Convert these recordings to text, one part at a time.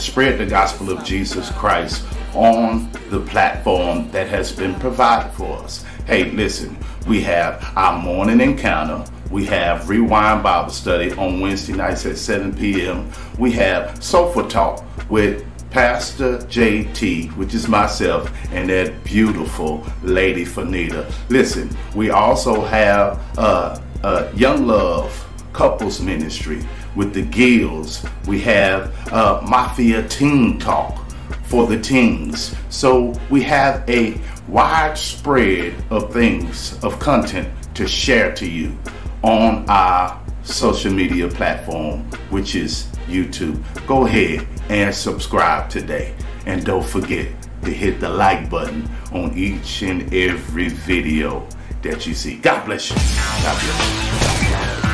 spread the gospel of Jesus Christ on the platform that has been provided for us. Hey, listen, we have our morning encounter. We have Rewind Bible Study on Wednesday nights at 7 p.m. We have Sofa Talk with Pastor JT, which is myself, and that beautiful lady Fanita. Listen, we also have uh, uh, Young Love Couples Ministry with the Gills. We have uh, Mafia Teen Talk for the teens. So we have a widespread of things, of content to share to you on our social media platform, which is YouTube. Go ahead and subscribe today. And don't forget to hit the like button on each and every video that you see. God bless you. God bless you.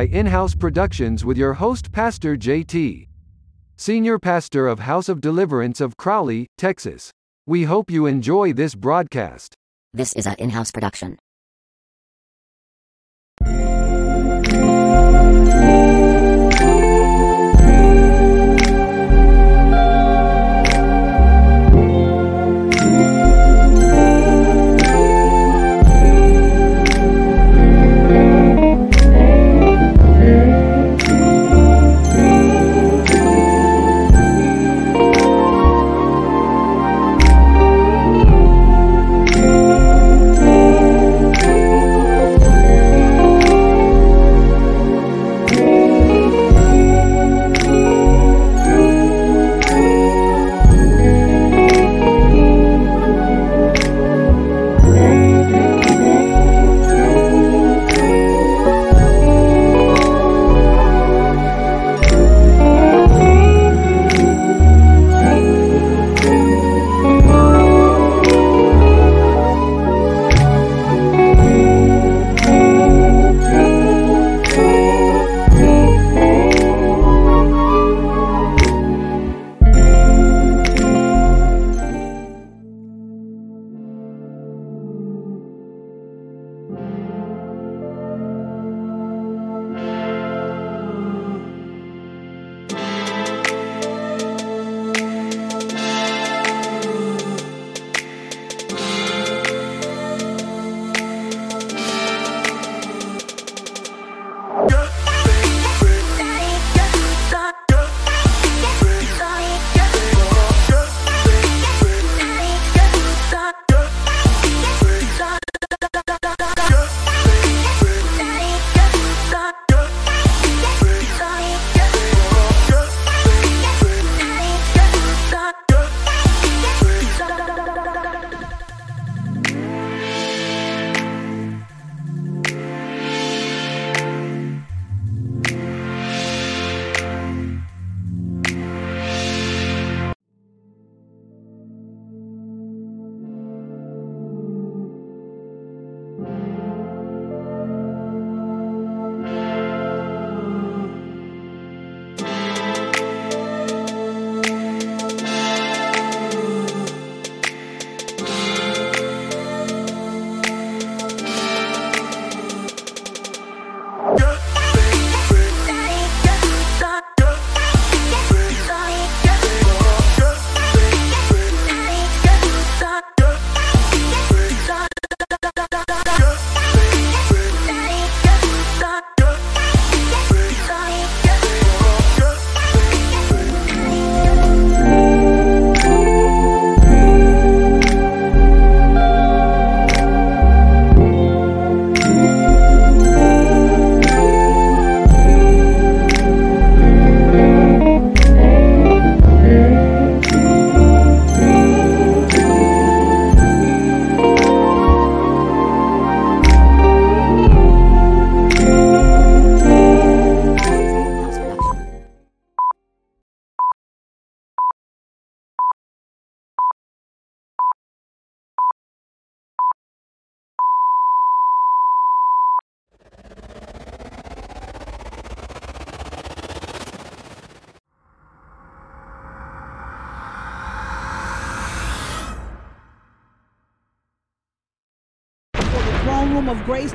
By In House Productions with your host, Pastor JT, Senior Pastor of House of Deliverance of Crowley, Texas. We hope you enjoy this broadcast. This is an in-house production.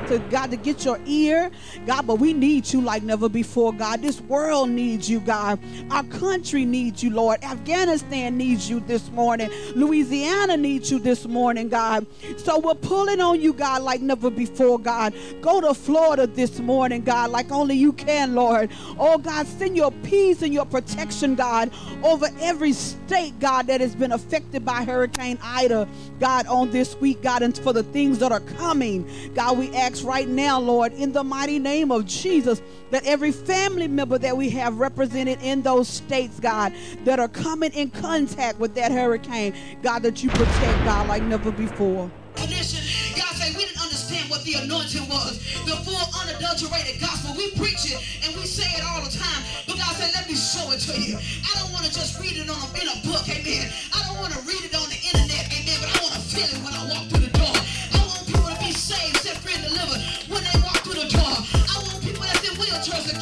To God to get your ear, God. But we need you like never before, God. This world needs you, God. Our country needs you, Lord. Afghanistan needs you this morning. Louisiana needs you this morning, God. So we're pulling on you, God, like never before, God. Go to Florida this morning, God, like only you can, Lord. Oh, God, send your peace and your protection, God, over every state, God, that has been affected by Hurricane Ida, God, on this week, God, and for the things that are coming. God, we ask right now, Lord, in the mighty name of Jesus, that every family member that we have represented in those states, God, that are coming in contact with that hurricane, God, that you protect, God, like never before. God say we didn't understand what the anointing was. The full unadulterated gospel. We preach it and we say it all the time. But God said, let me show it to you. I don't want to just read it on in a book, amen. I don't want to read it on the internet, amen. But I want to feel it when I walk through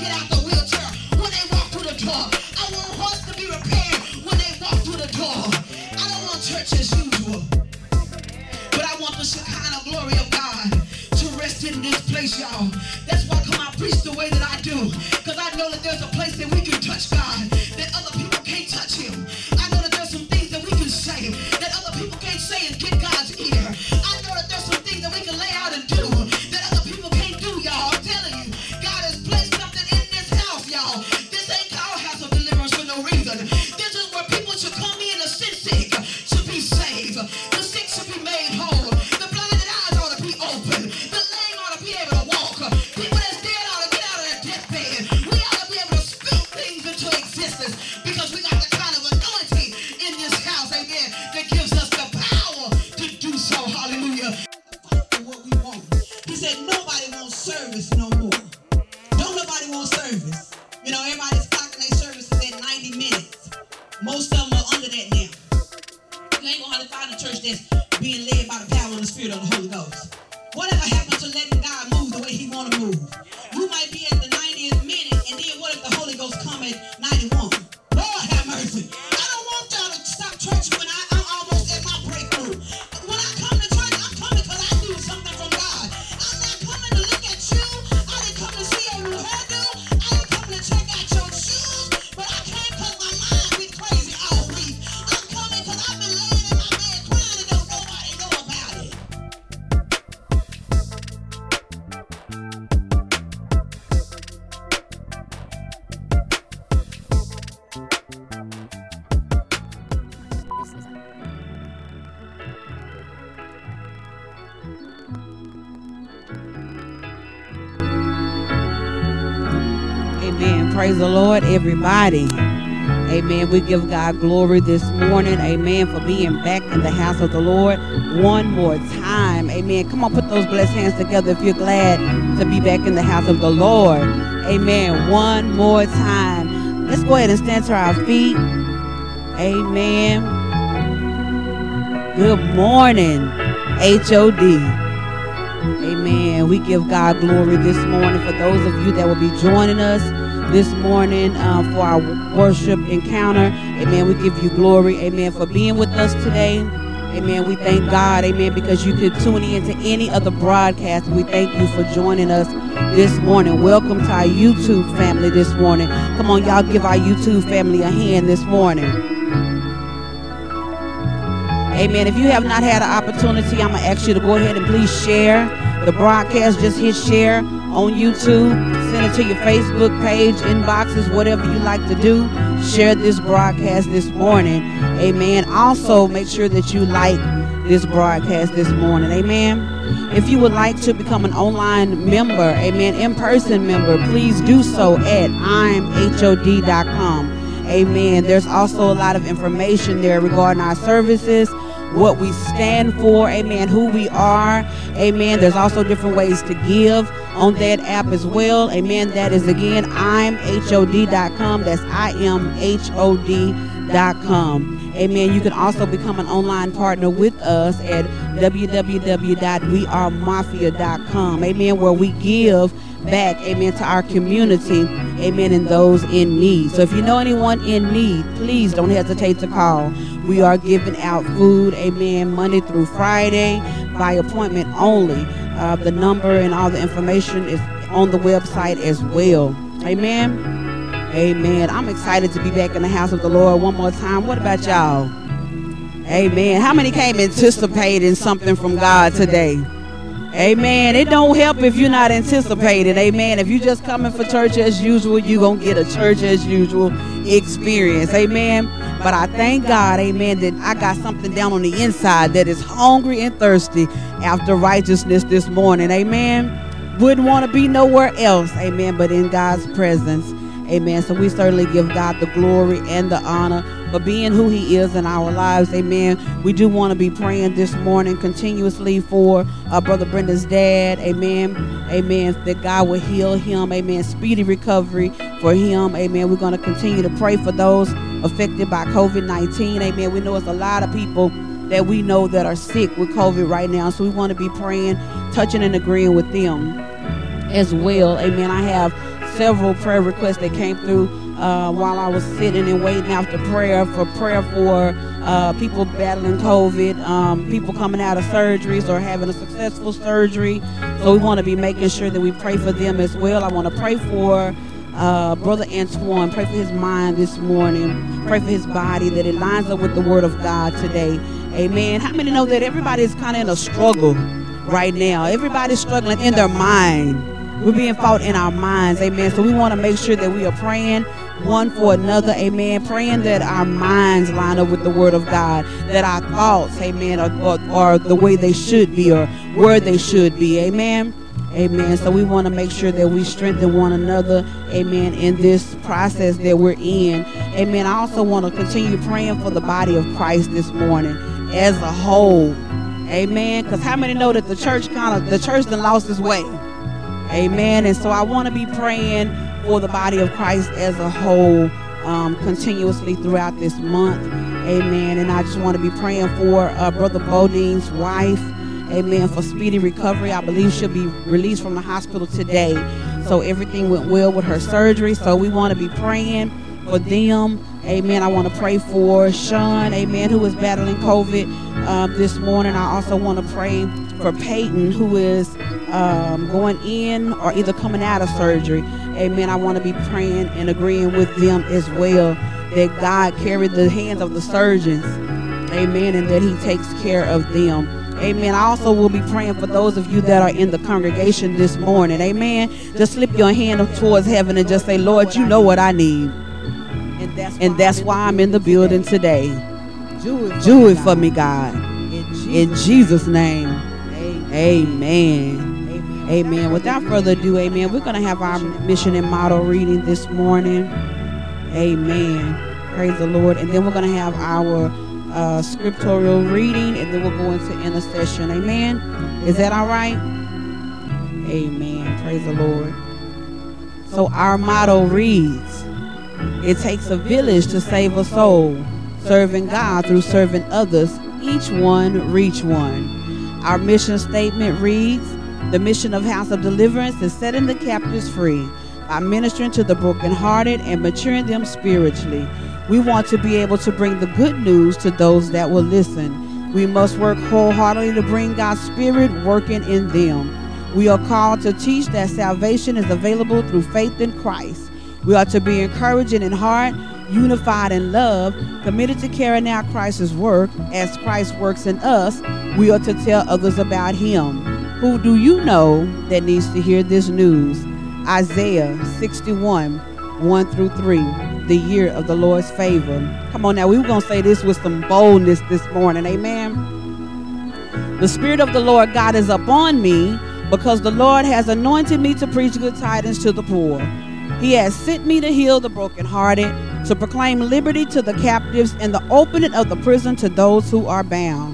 get out the wheelchair when they walk through the door. I want hearts to be repaired when they walk through the door. I don't want church as usual. But I want the Shekinah glory of God to rest in this place, y'all. That's why come I preach the way that I do. Because I know that there's a place that we can touch God that other people can't touch him. I know that there's some things that we can say that other people can't say and get God's ear. I know that there's some things that we can lay out and Everybody. Amen. We give God glory this morning. Amen. For being back in the house of the Lord one more time. Amen. Come on, put those blessed hands together if you're glad to be back in the house of the Lord. Amen. One more time. Let's go ahead and stand to our feet. Amen. Good morning, HOD. Amen. We give God glory this morning for those of you that will be joining us this morning uh, for our worship encounter. Amen. We give you glory. Amen. For being with us today. Amen. We thank God. Amen. Because you could tune in to any other broadcast. We thank you for joining us this morning. Welcome to our YouTube family this morning. Come on, y'all give our YouTube family a hand this morning. Amen. If you have not had an opportunity, I'm going to ask you to go ahead and please share the broadcast. Just hit share on YouTube. Send it to your Facebook page, inboxes, whatever you like to do. Share this broadcast this morning. Amen. Also, make sure that you like this broadcast this morning. Amen. If you would like to become an online member, amen, in person member, please do so at imhod.com. Amen. There's also a lot of information there regarding our services, what we stand for, amen, who we are, amen. There's also different ways to give on that app as well, amen. That is again, I'm imhod.com. That's imhod.com. Amen. You can also become an online partner with us at www.wearemafia.com. Amen. Where we give back, amen, to our community, amen, and those in need. So if you know anyone in need, please don't hesitate to call. We are giving out food, amen, Monday through Friday by appointment only. Uh, the number and all the information is on the website as well. Amen. Amen. I'm excited to be back in the house of the Lord one more time. What about y'all? Amen. How many came anticipating something from God today? Amen. It don't help if you're not anticipating. Amen. If you just coming for church as usual, you're going to get a church as usual experience. Amen. But I thank God, amen, that I got something down on the inside that is hungry and thirsty after righteousness this morning. Amen. Wouldn't want to be nowhere else. Amen. But in God's presence. Amen. So we certainly give God the glory and the honor for being who He is in our lives. Amen. We do want to be praying this morning continuously for uh, Brother Brenda's dad. Amen. Amen. That God will heal him. Amen. Speedy recovery for him. Amen. We're going to continue to pray for those affected by COVID 19. Amen. We know it's a lot of people that we know that are sick with COVID right now. So we want to be praying, touching, and agreeing with them as well. Amen. I have several prayer requests that came through uh, while I was sitting and waiting after prayer for prayer for uh, people battling COVID, um, people coming out of surgeries or having a successful surgery. So we want to be making sure that we pray for them as well. I want to pray for uh, Brother Antoine. Pray for his mind this morning. Pray for his body that it lines up with the Word of God today. Amen. How many know that everybody is kind of in a struggle right now? Everybody's struggling in their mind. We're being fought in our minds. Amen. So we want to make sure that we are praying one for another. Amen. Praying that our minds line up with the Word of God, that our thoughts, amen, are, are, are the way they should be or where they should be. Amen. Amen. So we want to make sure that we strengthen one another. Amen. In this process that we're in. Amen. I also want to continue praying for the body of Christ this morning as a whole. Amen. Because how many know that the church kind of the church done lost its way? Amen. And so I want to be praying for the body of Christ as a whole um, continuously throughout this month. Amen. And I just want to be praying for uh, Brother Bodine's wife. Amen. For speedy recovery. I believe she'll be released from the hospital today. So everything went well with her surgery. So we want to be praying for them. Amen. I want to pray for Sean, amen, who is battling COVID um, this morning. I also want to pray for Peyton, who is um, going in or either coming out of surgery. Amen. I want to be praying and agreeing with them as well that God carried the hands of the surgeons. Amen. And that He takes care of them. Amen. I also will be praying for those of you that are in the congregation this morning. Amen. Just slip your hand towards heaven and just say, Lord, you know what I need. And that's why I'm in the building today. Do it for me, God. In Jesus' name. Amen. Amen. Without further ado, amen. We're going to have our mission and motto reading this morning. Amen. Praise the Lord. And then we're going to have our uh, scriptural reading and then we'll go into intercession. Amen. Is that all right? Amen. Praise the Lord. So our motto reads It takes a village to save a soul, serving God through serving others, each one reach one. Our mission statement reads The mission of House of Deliverance is setting the captives free by ministering to the brokenhearted and maturing them spiritually. We want to be able to bring the good news to those that will listen. We must work wholeheartedly to bring God's Spirit working in them. We are called to teach that salvation is available through faith in Christ. We are to be encouraging in heart, unified in love, committed to carrying out Christ's work as Christ works in us. We are to tell others about Him. Who do you know that needs to hear this news? Isaiah 61 1 through 3, the year of the Lord's favor. Come on now, we were going to say this with some boldness this morning. Amen. The Spirit of the Lord God is upon me because the Lord has anointed me to preach good tidings to the poor. He has sent me to heal the brokenhearted, to proclaim liberty to the captives, and the opening of the prison to those who are bound,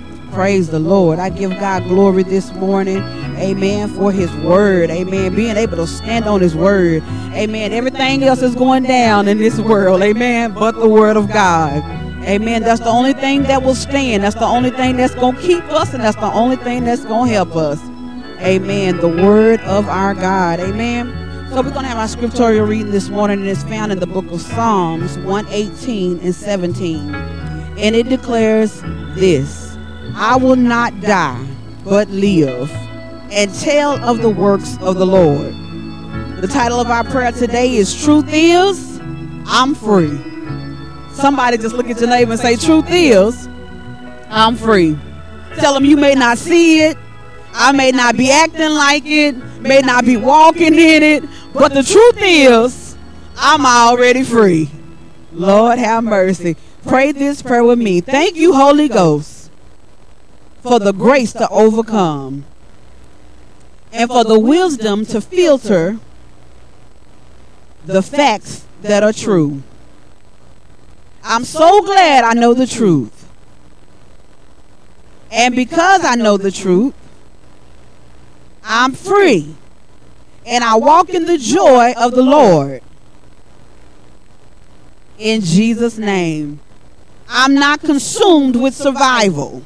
Praise the Lord. I give God glory this morning. Amen. For his word. Amen. Being able to stand on his word. Amen. Everything else is going down in this world. Amen. But the word of God. Amen. That's the only thing that will stand. That's the only thing that's going to keep us, and that's the only thing that's going to help us. Amen. The word of our God. Amen. So we're going to have our scriptural reading this morning, and it's found in the book of Psalms 118 and 17. And it declares this I will not die, but live, and tell of the works of the Lord. The title of our prayer today is Truth is, I'm free. Somebody just look at your neighbor and say, Truth is, I'm free. Tell them you may not see it. I may not be acting like it, may not be walking in it, but the truth is, I'm already free. Lord have mercy. Pray this prayer with me. Thank you, Holy Ghost, for the grace to overcome and for the wisdom to filter the facts that are true. I'm so glad I know the truth. And because I know the truth, I'm free. And I walk in the joy of the Lord. In Jesus' name. I'm not consumed with survival.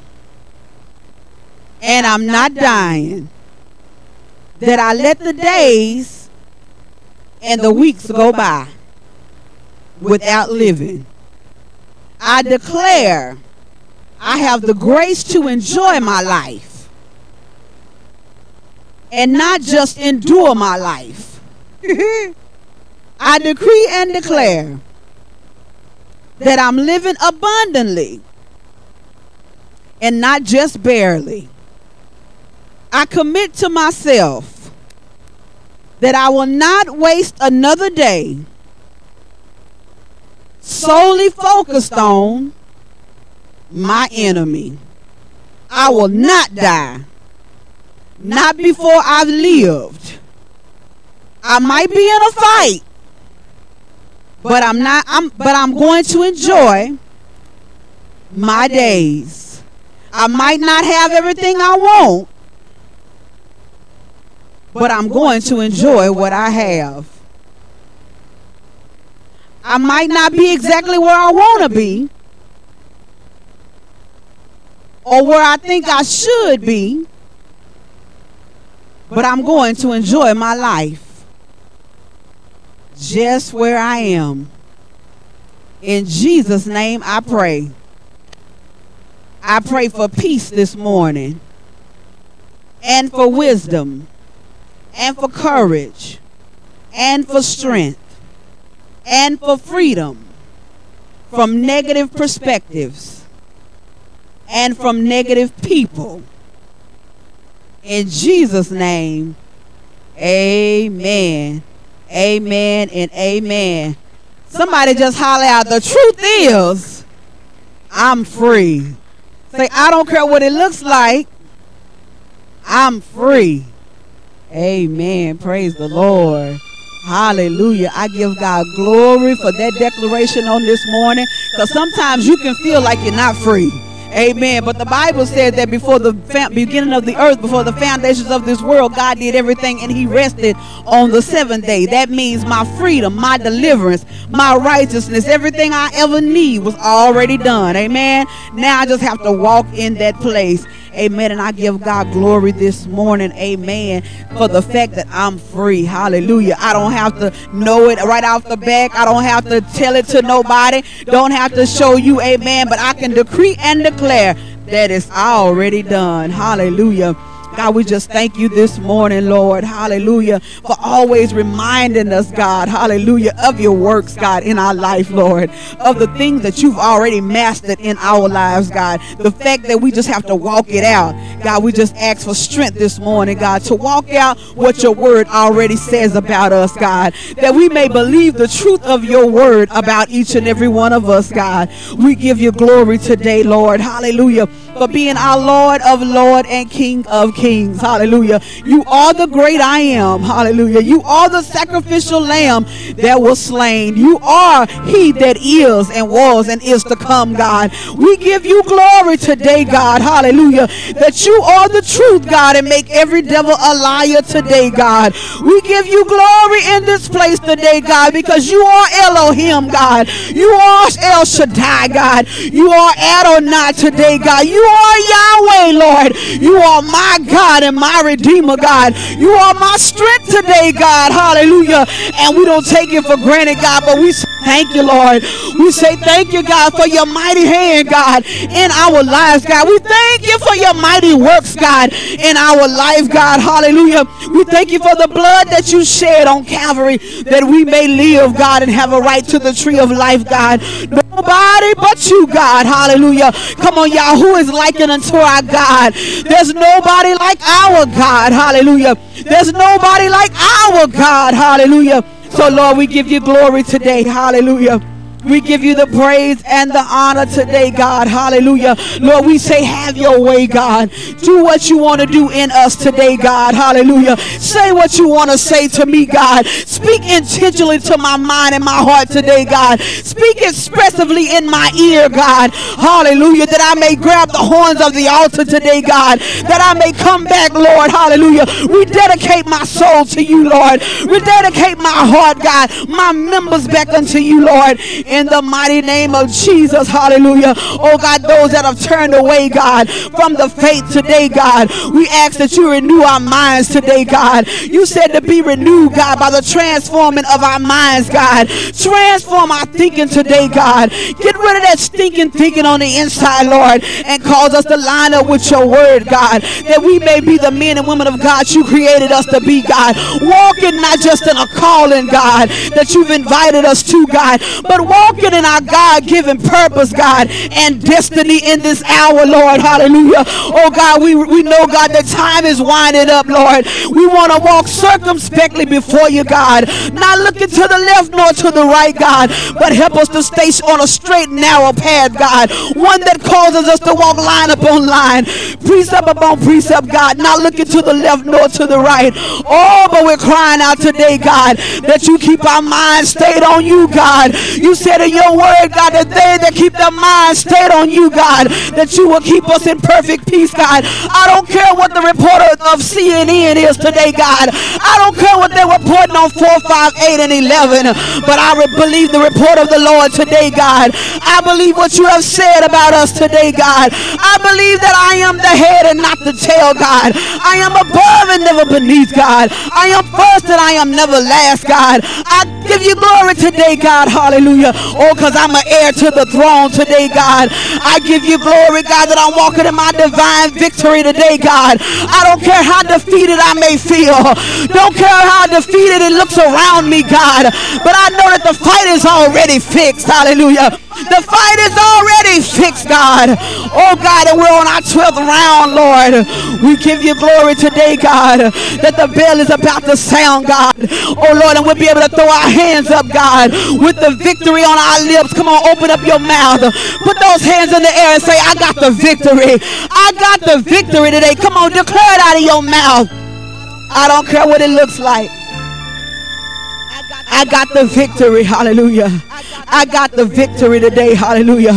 And I'm not dying. That I let the days and the weeks go by without living. I declare I have the grace to enjoy my life and not just endure my life. I decree and declare that I'm living abundantly and not just barely. I commit to myself that I will not waste another day solely focused on my enemy. I will not die. Not before I've lived. I might be in a fight, but I'm not I'm but I'm going to enjoy my days. I might not have everything I want, but I'm going to enjoy what I have. I might not be exactly where I want to be or where I think I should be, but I'm going to enjoy my life just where I am. In Jesus' name I pray. I pray for peace this morning and for wisdom and for courage and for strength and for freedom from negative perspectives and from negative people. In Jesus' name, amen. Amen and amen. Somebody just holler out, the truth is, I'm free. Say, I don't care what it looks like, I'm free. Amen. Praise the Lord. Hallelujah. I give God glory for that declaration on this morning because sometimes you can feel like you're not free. Amen. But the Bible said that before the beginning of the earth, before the foundations of this world, God did everything and He rested on the seventh day. That means my freedom, my deliverance, my righteousness, everything I ever need was already done. Amen. Now I just have to walk in that place. Amen. And I give God glory this morning. Amen. For the fact that I'm free. Hallelujah. I don't have to know it right off the back. I don't have to tell it to nobody. Don't have to show you. Amen. But I can decree and declare that it's already done. Hallelujah. God, we just thank you this morning, Lord. Hallelujah. For always reminding us, God, hallelujah, of your works, God, in our life, Lord. Of the things that you've already mastered in our lives, God. The fact that we just have to walk it out. God, we just ask for strength this morning, God, to walk out what your word already says about us, God. That we may believe the truth of your word about each and every one of us, God. We give you glory today, Lord. Hallelujah for being our Lord of Lord and King of Kings. Hallelujah. You are the great I am. Hallelujah. You are the sacrificial lamb that was slain. You are he that is and was and is to come, God. We give you glory today, God. Hallelujah. That you are the truth, God, and make every devil a liar today, God. We give you glory in this place today, God, because you are Elohim, God. You are El Shaddai, God. You are Adonai today, God. You are Yahweh, Lord. You are my God and my Redeemer, God. You are my strength today, God. Hallelujah. And we don't take it for granted, God, but we thank you, Lord. We say thank you, God, for your mighty hand, God, in our lives, God. We thank you for your mighty works, God, in our life, God. Hallelujah. We thank you for the blood that you shed on Calvary that we may live, God, and have a right to the tree of life, God. Nobody but you, God. Hallelujah. Come on, y'all. Who is likened unto our God? There's nobody like our God. Hallelujah. There's nobody like our God. Hallelujah. So, Lord, we give you glory today. Hallelujah. We give you the praise and the honor today, God. Hallelujah. Lord, we say, have your way, God. Do what you want to do in us today, God. Hallelujah. Say what you want to say to me, God. Speak intentionally to my mind and my heart today, God. Speak expressively in my ear, God. Hallelujah. That I may grab the horns of the altar today, God. That I may come back, Lord. Hallelujah. Rededicate my soul to you, Lord. Rededicate my heart, God. My members back unto you, Lord the mighty name of Jesus. Hallelujah. Oh God, those that have turned away, God, from the faith today, God, we ask that you renew our minds today, God. You said to be renewed, God, by the transforming of our minds, God. Transform our thinking today, God. Get rid of that stinking thinking on the inside, Lord, and cause us to line up with your word, God, that we may be the men and women of God you created us to be, God. Walking not just in a calling, God, that you've invited us to, God, but walking in our God given purpose, God, and destiny in this hour, Lord. Hallelujah. Oh, God, we, we know, God, that time is winding up, Lord. We want to walk circumspectly before you, God, not looking to the left nor to the right, God, but help us to stay on a straight, narrow path, God, one that causes us to walk line upon line, precept upon precept, God, not looking to the left nor to the right. Oh, but we're crying out today, God, that you keep our minds stayed on you, God. You said in your word, God, that they that keep their minds stayed on you, God, that you will keep us in perfect peace, God. I don't care what the reporter of CNN is today, God. I don't care what they're reporting on 4, 5, 8, and 11, but I re- believe the report of the Lord today, God. I believe what you have said about us today, God. I believe that I am the head and not the tail, God. I am above and never beneath, God. I am first and I am never last, God. I give you glory today, God. Hallelujah. Oh, because I'm an heir to the throne today, God. I give you glory, God, that I'm walking in my divine victory today, God. I don't care how defeated I may feel. Don't care how defeated it looks around me, God. But I know that the fight is already fixed. Hallelujah. The fight is already fixed, God. Oh, God, and we're on our 12th round, Lord. We give you glory today, God, that the bell is about to sound, God. Oh, Lord, and we'll be able to throw our hands up, God, with the victory on our lips. Come on, open up your mouth. Put those hands in the air and say, I got the victory. I got the victory today. Come on, declare it out of your mouth. I don't care what it looks like. I got the victory. Hallelujah. I got the victory today. Hallelujah.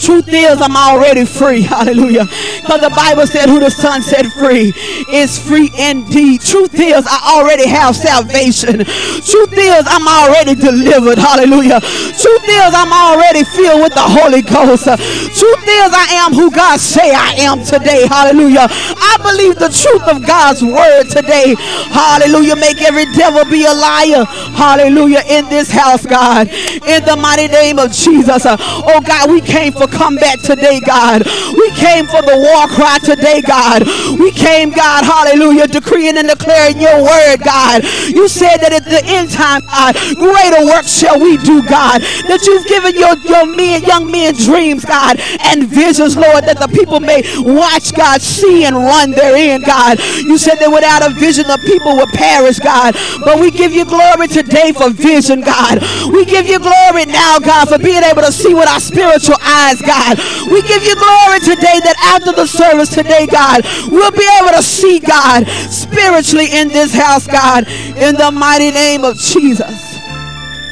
Truth is, I'm already free. Hallelujah. Because the Bible said, Who the Son set free is free indeed. Truth is, I already have salvation. Truth is, I'm already delivered. Hallelujah. Truth is, I'm already filled with the Holy Ghost. Truth is, I am who God say I am today. Hallelujah. I believe the truth of God's word today. Hallelujah. Make every devil be a liar. Hallelujah. In this house, God. In the mighty name of Jesus. Uh, Oh God, we came for combat today, God. We came for the war cry today, God. We came, God, hallelujah, decreeing and declaring your word, God. You said that at the end time, God, greater work shall we do, God. That you've given your, your men, young men dreams, God, and visions, Lord, that the people may watch, God, see and run therein, God. You said that without a vision, the people would perish, God. But we give you glory today for vision, God. We give you glory now, God, for being able to see with our spiritual eyes, God. We give you glory today that after the service today, God, we'll be able to see, God, spiritually in this house, God, in the mighty name of Jesus.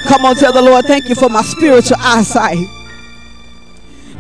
Come on, tell the Lord, thank you for my spiritual eyesight.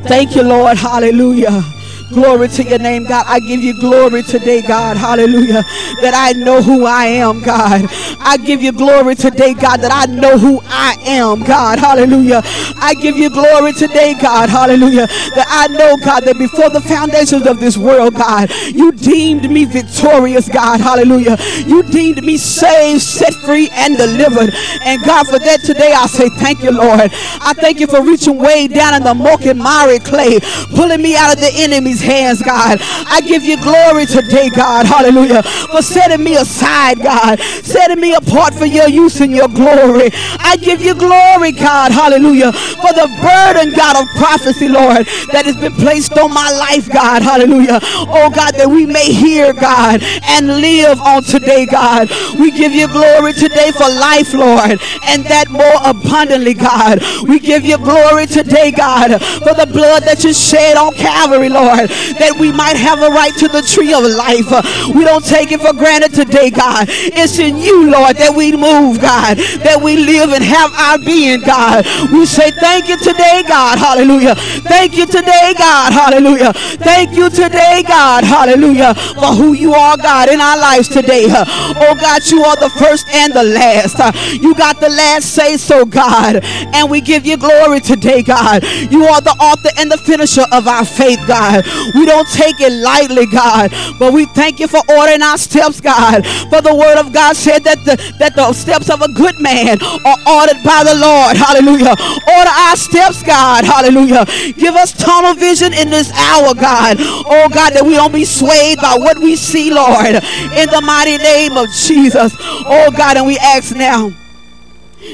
Thank you, Lord. Hallelujah. Glory to your name, God. I give you glory today, God. Hallelujah. That I know who I am, God. I give you glory today, God, that I know who I am, God. Hallelujah. I give you glory today, God. Hallelujah. That I know, God, that before the foundations of this world, God, you deemed me victorious, God. Hallelujah. You deemed me saved, set free, and delivered. And God, for that today, I say thank you, Lord. I thank you for reaching way down in the muck and miry clay, pulling me out of the enemy's hands, God. I give you glory today, God. Hallelujah. For setting me aside, God. Setting me apart for your use and your glory. I give you glory, God. Hallelujah. For the burden, God, of prophecy, Lord, that has been placed on my life, God. Hallelujah. Oh, God, that we may hear, God, and live on today, God. We give you glory today for life, Lord, and that more abundantly, God. We give you glory today, God, for the blood that you shed on Calvary, Lord, that we might have a right to the tree of life. We don't take it for granted today, God. It's in you, Lord, that we move, God, that we live and have our being, God. We say thank you today, God. Hallelujah. Thank you today, God. Hallelujah. Thank you today, God. Hallelujah. For who you are, God, in our lives today. Oh, God, you are the first and the last. You got the last say so, God. And we give you glory today, God. You are the author and the finisher of our faith, God. We don't take it lightly, God, but we thank you for ordering our steps, God. For the word of God said that the, that the steps of a good man are ordered by the Lord. Hallelujah. Order our steps, God. Hallelujah. Give us tunnel vision in this hour, God. Oh, God, that we don't be swayed by what we see, Lord. In the mighty name of Jesus. Oh, God, and we ask now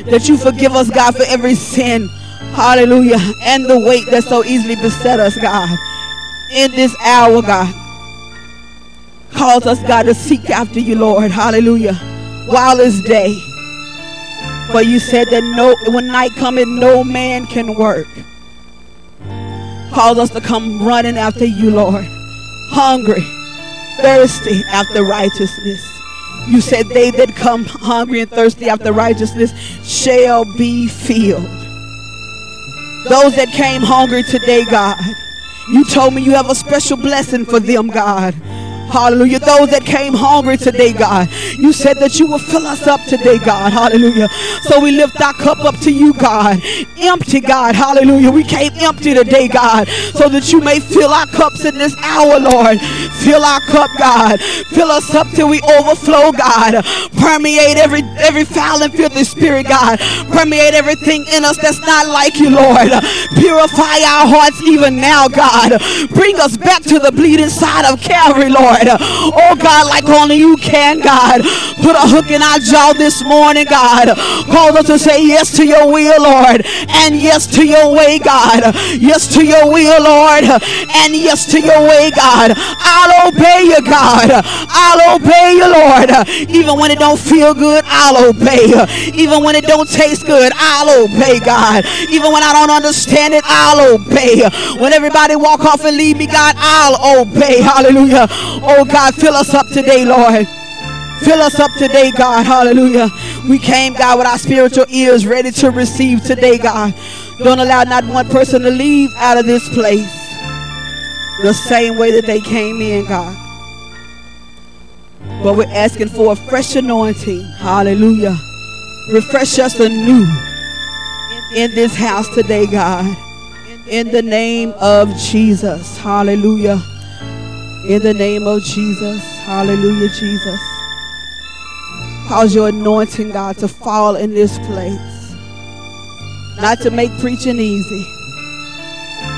that you forgive us, God, for every sin. Hallelujah. And the weight that so easily beset us, God. In this hour, God. Cause us, God, to seek after you, Lord. Hallelujah. While it's day. For you said that no when night cometh, no man can work. Cause us to come running after you, Lord. Hungry, thirsty after righteousness. You said they that come hungry and thirsty after righteousness shall be filled. Those that came hungry today, God, you told me you have a special blessing for them, God. Hallelujah. Those that came hungry today, God, you said that you will fill us up today, God. Hallelujah. So we lift our cup up to you, God. Empty, God. Hallelujah. We came empty today, God, so that you may fill our cups in this hour, Lord. Fill our cup, God. Fill us up till we overflow, God. Permeate every every foul and filthy spirit, God. Permeate everything in us that's not like you, Lord. Purify our hearts even now, God. Bring us back to the bleeding side of Calvary, Lord. Oh, God, like only you can, God. Put a hook in our jaw this morning, God. Call us to say yes to your will, Lord. And yes to your way, God. Yes to your will, Lord. And yes to your way, God. I'll obey you, God. I'll obey you, Lord. Even when it don't feel good, I'll obey. Even when it don't taste good, I'll obey, God. Even when I don't understand it, I'll obey. When everybody walk off and leave me, God, I'll obey. Hallelujah. Oh, God, fill us up today, Lord. Fill us up today, God. Hallelujah. We came, God, with our spiritual ears ready to receive today, God. Don't allow not one person to leave out of this place the same way that they came in, God. But we're asking for a fresh anointing. Hallelujah. Refresh us anew in this house today, God. In the name of Jesus. Hallelujah. In the name of Jesus. Hallelujah, Jesus. Cause your anointing, God, to fall in this place. Not to make preaching easy,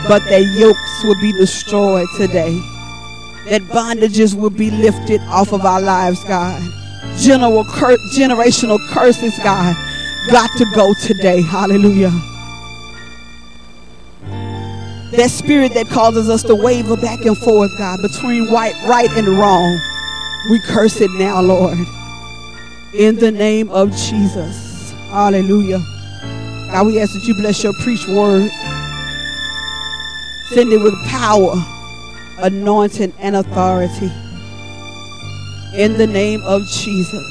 but that yokes will be destroyed today. That bondages will be lifted off of our lives, God. General cur- generational curses, God, got to go today. Hallelujah. That spirit that causes us to waver back and forth, God, between right, right and wrong. We curse it now, Lord. In the name of Jesus. Hallelujah. God, we ask that you bless your preach word. Send it with power, anointing, and authority. In the name of Jesus.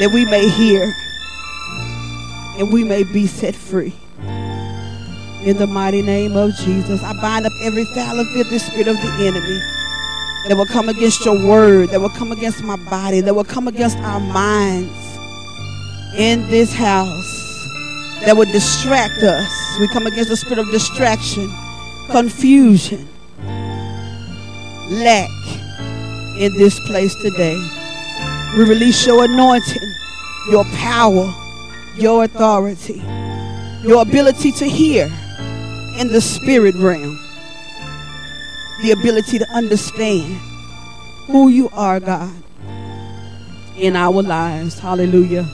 That we may hear and we may be set free. In the mighty name of Jesus, I bind up every foul and filthy spirit of the enemy that will come against your word, that will come against my body, that will come against our minds in this house, that will distract us. We come against the spirit of distraction, confusion, lack in this place today. We release your anointing, your power, your authority, your ability to hear in the spirit realm, the ability to understand who you are, God, in our lives. Hallelujah.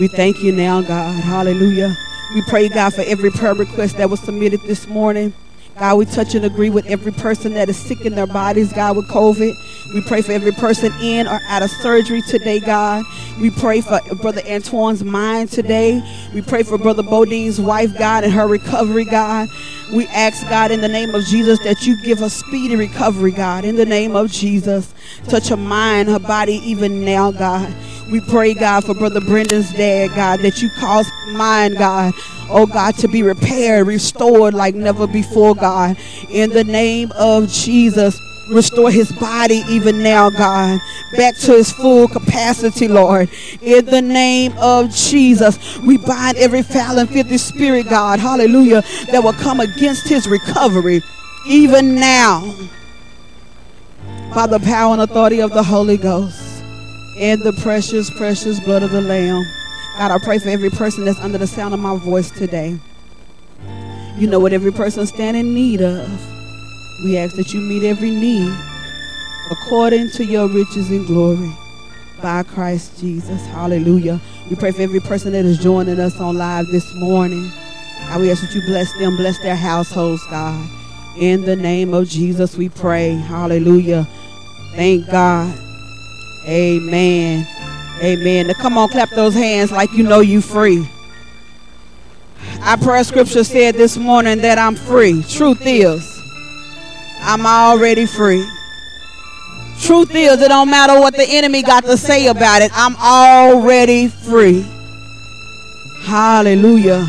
We thank you now, God. Hallelujah. We pray, God, for every prayer request that was submitted this morning. God, we touch and agree with every person that is sick in their bodies, God, with COVID. We pray for every person in or out of surgery today, God. We pray for Brother Antoine's mind today. We pray for Brother Bodine's wife, God, and her recovery, God. We ask, God, in the name of Jesus, that you give her speedy recovery, God, in the name of Jesus. Touch her mind, her body, even now, God. We pray, God, for Brother Brendan's dad, God, that you cause mine, God, oh God, to be repaired, restored like never before, God. In the name of Jesus. Restore his body even now, God, back to his full capacity, Lord. In the name of Jesus, we bind every foul and filthy spirit, God, hallelujah, that will come against his recovery even now by the power and authority of the Holy Ghost and the precious, precious blood of the Lamb. God, I pray for every person that's under the sound of my voice today. You know what every person stand in need of. We ask that you meet every need according to your riches and glory by Christ Jesus. Hallelujah. We pray for every person that is joining us on live this morning. God, we ask that you bless them, bless their households, God. In the name of Jesus, we pray. Hallelujah. Thank God. Amen. Amen. Now come on, clap those hands like you know you free. Our prayer scripture said this morning that I'm free. Truth is, I'm already free. Truth is, it don't matter what the enemy got to say about it. I'm already free. Hallelujah.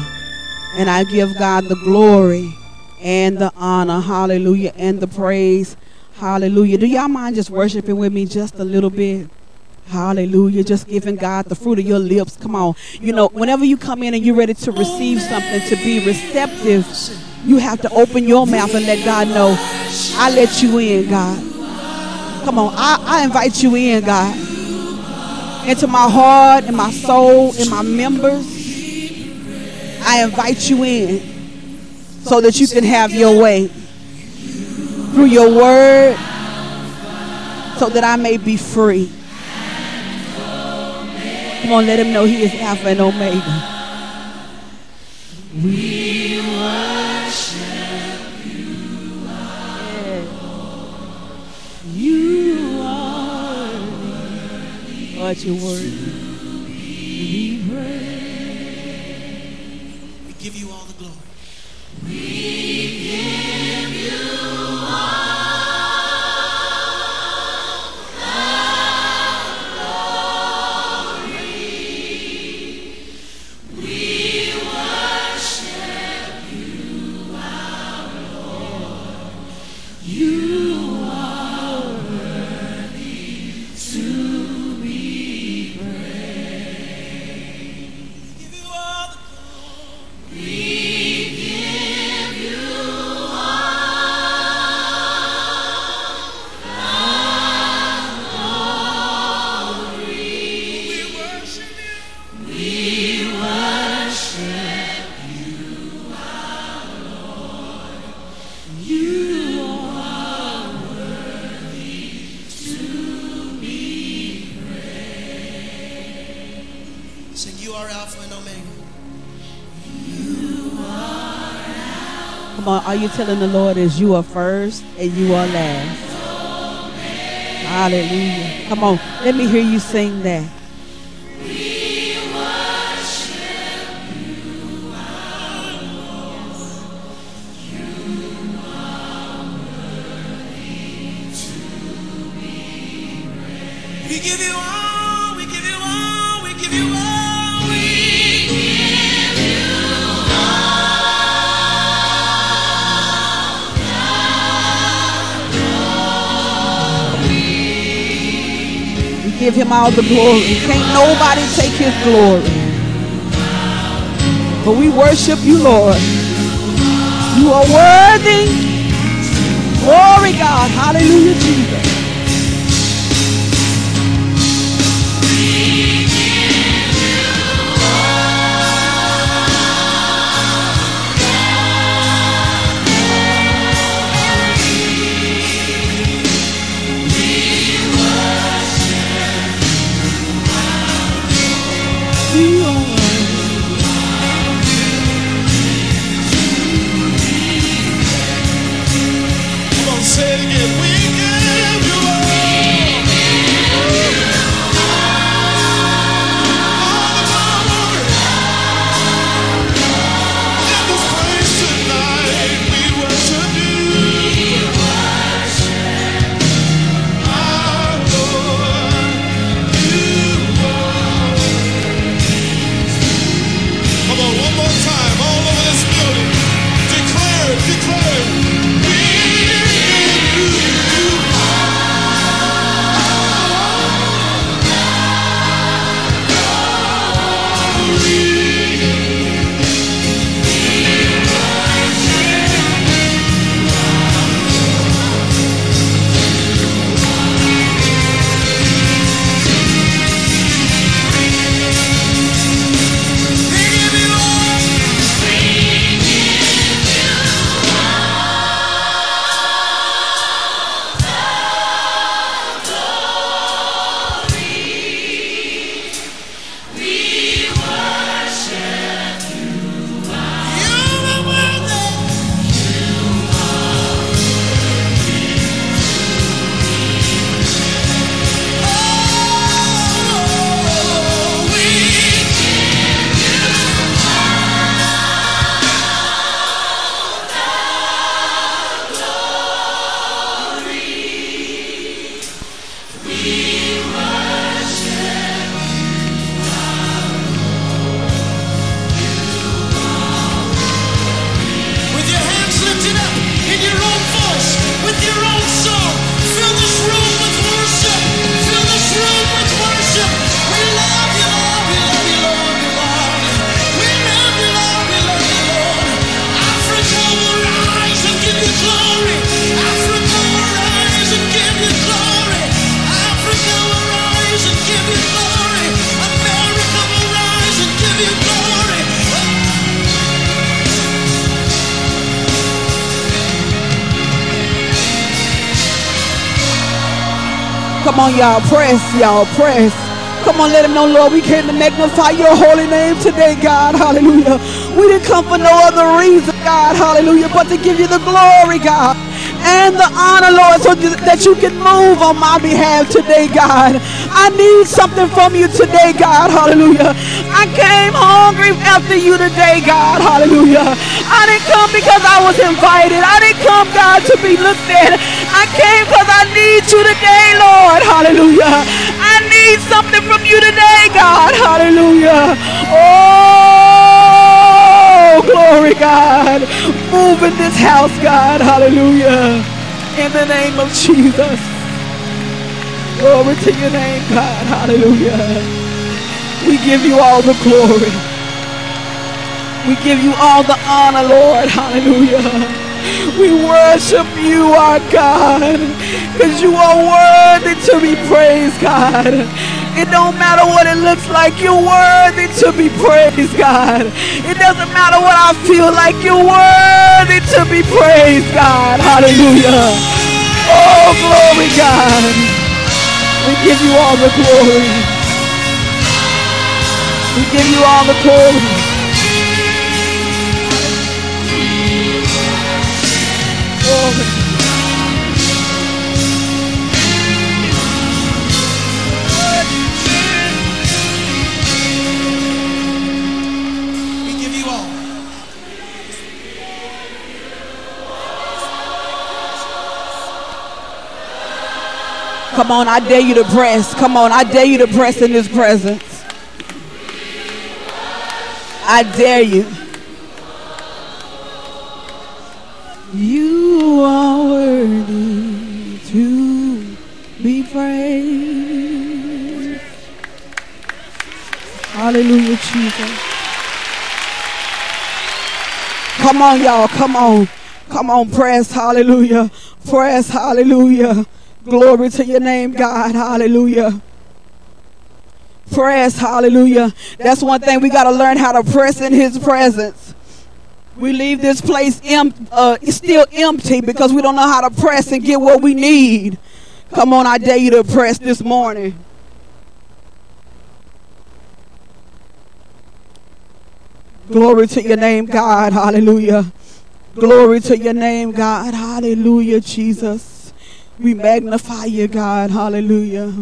And I give God the glory and the honor. Hallelujah. And the praise. Hallelujah. Do y'all mind just worshiping with me just a little bit? Hallelujah. Just giving God the fruit of your lips. Come on. You know, whenever you come in and you're ready to receive something, to be receptive, you have to open your mouth and let God know, I let you in, God. Come on. I, I invite you in, God. Into my heart and my soul and my members. I invite you in so that you can have your way through your word so that I may be free. Come on, let him know he is Alpha and Omega. We worthy. Lord, you're all you're telling the Lord is you are first and you are last. Hallelujah. Come on. Let me hear you sing that. We give you all. Give him all the glory. Can't nobody take his glory. But we worship you, Lord. You are worthy. Glory, God. Hallelujah, Jesus. Y'all. Press, y'all. Press. Come on, let them know, Lord, we came to magnify your holy name today, God. Hallelujah. We didn't come for no other reason, God. Hallelujah. But to give you the glory, God. And the honor, Lord, so that you can move on my behalf today, God. I need something from you today, God. Hallelujah. I came hungry after you today, God. Hallelujah. I didn't come because I was invited. I didn't come, God, to be looked at. I came because I need you today, Lord. Hallelujah. I need something from you today, God. Hallelujah. Oh, glory, God. Move in this house, God. Hallelujah. In the name of Jesus. Glory to your name, God. Hallelujah. We give you all the glory. We give you all the honor, Lord. Hallelujah. We worship you, our God, because you are worthy to be praised, God. It don't matter what it looks like, you're worthy to be praised, God. It doesn't matter what I feel like, you're worthy to be praised, God. Hallelujah. Oh, glory, God. We give you all the glory. We give you all the glory. Come on, I dare you to press. Come on, I dare you to press in his presence. I dare you. You are worthy to be praised. Hallelujah, Jesus. Come on, y'all. Come on. Come on, press. Hallelujah. Press. Hallelujah. Glory to your name, God. Hallelujah. Press. Hallelujah. That's one thing we got to learn how to press in his presence. We leave this place em- uh, still empty because we don't know how to press and get what we need. Come on, I dare you to press this morning. Glory to your name, God. Hallelujah. Glory to your name, God. Hallelujah, Jesus. We magnify you, God. Hallelujah.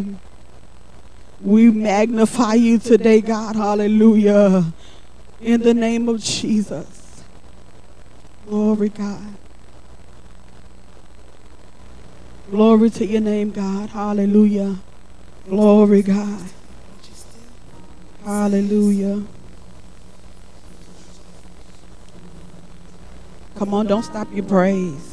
We magnify you today, God. Hallelujah. In the name of Jesus. Glory, God. Glory to your name, God. Hallelujah. Glory, God. Hallelujah. Come on, don't stop your praise.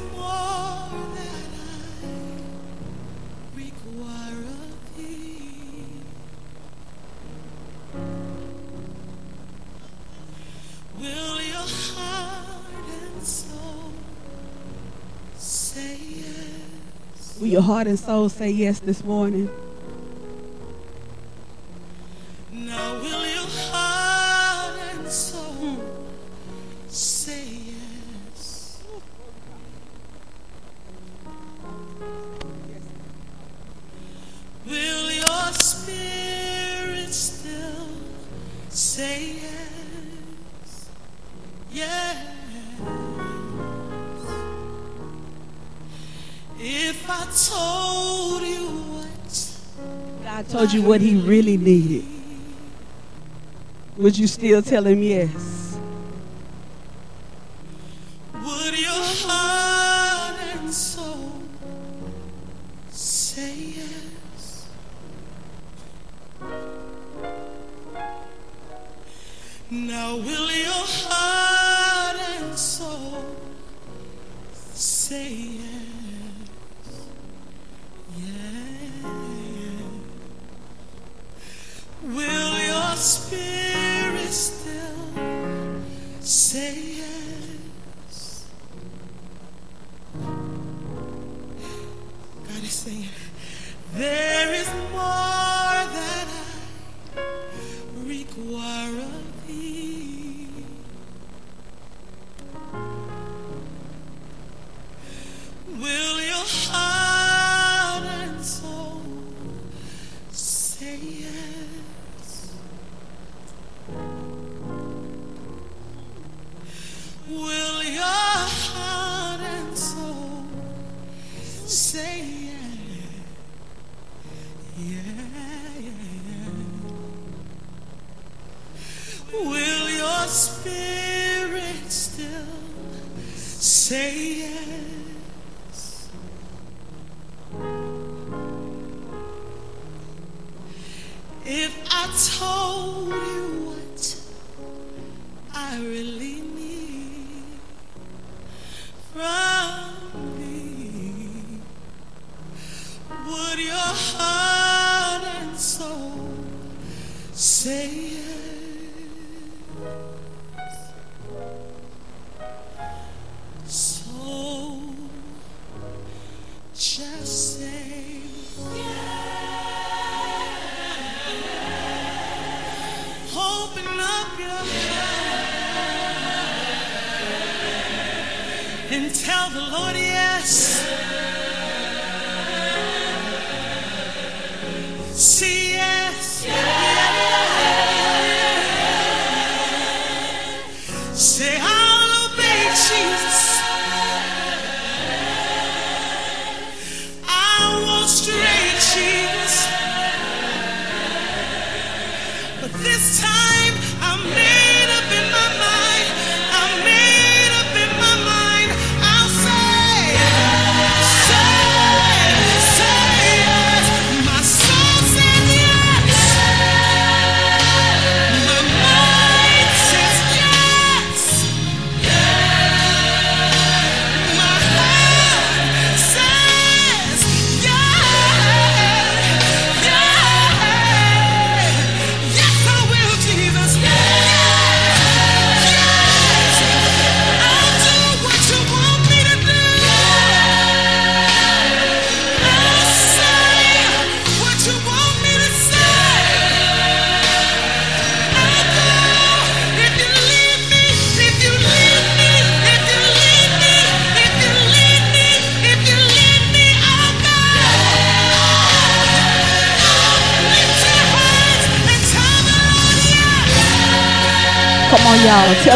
Will your heart and soul say yes this morning? Now will your heart and soul say yes? Will your spirit still say yes? Yes. If I told you what God told you what he really needed. Would you still tell him yes? Would your heart and soul say yes? Now will your heart and soul say yes? Will spirit still say yes? God is saying, there is more that I require of thee. Will your heart say yeah. Will your spirit still say yes? If I told you what I really need from would your heart and soul say yes? So just say yes. Open up your heart and tell the Lord yes. Say yes. yes.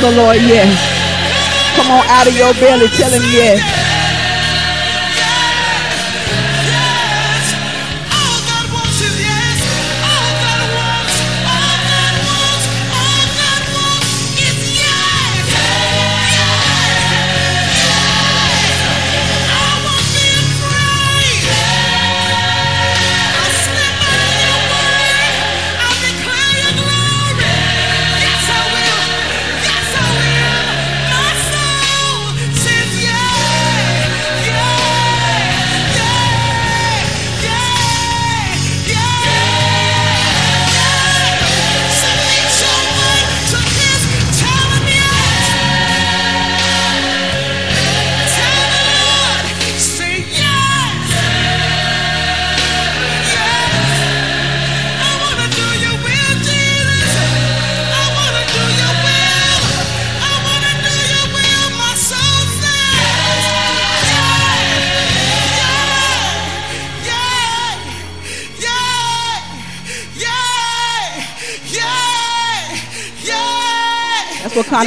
the Lord yes. Come on out of your belly, tell him yes.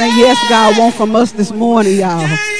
Yes, God wants from us this morning, y'all.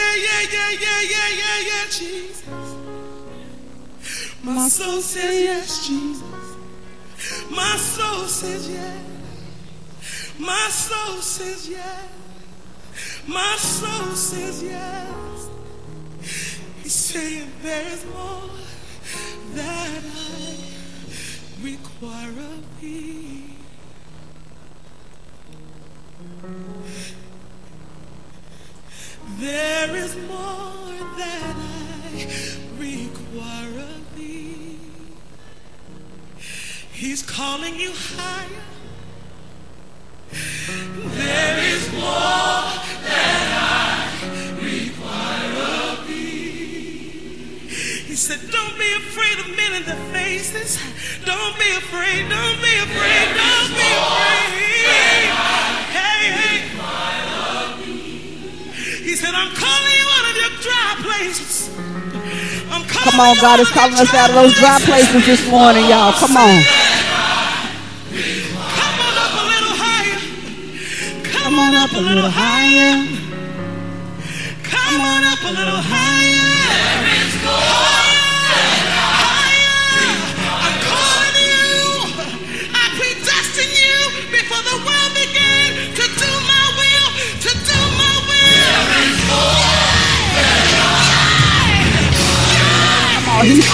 God is calling us out of those dry places this morning, y'all. Come on. Come on up a little higher. Come on up a little higher.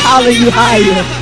Hallelujah.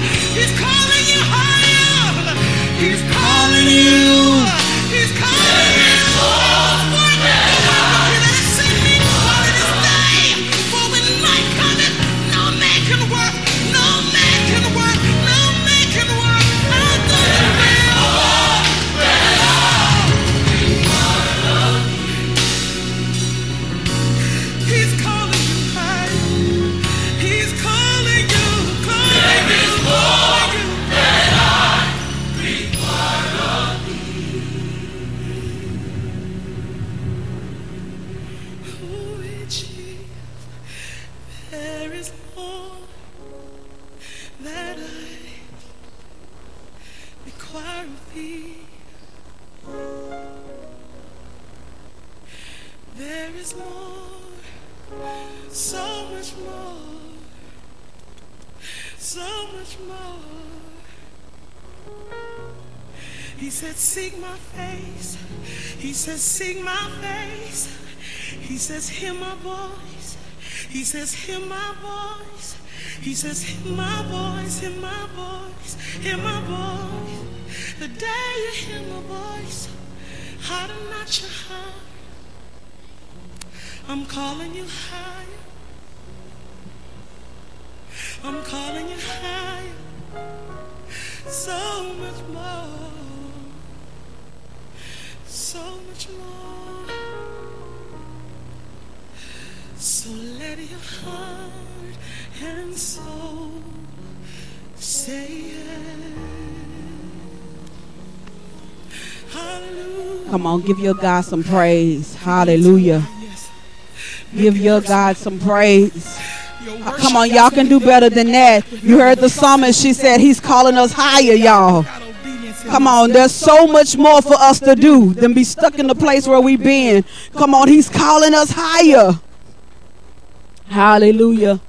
He said, Seek my face. He says, Seek my face. He says, Hear my voice. He says, Hear my voice. He says, Hear my voice. Hear my voice. Hear my voice. The day you hear my voice, harden not your heart. I'm calling you higher. I'm calling it higher, so much more, so much more. So let your heart and soul say yes. Hallelujah. Come on, give your God some praise. Hallelujah. Give your God some praise. Oh, come on, y'all can do better than that. You heard the psalmist. She said he's calling us higher, y'all. Come on, there's so much more for us to do than be stuck in the place where we've been. Come on, he's calling us higher. Hallelujah.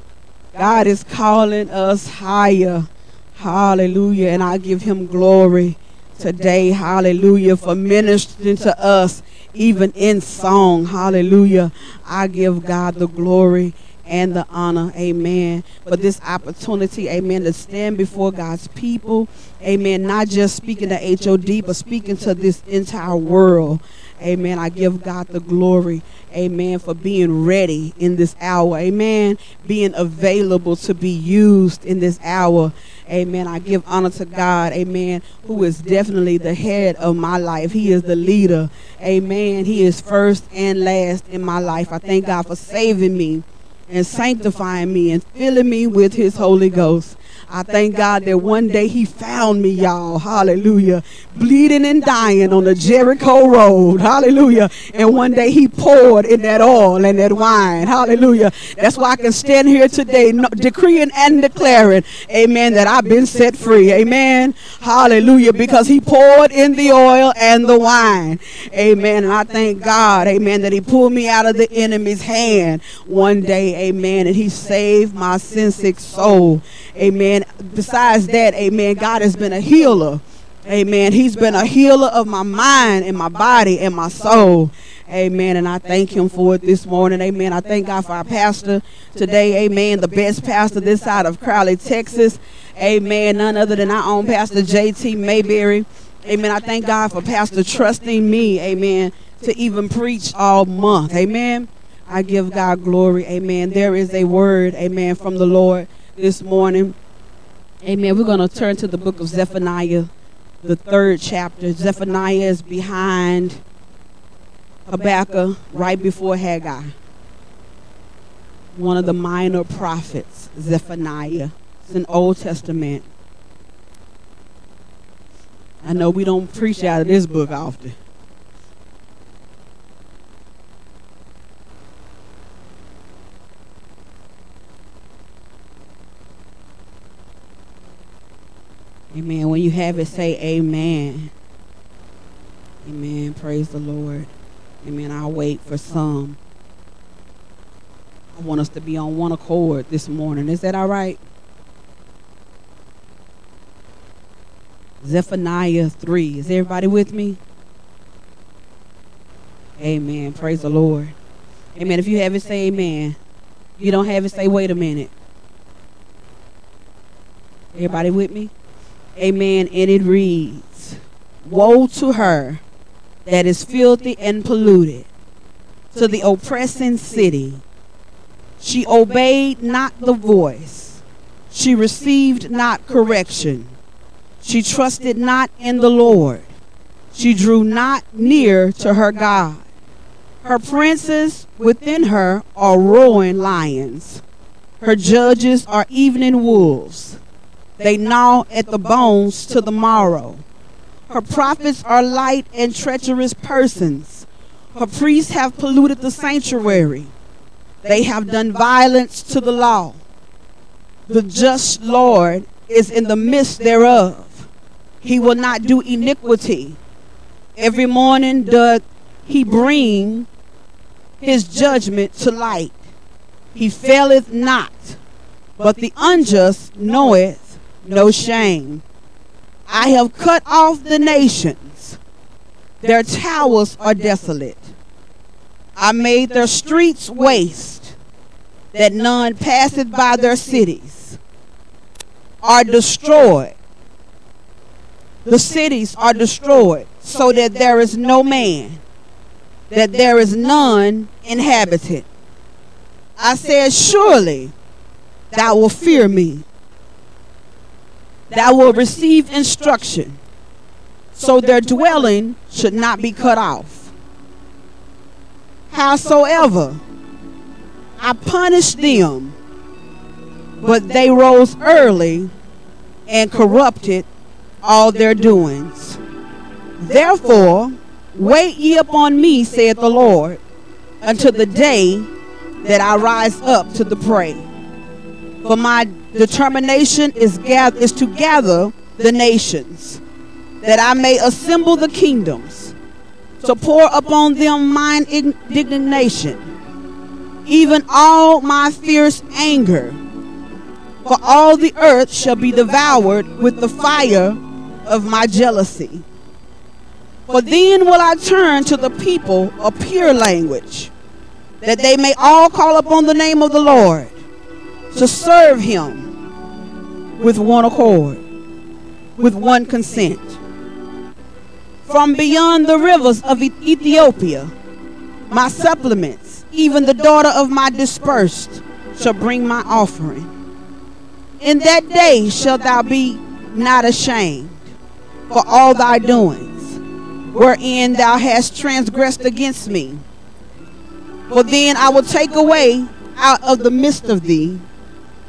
God is calling us higher. Hallelujah. And I give him glory today. Hallelujah. For ministering to us, even in song. Hallelujah. I give God the glory and the honor. Amen. For this opportunity, amen, to stand before God's people. Amen. Not just speaking to HOD, but speaking to this entire world. Amen. I give God the glory. Amen. For being ready in this hour. Amen. Being available to be used in this hour. Amen. I give honor to God. Amen. Who is definitely the head of my life. He is the leader. Amen. He is first and last in my life. I thank God for saving me and sanctifying me and filling me with his Holy Ghost. I thank God that one day he found me, y'all. Hallelujah. Bleeding and dying on the Jericho road. Hallelujah. And one day he poured in that oil and that wine. Hallelujah. That's why I can stand here today decreeing and declaring, amen, that I've been set free. Amen. Hallelujah. Because he poured in the oil and the wine. Amen. And I thank God, amen, that he pulled me out of the enemy's hand one day. Amen. And he saved my sin sick soul. Amen. Besides that, amen, God has been a healer. Amen. He's been a healer of my mind and my body and my soul. Amen. And I thank him for it this morning. Amen. I thank God for our pastor today. Amen. The best pastor this side of Crowley, Texas. Amen. None other than our own pastor, J.T. Mayberry. Amen. I thank God for pastor trusting me. Amen. To even preach all month. Amen. I give God glory. Amen. There is a word. Amen. From the Lord this morning. Amen. We're going to turn to the book of Zephaniah, the third chapter. Zephaniah is behind Habakkuk, right before Haggai. One of the minor prophets, Zephaniah. It's an Old Testament. I know we don't preach out of this book often. Amen. When you have it, say amen. Amen. Praise the Lord. Amen. I'll wait for some. I want us to be on one accord this morning. Is that all right? Zephaniah 3. Is everybody with me? Amen. Praise the Lord. Amen. If you have it, say amen. You don't have it, say wait a minute. Everybody with me? Amen. And it reads Woe to her that is filthy and polluted, to the oppressing city. She obeyed not the voice, she received not correction. She trusted not in the Lord. She drew not near to her God. Her princes within her are roaring lions. Her judges are evening wolves. They gnaw at the bones to the marrow. Her prophets are light and treacherous persons. Her priests have polluted the sanctuary. They have done violence to the law. The just Lord is in the midst thereof. He will not do iniquity. Every morning doth he bring his judgment to light. He faileth not, but the unjust knoweth no shame. I have cut off the nations, their towers are desolate. I made their streets waste, that none passeth by their cities, are destroyed. The cities are destroyed, so that there is no man, that there is none inhabited. I said, Surely thou wilt fear me that will receive instruction, so their dwelling should not be cut off. Howsoever, I punished them, but they rose early and corrupted all their doings. Therefore, wait ye upon me, saith the Lord, until the day that I rise up to the prey. For my determination is, gather, is to gather the nations, that I may assemble the kingdoms, to pour upon them mine indignation, even all my fierce anger. For all the earth shall be devoured with the fire of my jealousy. For then will I turn to the people a pure language, that they may all call upon the name of the Lord, to serve him with one accord, with one consent. From beyond the rivers of Ethiopia, my supplements, even the daughter of my dispersed, shall bring my offering. In that day shalt thou be not ashamed for all thy doings, wherein thou hast transgressed against me. For then I will take away out of the midst of thee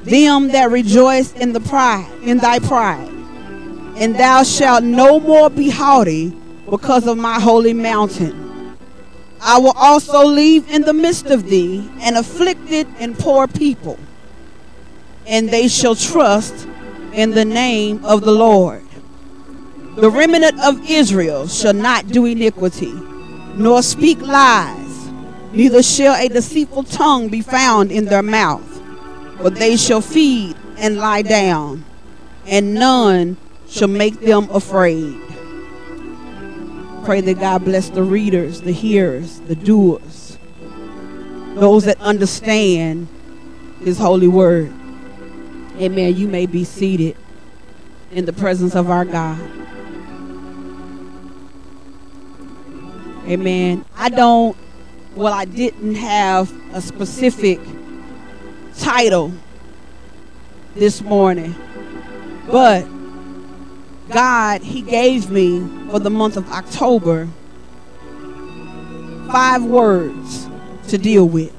them that rejoice in the pride, in thy pride, and thou shalt no more be haughty because of my holy mountain. I will also leave in the midst of thee an afflicted and poor people, and they shall trust in the name of the Lord. The remnant of Israel shall not do iniquity, nor speak lies, neither shall a deceitful tongue be found in their mouth. But they shall feed and lie down, and none shall make them afraid. Pray that God bless the readers, the hearers, the doers, those that understand His holy word. Amen. You may be seated in the presence of our God. Amen. I don't, well, I didn't have a specific title this morning, but God, He gave me for the month of October five words to deal with.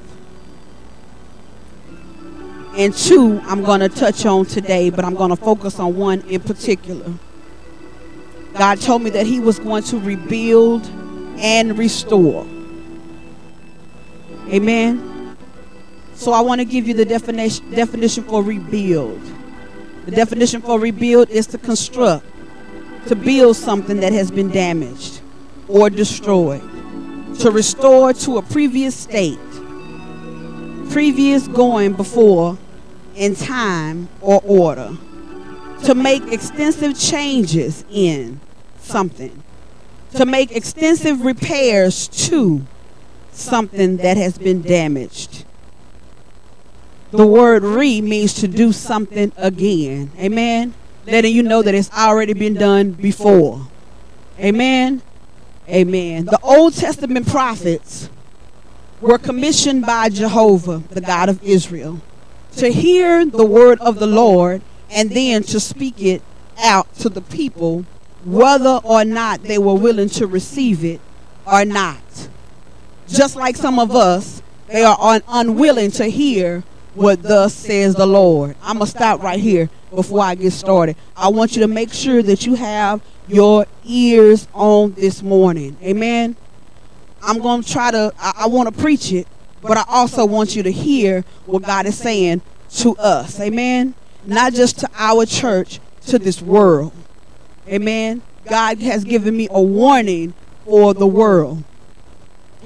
And two, I'm going to touch on today, but I'm going to focus on one in particular. God told me that He was going to rebuild and restore. Amen. So I want to give you the definition definition for rebuild. The definition for rebuild is to construct, to build something that has been damaged or destroyed, to restore to a previous state, previous going before in time or order, to make extensive changes in something, to make extensive repairs to something that has been damaged. The word re means to do something again. Amen. Letting you know that it's already been done before. Amen. Amen. The Old Testament prophets were commissioned by Jehovah, the God of Israel, to hear the word of the Lord and then to speak it out to the people, whether or not they were willing to receive it or not. Just like some of us, they are un- unwilling to hear what thus says the Lord. I'm going to stop right here before I get started. I want you to make sure that you have your ears on this morning. Amen. I'm going to try to, I, I want to preach it, but I also want you to hear what God is saying to us. Amen. Not just to our church, to this world. Amen. God has given me a warning for the world.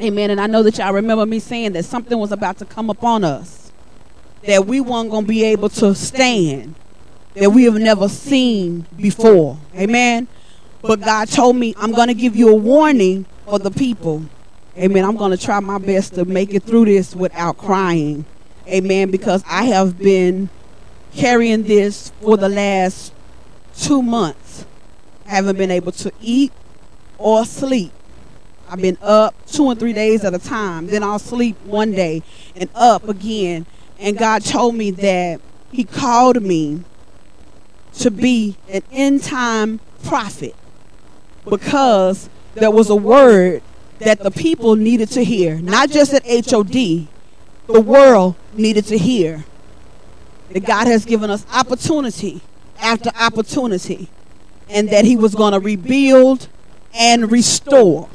Amen. And I know that y'all remember me saying that something was about to come upon us that we weren't going to be able to stand, that we have never seen before. Amen. But God told me, I'm going to give you a warning for the people. Amen. I'm going to try my best to make it through this without crying. Amen. Because I have been carrying this for the last two months. I haven't been able to eat or sleep. I've been up two and three days at a time. Then I'll sleep one day and up again. And God told me that He called me to be an end time prophet because there was a word that the people needed to hear, not just at HOD, the world needed to hear. That God has given us opportunity after opportunity, and that He was going to rebuild and restore.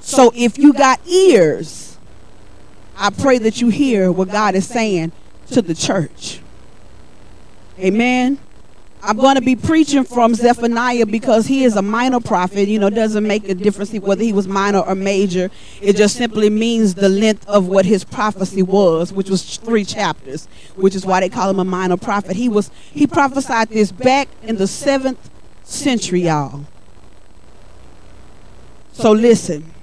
So if you got ears, I pray that you hear what God is saying to the church. Amen. I'm going to be preaching from Zephaniah because he is a minor prophet. You know, doesn't make a difference whether he was minor or major. It just simply means the length of what his prophecy was, which was three chapters, which is why they call him a minor prophet. He was he prophesied this back in the seventh century, y'all. So listen.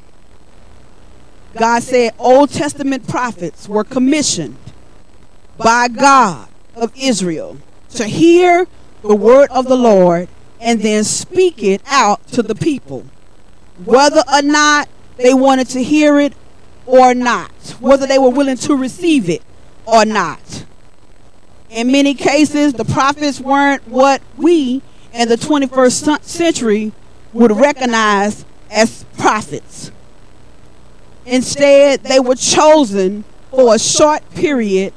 God said Old Testament prophets were commissioned by God of Israel to hear the word of the Lord and then speak it out to the people, whether or not they wanted to hear it or not, whether they were willing to receive it or not. In many cases, the prophets weren't what we in the 21st century would recognize as prophets. Instead, they were chosen for a short period,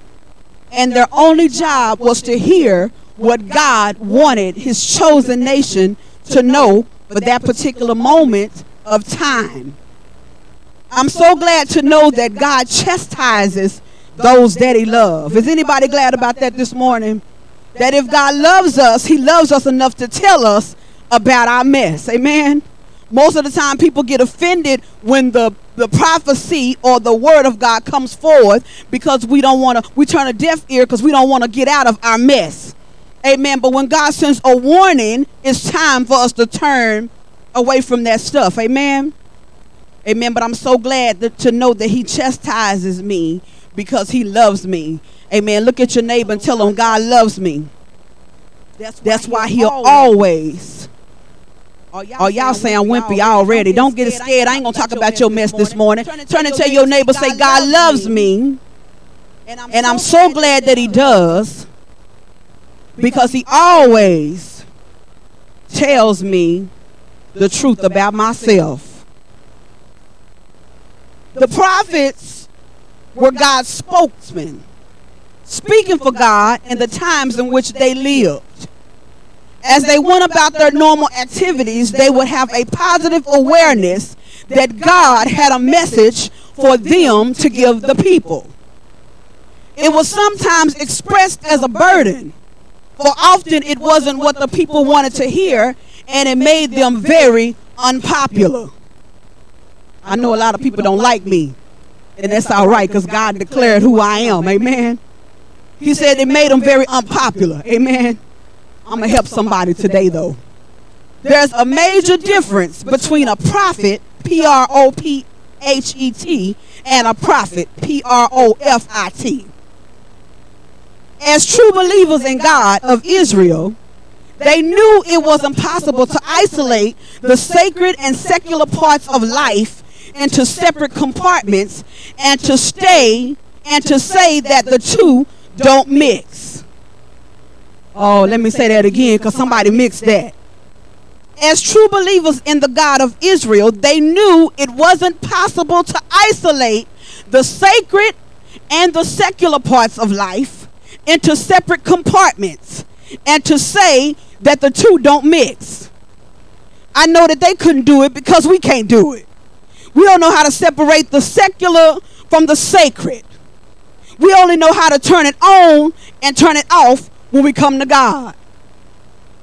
and their only job was to hear what God wanted his chosen nation to know for that particular moment of time. I'm so glad to know that God chastises those that he loves. Is anybody glad about that this morning? That if God loves us, he loves us enough to tell us about our mess. Amen. Most of the time people get offended when the the prophecy or the word of God comes forth because we don't want to we turn a deaf ear because we don't want to get out of our mess. Amen. But when God sends a warning, it's time for us to turn away from that stuff. Amen. Amen. But I'm so glad that, to know that He chastises me because He loves me. Amen. Look at your neighbor and tell him God loves me. That's, That's why He'll always. Oh, y'all saying I'm wimpy already. Don't get scared. I ain't going to talk about your mess this morning. Turn and tell your neighbor, say, God loves me. And I'm so glad that He does because he always tells me the truth about myself. The prophets were God's spokesmen, speaking for God in the times in which they lived. As they went about their normal activities, they would have a positive awareness that God had a message for them to give the people. It was sometimes expressed as a burden for often it wasn't what the people wanted to hear, and it made them very unpopular. I know a lot of people don't like me, and that's all right because God declared who I am. Amen. He said it made them very unpopular. Amen. I'm going to help somebody today, though. There's a major difference between a prophet, P R O P H E T, and a prophet, P R O F I T as true believers in God of Israel, they knew it was impossible to isolate the sacred and secular parts of life into separate compartments and to stay and to say that the two don't mix. Oh, let me say that again because somebody mixed that. As true believers in the God of Israel, they knew it wasn't possible to isolate the sacred and the secular parts of life into separate compartments and to say that the two don't mix. I know that they couldn't do it because we can't do it. We don't know how to separate the secular from the sacred. We only know how to turn it on and turn it off when we come to God.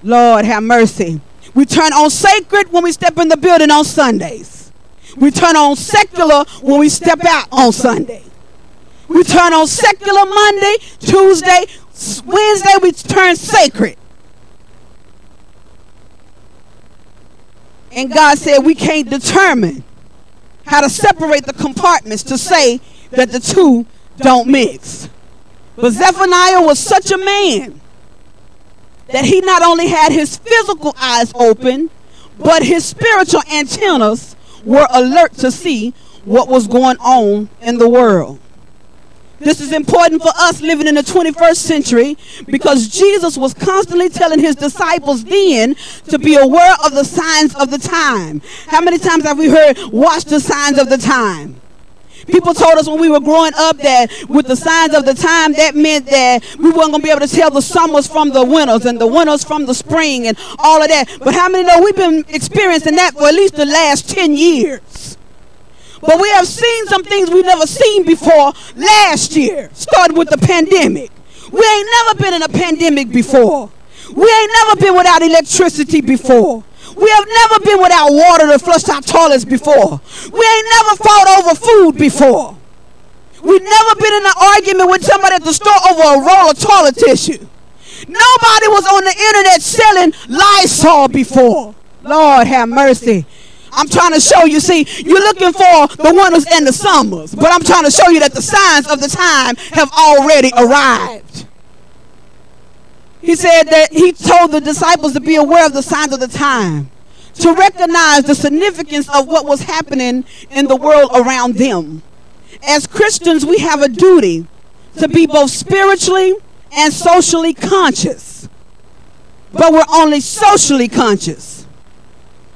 Lord have mercy. We turn on sacred when we step in the building on Sundays. We turn on secular when we step out on Sunday. We turn on secular Monday, Tuesday, Wednesday, we turn sacred. And God said we can't determine how to separate the compartments to say that the two don't mix. But Zephaniah was such a man that he not only had his physical eyes open, but his spiritual antennas were alert to see what was going on in the world. This is important for us living in the 21st century because Jesus was constantly telling his disciples then to be aware of the signs of the time. How many times have we heard, watch the signs of the time? People told us when we were growing up that with the signs of the time, that meant that we weren't going to be able to tell the summers from the winters and the winters from the spring and all of that. But how many know we've been experiencing that for at least the last 10 years? But we have seen some things we've never seen before last year, starting with the pandemic. We ain't never been in a pandemic before. We ain't never been without electricity before. We have never been without water to flush our toilets before. We ain't never fought over food before. We've never been in an argument with somebody at the store over a roll of toilet tissue. Nobody was on the internet selling Lysol before. Lord have mercy. I'm trying to show you, see, you're looking for the wonders and the summers, but I'm trying to show you that the signs of the time have already arrived. He said that he told the disciples to be aware of the signs of the time, to recognize the significance of what was happening in the world around them. As Christians, we have a duty to be both spiritually and socially conscious, but we're only socially conscious.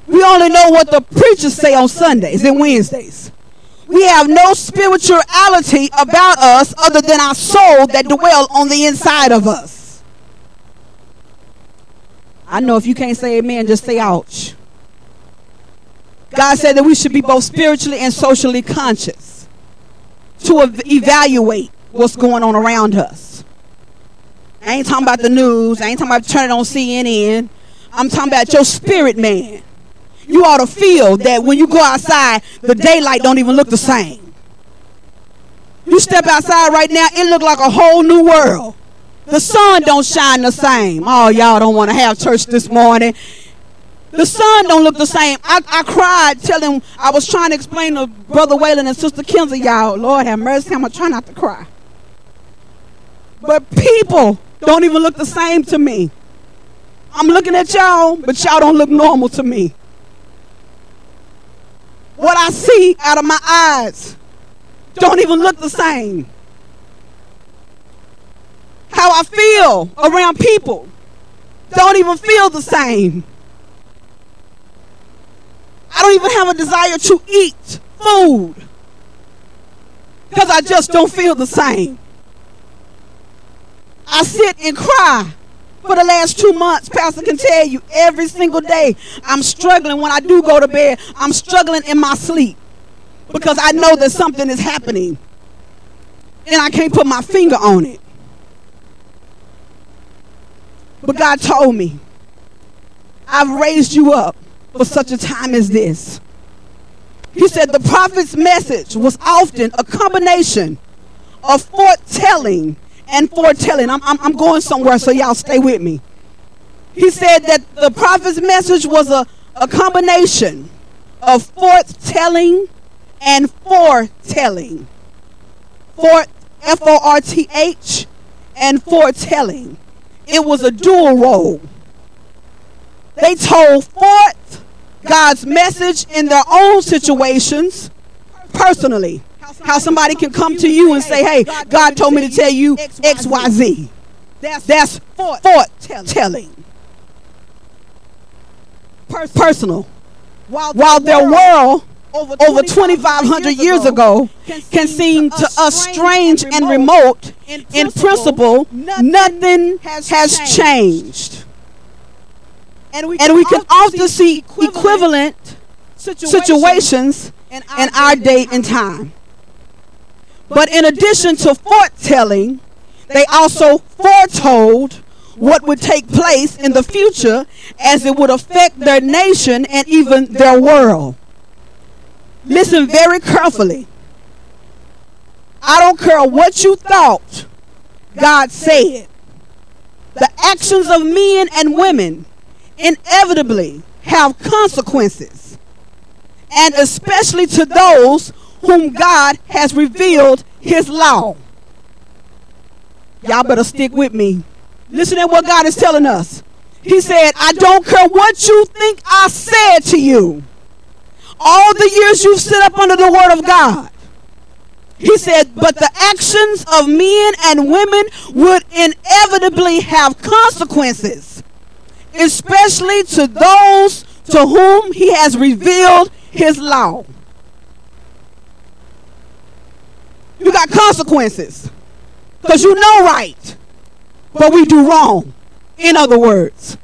We only know what the preachers say on Sundays and Wednesdays. We have no spirituality about us other than our soul that dwell on the inside of us. I know if you can't say amen, just say ouch. God said that we should be both spiritually and socially conscious to ev- evaluate what's going on around us. I ain't talking about the news. I ain't talking about turning on CNN. I'm talking about your spirit man. You ought to feel that when you go outside, the daylight don't even look the same. You step outside right now, it look like a whole new world. The sun don't shine the same. Oh, y'all don't want to have church this morning. The sun don't look the same. I, I cried telling I was trying to explain to Brother Whalen and Sister Kinsey, y'all. Lord have mercy, I'm gonna try not to cry. But people don't even look the same to me. I'm looking at y'all, but y'all don't look normal to me. What I see out of my eyes don't even look the same. How I feel around people don't even feel the same. I don't even have a desire to eat food because I just don't feel the same. I sit and cry for the last two months. Pastor can tell you every single day I'm struggling when I do go to bed. I'm struggling in my sleep because I know that something is happening and I can't put my finger on it. But God told me, I've raised you up for such a time as this. He said the prophet's message was often a combination of foretelling and foretelling. I'm, I'm, I'm going somewhere, so y'all stay with me. He said that the prophet's message was a, a combination of foretelling and foretelling. For F O R T H and foretelling. It was a dual role. They told forth God's message in their own situations personally. How somebody can come to you and say, hey, God told me to tell you X, Y, Z. That's forth telling. Personal. While their world over 2,500 years ago can seem to us strange and remote, in principle, nothing has changed. And we can often see equivalent situations in our day and time. But in addition to foretelling, they also foretold what would take place in the future as it would affect their nation and even their world. Listen very carefully. I don't care what you thought God said. The actions of men and women inevitably have consequences, and especially to those whom God has revealed his law. Y'all better stick with me. Listen to what God is telling us. He said, I don't care what you think I said to you. All the years you've stood up under the word of God. He said, but the actions of men and women would inevitably have consequences, especially to those to whom he has revealed his law. You got consequences because you know right, but we do wrong. In other words,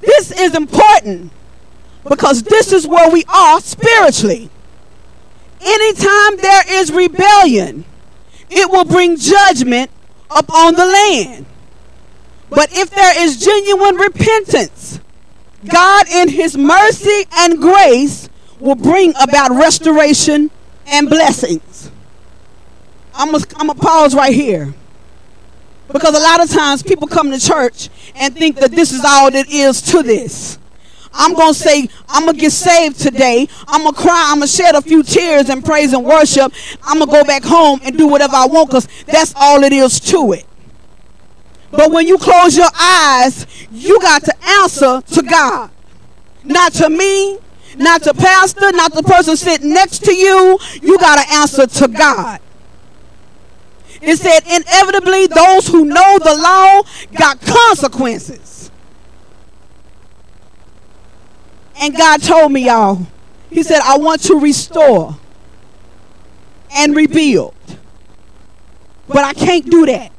this is important because this is where we are spiritually. Anytime there is rebellion, it will bring judgment upon the land. But if there is genuine repentance, God in his mercy and grace will bring about restoration and blessings. I'm going to pause right here. Because a lot of times people come to church and think that this is all that is to this. I'm going to say, I'm going to get saved today. I'm going to cry. I'm going to shed a few tears and praise and worship. I'm going to go back home and do whatever I want because that's all it is to it. But when you close your eyes, you got to answer to God. Not to me, not to pastor, not the person sitting next to you. You got to answer to God. It said, inevitably, those who know the law got consequences. And God told me, y'all, He said, I want to restore and rebuild. But I can't do that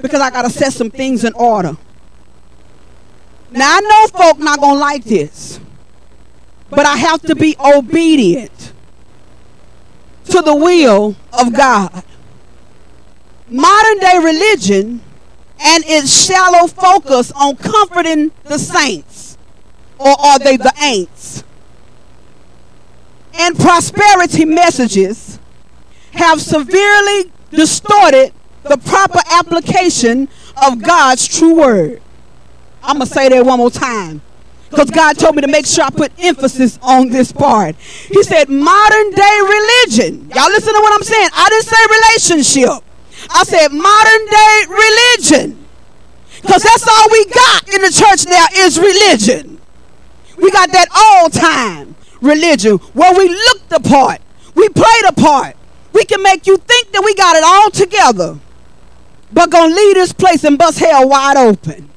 because I got to set some things in order. Now, I know folk not going to like this, but I have to be obedient to the will of God. Modern day religion and its shallow focus on comforting the saints, or are they the ain'ts? And prosperity messages have severely distorted the proper application of God's true word. I'm going to say that one more time because God told me to make sure I put emphasis on this part. He said, modern day religion. Y'all listen to what I'm saying. I didn't say relationship, I said modern day religion. Because that's all we got in the church now is religion. We got that all time religion where we look the part, we play the part. We can make you think that we got it all together, but gonna leave this place and bust hell wide open.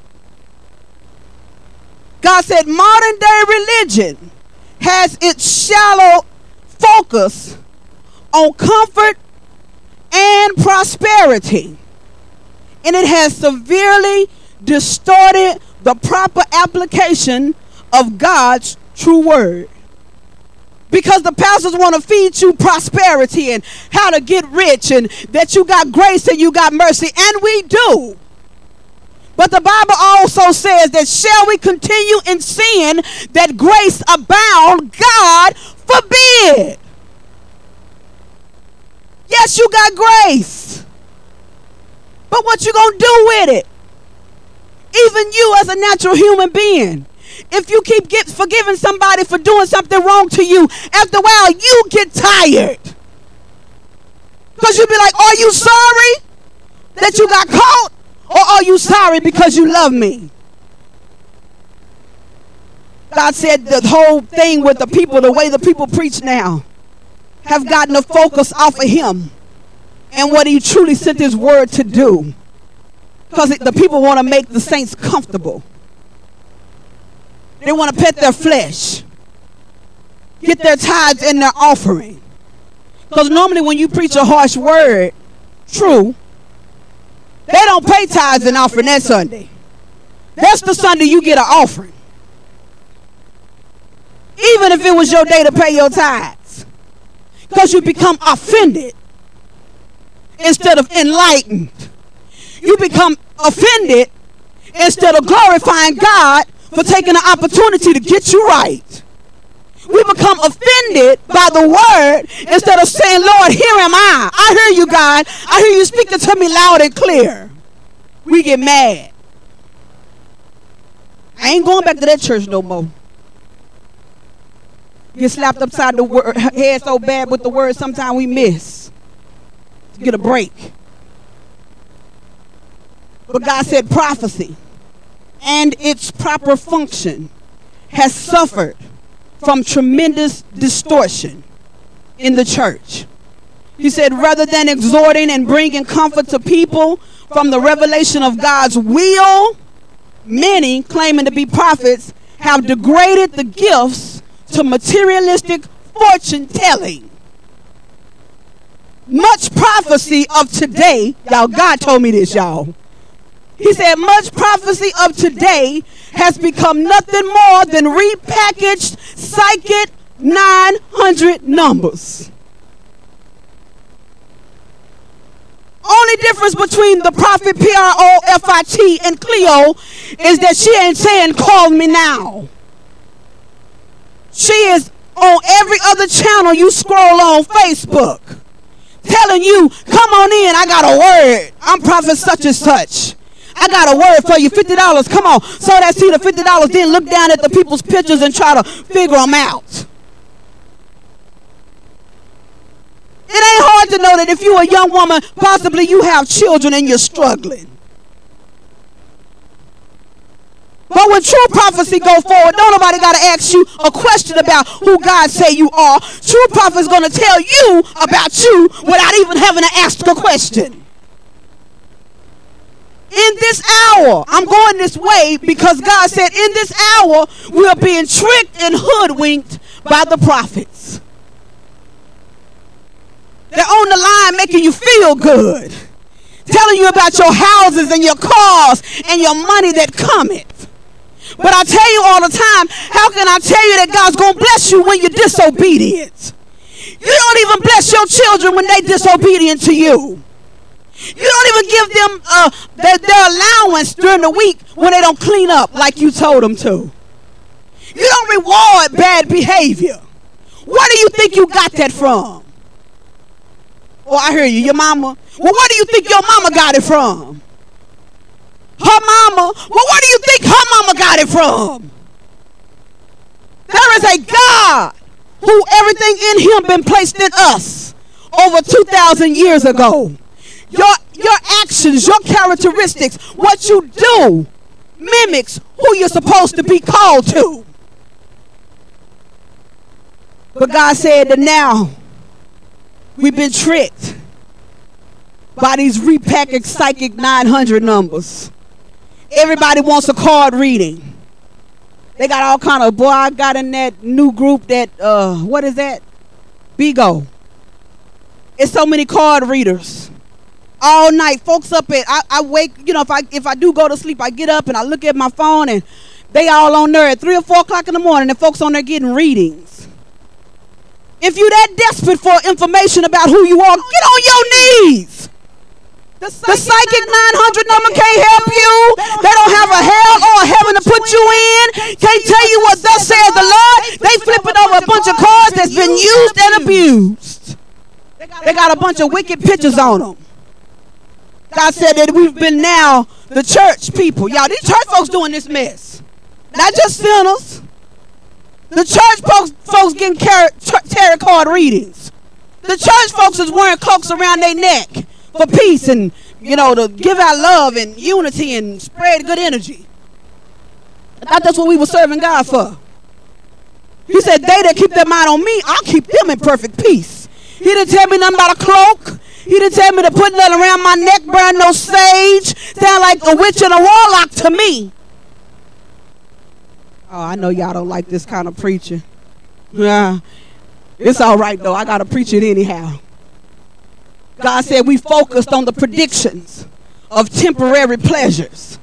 God said modern day religion has its shallow focus on comfort and prosperity. And it has severely distorted the proper application of God's true word. Because the pastors want to feed you prosperity and how to get rich and that you got grace and you got mercy. And we do. But the Bible also says that shall we continue in sin that grace abound? God forbid. Yes, you got grace. But what you going to do with it? Even you as a natural human being. If you keep get, forgiving somebody for doing something wrong to you, after a while you get tired. Because you'll be like, Are you sorry that you got caught? Or are you sorry because you love me? God said the whole thing with the people, the way the people preach now, have gotten the focus off of Him and what He truly sent His word to do. Because the people want to make the saints comfortable. They want to pet their flesh, get their tithes and their offering. Because normally when you preach a harsh word, true, they don't pay tithes and offering that Sunday. That's the Sunday you get an offering. Even if it was your day to pay your tithes. Because you become offended instead of enlightened. You become offended instead of glorifying God for taking the opportunity to get you right. We become offended by the word instead of saying, Lord, here am I. I hear you, God. I hear you speaking to me loud and clear. We get mad. I ain't going back to that church no more. Get slapped upside the word, head so bad with the word, sometimes we miss. Get a break. But God said prophecy and its proper function has suffered from tremendous distortion in the church. He said, rather than exhorting and bringing comfort to people from the revelation of God's will, many claiming to be prophets have degraded the gifts to materialistic fortune telling. Much prophecy of today, y'all, God told me this, y'all. He said, much prophecy of today has become nothing more than repackaged psychic 900 numbers. Only difference between the prophet P R O F I T and Cleo is that she ain't saying call me now. She is on every other channel you scroll on Facebook telling you, come on in, I got a word. I'm prophet such and such. I got a word for you, $50. Come on. So that seed of $50, then look down at the people's pictures and try to figure them out. It ain't hard to know that if you're a young woman, possibly you have children and you're struggling. But when true prophecy go forward, don't nobody got to ask you a question about who God say you are. True prophet is going to tell you about you without even having to ask a question. In this hour, I'm going this way because God said in this hour we're being tricked and hoodwinked by the prophets. They're on the line making you feel good, telling you about your houses and your cars and your money that cometh. But I tell you all the time, how can I tell you that God's going to bless you when you're disobedient? You don't even bless your children when they're disobedient to you. You don't even give them uh, their, their allowance during the week when they don't clean up like you told them to. You don't reward bad behavior. Where do you think you got that from? Oh, I hear you. Your mama. Well, where do you think your mama got it from? Her mama. Well, where do you think her mama got it from? There is a God who everything in him been placed in us over 2,000 years ago. Your, your actions, your characteristics, what you do mimics who you're supposed to be called to. But God said that now we've been tricked by these repackaged psychic 900 numbers. Everybody wants a card reading. They got all kind of boy. I got in that new group that uh, what is that? Bigo. It's so many card readers. All night, folks up at I, I wake. You know, if I if I do go to sleep, I get up and I look at my phone and they all on there at three or four o'clock in the morning, and folks on there getting readings. If you that desperate for information about who you are, get on your knees. The psychic 900 number can't help you. They don't have a hell or a heaven to put you in. Can't tell you what thus says the Lord. They flipping over a bunch of cards that's been used and abused. They got a bunch of wicked pictures on them. God said that we've been now the church people. Y'all, these church folks doing this mess. Not just sinners. The church folks, folks getting tarot card readings. The church folks is wearing cloaks around their neck for peace and, you know, to give out love and unity and spread good energy. I thought that's what we were serving God for. He said, They that keep their mind on me, I'll keep them in perfect peace. He didn't tell me nothing about a cloak. He didn't tell me to put nothing around my neck, burn no sage. Sound like a witch and a warlock to me. Oh, I know y'all don't like this kind of preaching. Yeah. It's all right though. I gotta preach it anyhow. God said we focused on the predictions of temporary pleasures.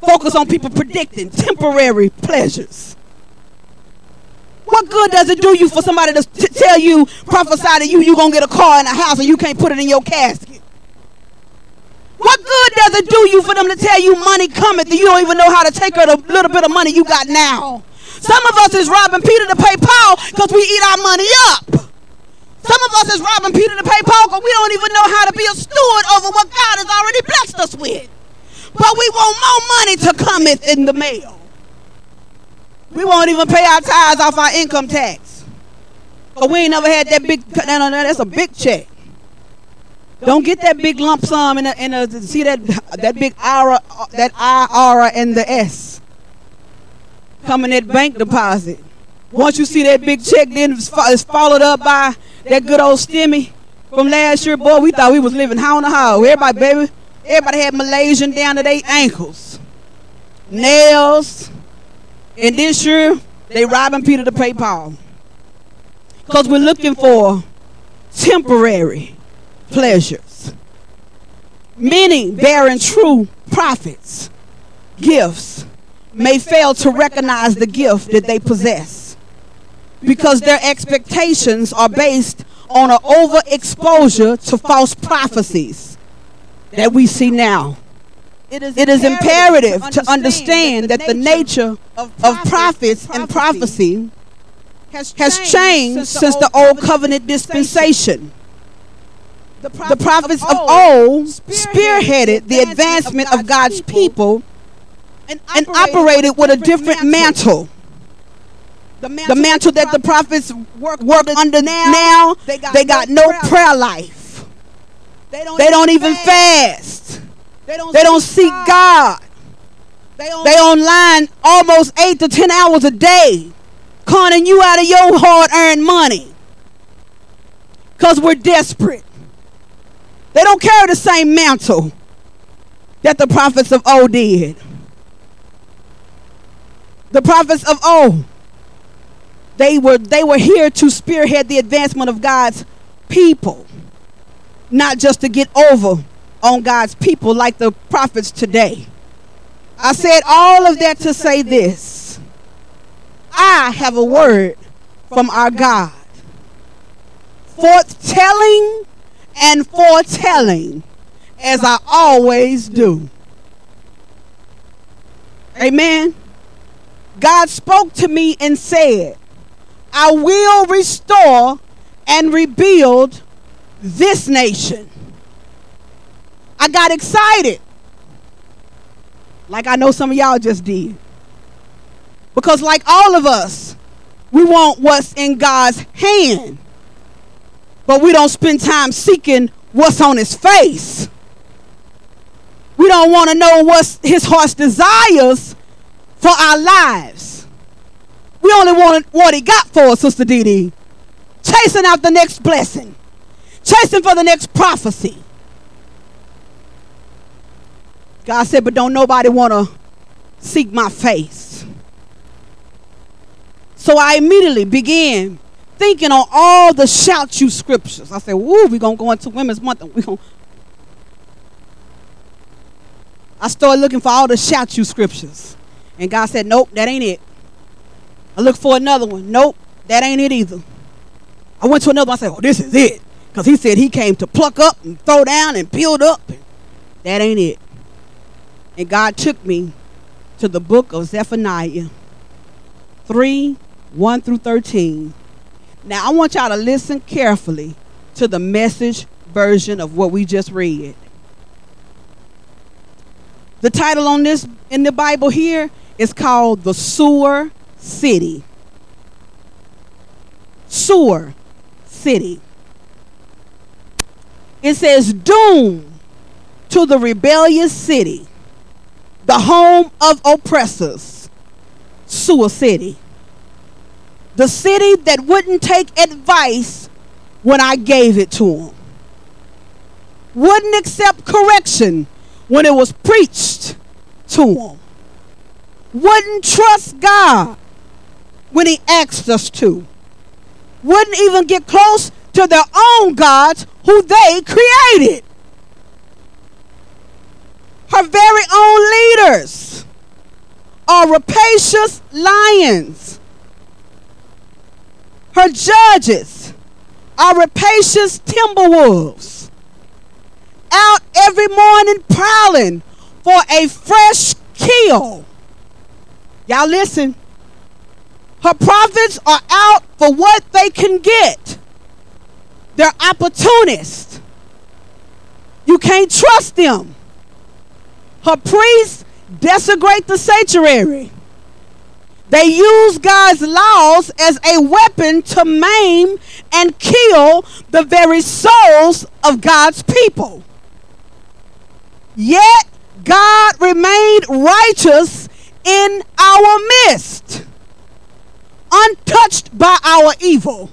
Focus on people predicting temporary pleasures. What good does it do you for somebody to t- tell you, prophesy to you, you're going to get a car and a house and you can't put it in your casket? What good does it do you for them to tell you money cometh and you don't even know how to take out a little bit of money you got now? Some of us is robbing Peter to pay Paul because we eat our money up. Some of us is robbing Peter to pay Paul because we don't even know how to be a steward over what God has already blessed us with. But we want more money to cometh in the mail. We won't even pay our tithes off our income tax. But we ain't never had that big, that's a big check. Don't get that big lump sum in a, in a see that that big IRA, that IRA and the S coming at bank deposit. Once you see that big check, then it's, followed up by that good old stimmy from last year. Boy, we thought we was living high on the how. Everybody, baby, everybody had Malaysian down to their ankles, nails, and this year they robbing Peter to pay Paul because we're looking for temporary pleasures. Many bearing true prophets, gifts, may fail to recognize the gift that they possess because their expectations are based on an overexposure to false prophecies that we see now. It is, It is imperative to understand that the nature of prophets and prophecy has changed since the old covenant dispensation. The prophets of old spearheaded the advancement of God's people and operated with a different mantle. The mantle that the prophets work under now, they got no prayer life. They don't even fast. They don't seek God. They online almost eight to ten hours a day, conning you out of your hard-earned money. Cause we're desperate. They don't carry the same mantle that the prophets of old did. The prophets of old, they were they were here to spearhead the advancement of God's people, not just to get over on God's people like the prophets today. I said all of that to say this. I have a word from our God. Forthtelling and foretelling as I always do. Amen. God spoke to me and said, I will restore and rebuild this nation. I got excited. Like I know some of y'all just did. Because, like all of us, we want what's in God's hand. But we don't spend time seeking what's on his face. We don't want to know what's his heart's desires for our lives. We only want what he got for us, Sister Dee Dee. Chasing out the next blessing. Chasing for the next prophecy. God said, but don't nobody want to seek my face. So I immediately began thinking on all the shout you scriptures. I said, woo, we're going to go into Women's Month and going to. I started looking for all the shout you scriptures. And God said, nope, that ain't it. I looked for another one. Nope, that ain't it either. I went to another one. I said, oh, this is it. Because he said he came to pluck up and throw down and build up. That ain't it. And God took me to the book of Zephaniah 3 1 through 13. Now, I want y'all to listen carefully to the message version of what we just read. The title on this in the Bible here is called The Sewer City. Sewer City. It says, Doom to the rebellious city, the home of oppressors, Sewer City. The city that wouldn't take advice when I gave it to them, wouldn't accept correction when it was preached to them, wouldn't trust God when He asked us to, wouldn't even get close to their own gods who they created. Her very own leaders are rapacious lions. Her judges are rapacious timber wolves. Out every morning prowling for a fresh kill. Y'all listen. Her prophets are out for what they can get. They're opportunists. You can't trust them. Her priests desecrate the sanctuary. They use God's laws as a weapon to maim and kill the very souls of God's people. Yet God remained righteous in our midst, untouched by our evil.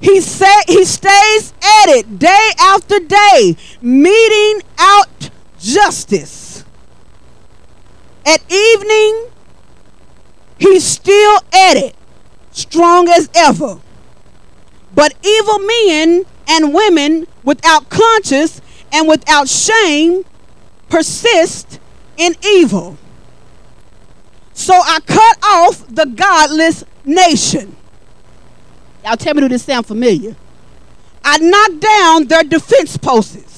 He said he stays at it day after day, meting out justice. At evening, he's still at it, strong as ever. But evil men and women without conscience and without shame persist in evil. So I cut off the godless nation. Y'all tell me, do this sound familiar? I knocked down their defense posts.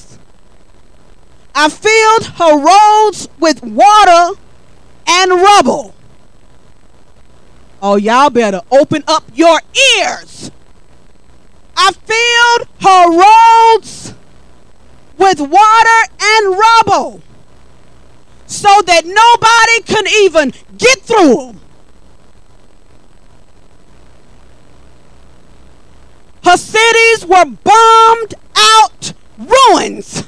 I filled her roads with water and rubble. Oh, y'all better open up your ears. I filled her roads with water and rubble so that nobody can even get through them. Her cities were bombed out ruins.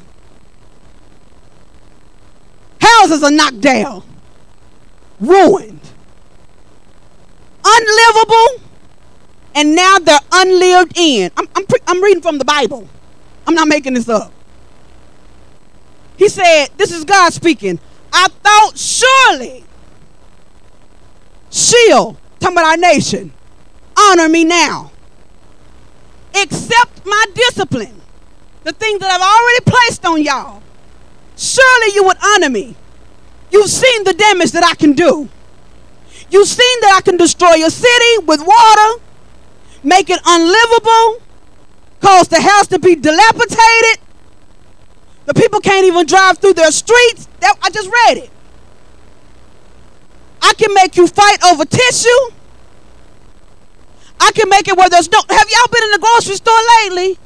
Houses are knocked down, ruined, unlivable, and now they're unlived in. I'm, I'm, pre- I'm reading from the Bible. I'm not making this up. He said, This is God speaking. I thought surely she'll, talking about our nation, honor me now. Accept my discipline, the things that I've already placed on y'all. Surely you would honor me. You've seen the damage that I can do. You've seen that I can destroy your city with water, make it unlivable, cause the house to be dilapidated. The people can't even drive through their streets. That, I just read it. I can make you fight over tissue. I can make it where there's no. Have y'all been in the grocery store lately?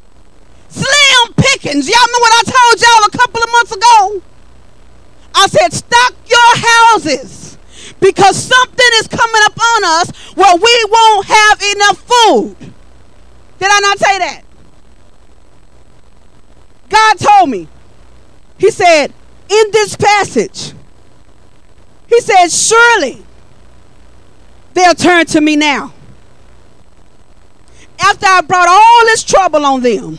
Slim pickings. Y'all know what I told y'all a couple of months ago? I said, stock your houses because something is coming up on us where we won't have enough food. Did I not say that? God told me. He said, in this passage, He said, surely they'll turn to me now. After I brought all this trouble on them,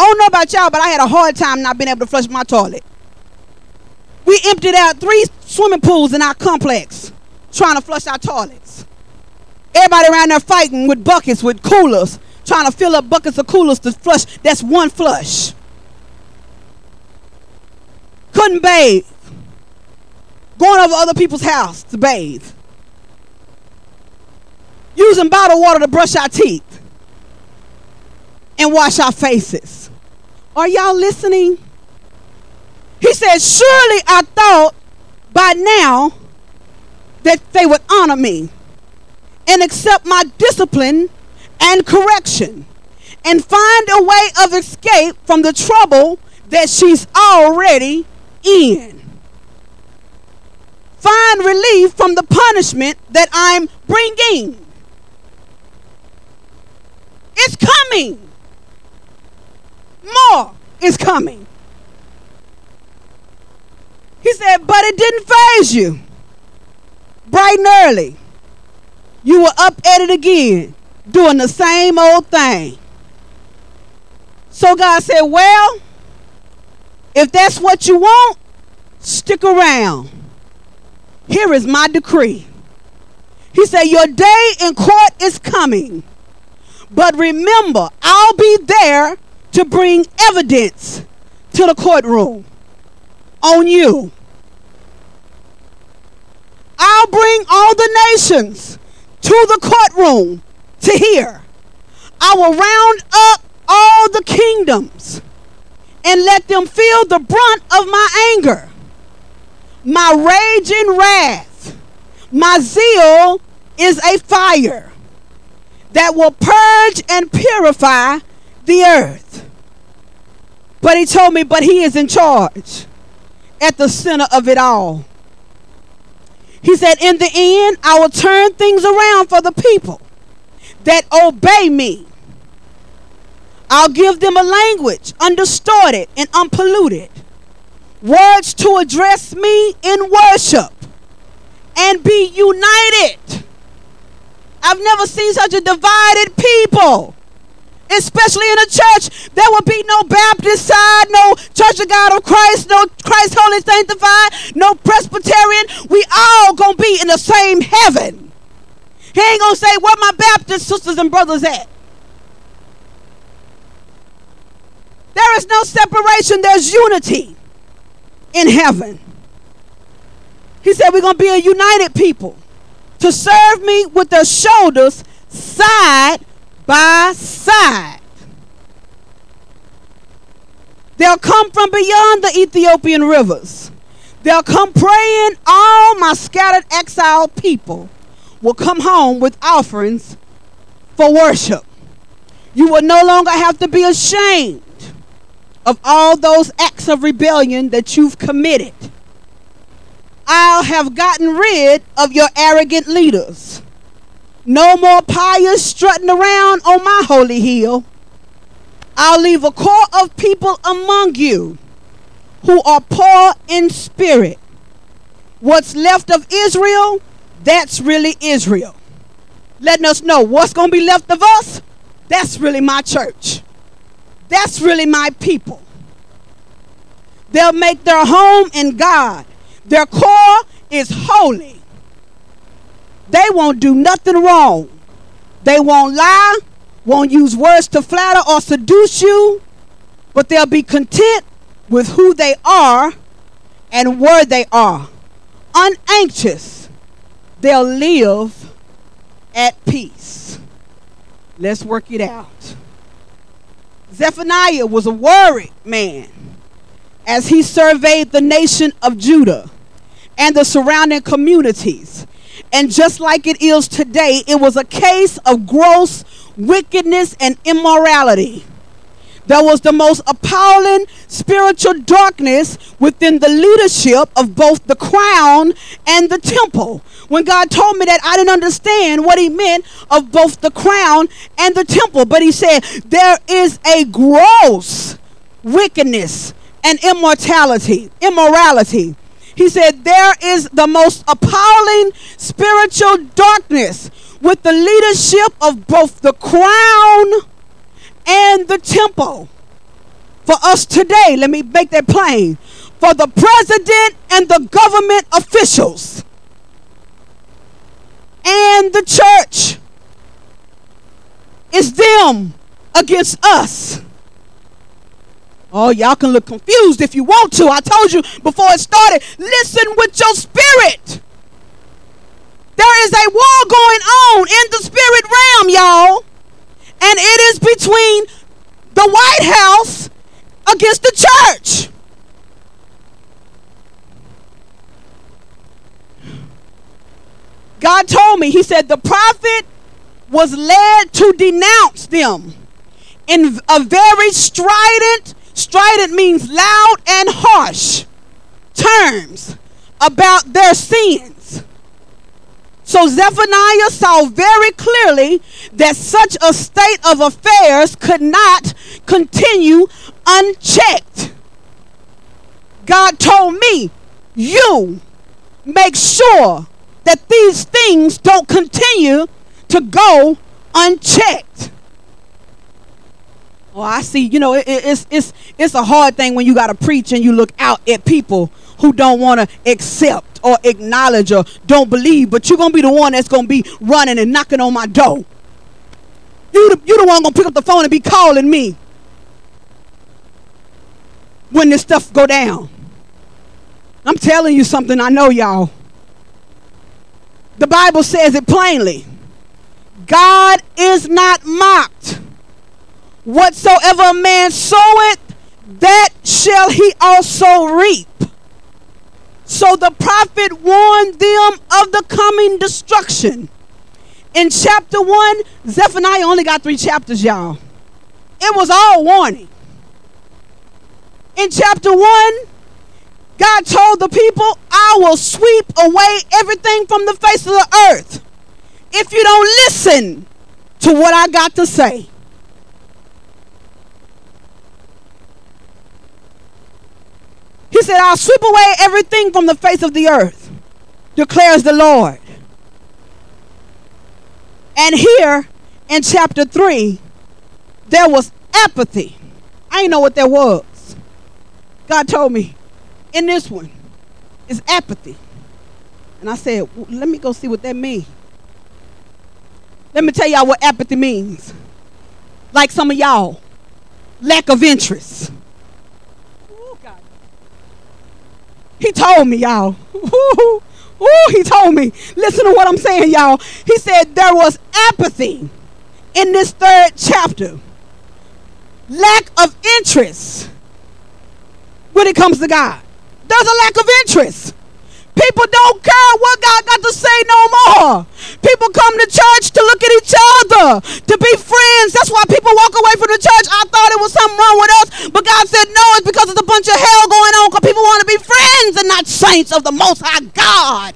I don't know about y'all, but I had a hard time not being able to flush my toilet. We emptied out three swimming pools in our complex trying to flush our toilets. Everybody around there fighting with buckets, with coolers, trying to fill up buckets of coolers to flush. That's one flush. Couldn't bathe. Going over other people's house to bathe. Using bottled water to brush our teeth and wash our faces. Are y'all listening? He said, Surely I thought by now that they would honor me and accept my discipline and correction and find a way of escape from the trouble that she's already in. Find relief from the punishment that I'm bringing. It's coming. More is coming. He said, but it didn't faze you. Bright and early, you were up at it again, doing the same old thing. So God said, well, if that's what you want, stick around. Here is my decree. He said, Your day in court is coming. But remember, I'll be there to bring evidence to the courtroom on you. I'll bring all the nations to the courtroom to hear. I will round up all the kingdoms and let them feel the brunt of my anger, my raging wrath. My zeal is a fire that will purge and purify the earth. But he told me, but he is in charge at the center of it all. He said, In the end, I will turn things around for the people that obey me. I'll give them a language undistorted and unpolluted, words to address me in worship and be united. I've never seen such a divided people especially in a church, there will be no Baptist side, no Church of God of Christ, no Christ Holy Sanctified, no Presbyterian. We all gonna be in the same heaven. He ain't gonna say where my Baptist sisters and brothers at. There is no separation, there's unity in heaven. He said we're gonna be a united people to serve me with their shoulders side by side. They'll come from beyond the Ethiopian rivers. They'll come praying. All my scattered exiled people will come home with offerings for worship. You will no longer have to be ashamed of all those acts of rebellion that you've committed. I'll have gotten rid of your arrogant leaders. No more pious strutting around on my holy hill. I'll leave a core of people among you who are poor in spirit. What's left of Israel, that's really Israel. Letting us know what's going to be left of us, that's really my church. That's really my people. They'll make their home in God. Their core is holy. They won't do nothing wrong. They won't lie, won't use words to flatter or seduce you, but they'll be content with who they are and where they are. Unanxious, they'll live at peace. Let's work it out. Zephaniah was a worried man as he surveyed the nation of Judah and the surrounding communities. And just like it is today, it was a case of gross wickedness and immorality. There was the most appalling spiritual darkness within the leadership of both the crown and the temple. When God told me that, I didn't understand what He meant of both the crown and the temple. But He said, There is a gross wickedness and immortality, immorality. He said, There is the most appalling spiritual darkness with the leadership of both the crown and the temple. For us today, let me make that plain. For the president and the government officials and the church, it's them against us. Oh, y'all can look confused if you want to. I told you before it started, listen with your spirit. There is a war going on in the spirit realm, y'all. And it is between the White House against the church. God told me, He said, the prophet was led to denounce them in a very strident, strident means loud and harsh terms about their sins. So Zephaniah saw very clearly that such a state of affairs could not continue unchecked. God told me, you make sure that these things don't continue to go unchecked. Oh, I see. You know, it, it- it's it's it's a hard thing when you got to preach and you look out at people who don't want to accept or acknowledge or don't believe. But you're gonna be the one that's gonna be running and knocking on my door. You the, you the one gonna pick up the phone and be calling me when this stuff go down. I'm telling you something. I know y'all. The Bible says it plainly. God is not mocked. Whatsoever a man soweth, that shall he also reap. So the prophet warned them of the coming destruction. In chapter 1, Zephaniah only got three chapters, y'all. It was all warning. In chapter 1, God told the people, I will sweep away everything from the face of the earth if you don't listen to what I got to say. He said, I'll sweep away everything from the face of the earth, declares the Lord. And here in chapter 3, there was apathy. I didn't know what that was. God told me in this one is apathy. And I said, "Well, let me go see what that means. Let me tell y'all what apathy means. Like some of y'all, lack of interest. Ooh, God. He told me, y'all. Ooh, ooh, he told me. Listen to what I'm saying, y'all. He said there was apathy in this third chapter, lack of interest when it comes to God. There's a lack of interest. People don't care what God got to say no more. People come to church to look at each other, to be friends. That's why people walk away from the church. I thought it was something wrong with us, but God said no, it's because it's a bunch of hell going on because people want to be friends and not saints of the Most High God.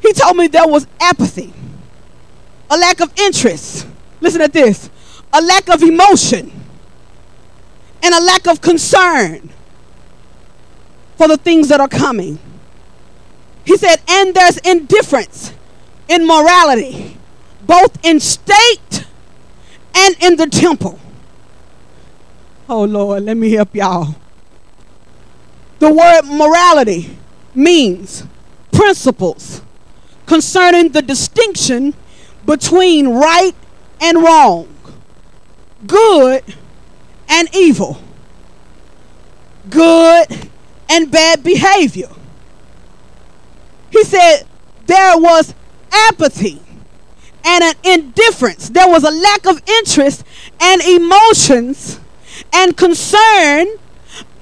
He told me there was apathy, a lack of interest. Listen to this a lack of emotion and a lack of concern for the things that are coming. He said, and there's indifference in morality, both in state and in the temple. Oh Lord, let me help y'all. The word morality means principles concerning the distinction between right and wrong, good and evil, good and bad behavior. He said there was apathy and an indifference. There was a lack of interest and emotions and concern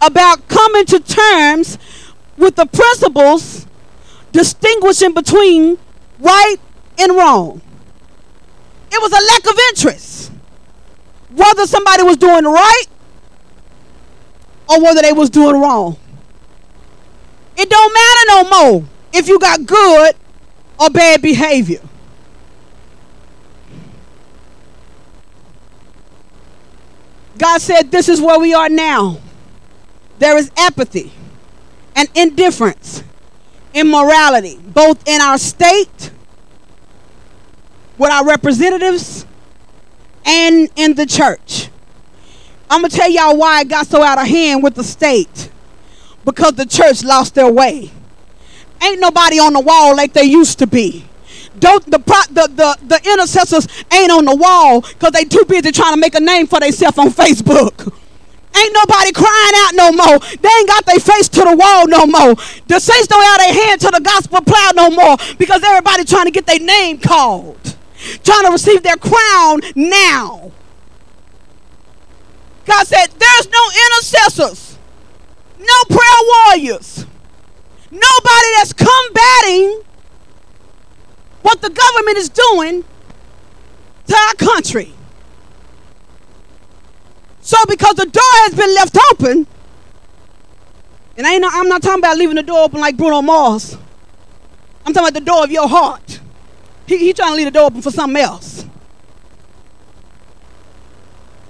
about coming to terms with the principles distinguishing between right and wrong. It was a lack of interest. Whether somebody was doing right or whether they was doing wrong. It don't matter no more if you got good or bad behavior. God said, This is where we are now. There is apathy and indifference, immorality, both in our state, with our representatives, and in the church. I'm going to tell y'all why it got so out of hand with the state. Because the church lost their way. Ain't nobody on the wall like they used to be. Don't the the, the the intercessors ain't on the wall because they too busy trying to make a name for themselves on Facebook. Ain't nobody crying out no more. They ain't got their face to the wall no more. The saints don't have their hand to the gospel plow no more because everybody trying to get their name called, trying to receive their crown now. God said, "There's no intercessors, no prayer warriors, nobody that's combating what the government is doing to our country." So because the door has been left open, and I I'm not talking about leaving the door open like Bruno Mars. I'm talking about the door of your heart. He, he trying to leave the door open for something else.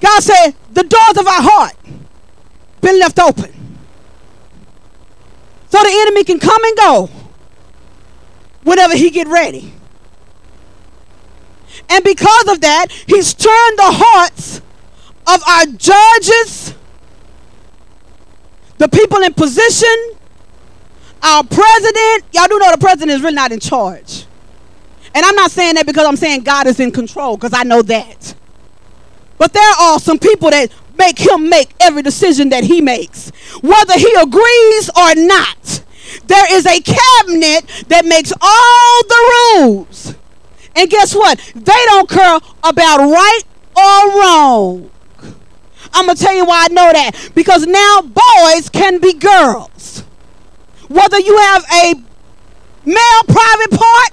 God said, the doors of our heart been left open. So the enemy can come and go whenever he get ready. And because of that, he's turned the hearts of our judges, the people in position, our president. Y'all do know the president is really not in charge. And I'm not saying that because I'm saying God is in control, because I know that. But there are some people that make him make every decision that he makes, whether he agrees or not. There is a cabinet that makes all the rules. And guess what? They don't care about right or wrong. I'm going to tell you why I know that. Because now boys can be girls. Whether you have a male private part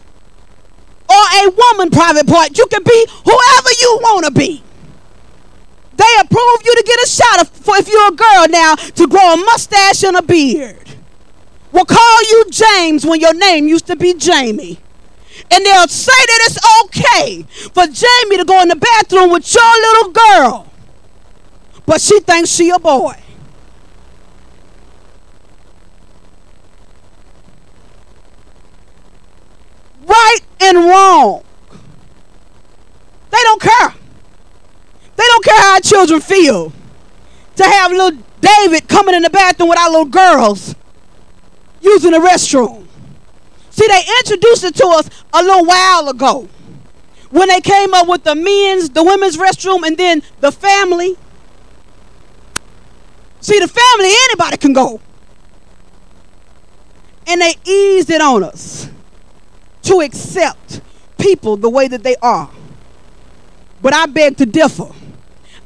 or a woman private part, you can be whoever you want to be. They approve you to get a shot for if you're a girl now to grow a mustache and a beard. Will call you James when your name used to be Jamie. And they'll say that it's okay for Jamie to go in the bathroom with your little girl. But she thinks she a boy. Right and wrong. They don't care. They don't care how children feel. To have little David coming in the bathroom with our little girls using the restroom. See, they introduced it to us a little while ago when they came up with the men's, the women's restroom, and then the family. See, the family, anybody can go. And they eased it on us to accept people the way that they are. But I beg to differ.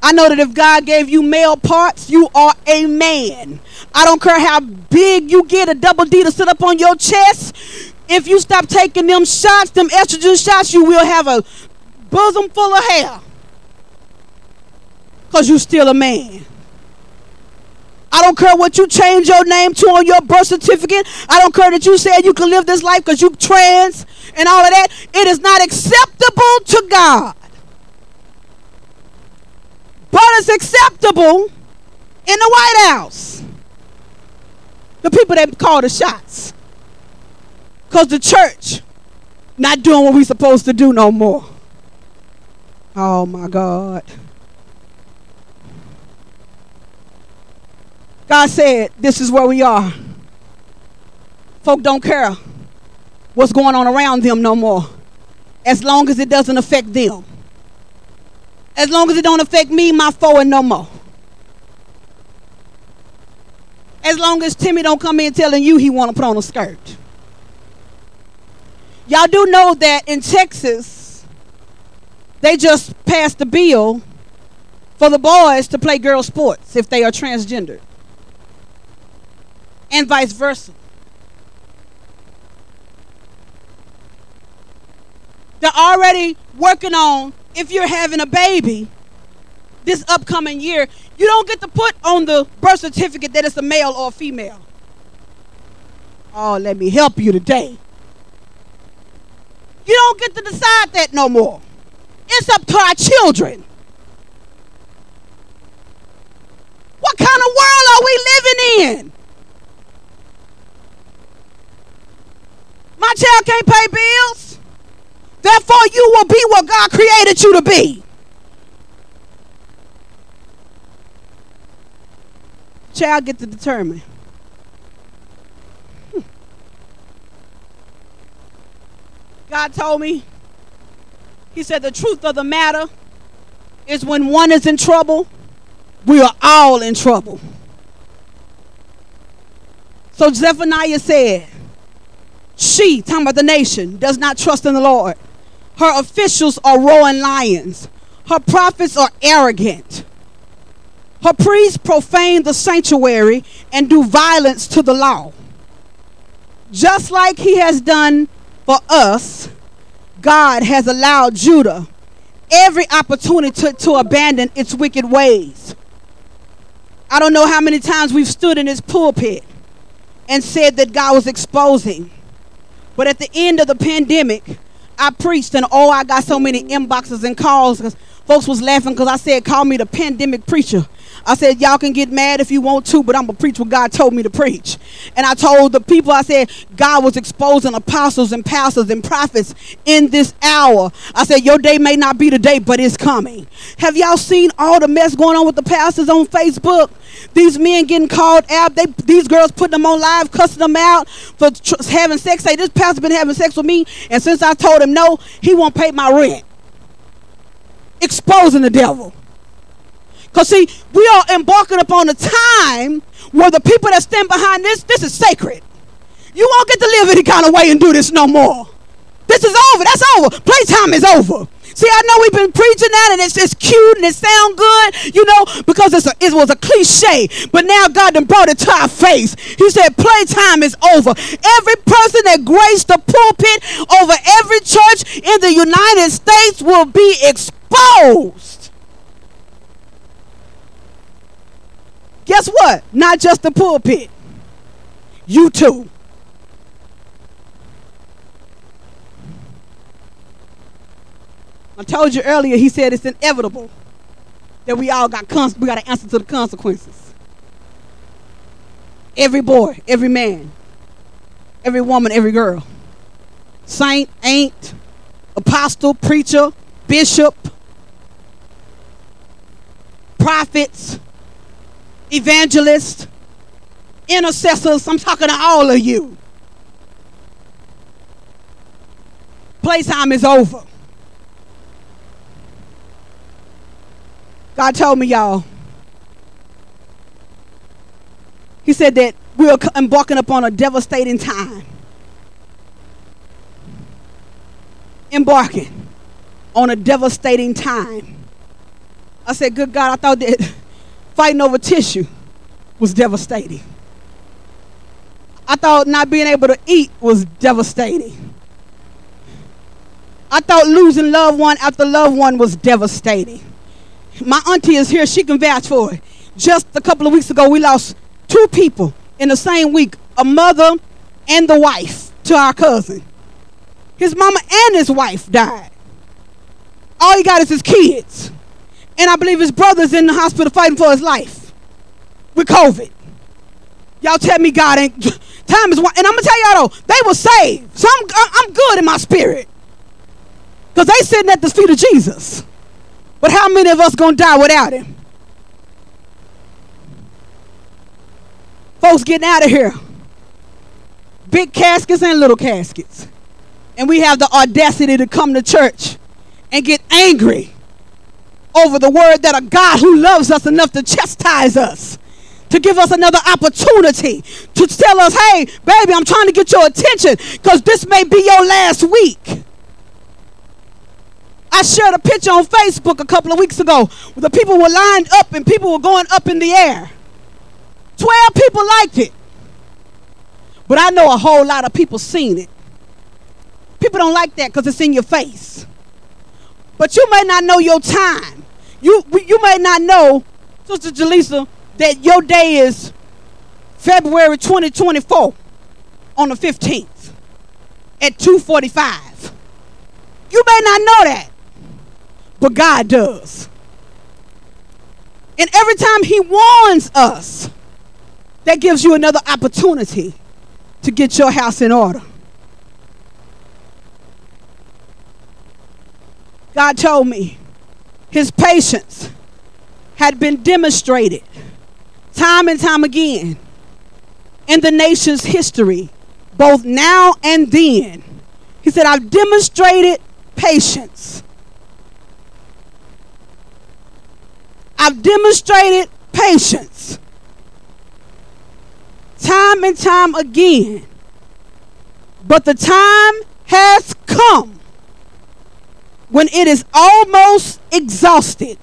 I know that if God gave you male parts, you are a man. I don't care how big you get, a double D to sit up on your chest. If you stop taking them shots, them estrogen shots, you will have a bosom full of hair. Because you're still a man. I don't care what you change your name to on your birth certificate. I don't care that you said you can live this life because you trans and all of that. It is not acceptable to God. But it's acceptable in the White House. The people that call the shots. Because the church not doing what we're supposed to do no more. Oh my God. God said, This is where we are. Folk don't care what's going on around them no more. As long as it doesn't affect them. As long as it don't affect me, my foe, no more. As long as Timmy don't come in telling you he want to put on a skirt. Y'all do know that in Texas, they just passed a bill for the boys to play girl sports if they are transgendered and vice versa. They're already working on if you're having a baby this upcoming year, you don't get to put on the birth certificate that it's a male or a female. Oh, let me help you today. You don't get to decide that no more. It's up to our children. What kind of world are we living in? My child can't pay bills. Therefore, you will be what God created you to be. Child get to determine. Hmm. God told me, He said, the truth of the matter is when one is in trouble, we are all in trouble. So Zephaniah said, she, talking about the nation, does not trust in the Lord. Her officials are roaring lions. Her prophets are arrogant. Her priests profane the sanctuary and do violence to the law. Just like he has done for us, God has allowed Judah every opportunity to, to abandon its wicked ways. I don't know how many times we've stood in this pulpit and said that God was exposing. But at the end of the pandemic, I preached and oh, I got so many inboxes and calls because folks was laughing because I said, call me the pandemic preacher. I said, y'all can get mad if you want to, but I'm going to preach what God told me to preach. And I told the people, I said, God was exposing apostles and pastors and prophets in this hour. I said, your day may not be today, but it's coming. Have y'all seen all the mess going on with the pastors on Facebook? These men getting called out. They, these girls putting them on live, cussing them out for tr- having sex. Say, this pastor been having sex with me, and since I told him no, he won't pay my rent. Exposing the devil. Because, see, we are embarking upon a time where the people that stand behind this, this is sacred. You won't get to live any kind of way and do this no more. This is over. That's over. Playtime is over. See, I know we've been preaching that and it's, it's cute and it sound good, you know, because it's a, it was a cliche. But now God done brought it to our face. He said, playtime is over. Every person that graced the pulpit over every church in the United States will be exposed. Guess what? Not just the pulpit. You too. I told you earlier, he said it's inevitable that we all got cons- we got to answer to the consequences. Every boy, every man, every woman, every girl, saint, ain't, apostle, preacher, bishop, prophets, evangelists, intercessors. I'm talking to all of you. Playtime is over. God told me, y'all. He said that we are embarking upon a devastating time. Embarking on a devastating time. I said, Good God, I thought that fighting over tissue was devastating. I thought not being able to eat was devastating. I thought losing loved one after loved one was devastating. My auntie is here, she can vouch for it. Just a couple of weeks ago, we lost two people in the same week a mother and the wife to our cousin. His mama and his wife died. All he got is his kids. And I believe his brother's in the hospital fighting for his life with COVID. Y'all tell me God ain't time is one. And I'm gonna tell y'all though, they were saved. So I'm I'm good in my spirit. Because they sitting at the feet of Jesus. But how many of us gonna die without him? Folks getting out of here. Big caskets and little caskets. And we have the audacity to come to church and get angry over the word that a God who loves us enough to chastise us, to give us another opportunity, to tell us, hey, baby, I'm trying to get your attention because this may be your last week. I shared a picture on Facebook a couple of weeks ago where the people were lined up and people were going up in the air. 12 people liked it. But I know a whole lot of people seen it. People don't like that because it's in your face. But you may not know your time. You you may not know, Sister Jaleesa, that your day is February 2024 on the 15th at 2:45. You may not know that, but God does. And every time He warns us, that gives you another opportunity to get your house in order. God told me his patience had been demonstrated time and time again in the nation's history, both now and then. He said, I've demonstrated patience. I've demonstrated patience time and time again. But the time has come when it is almost exhausted.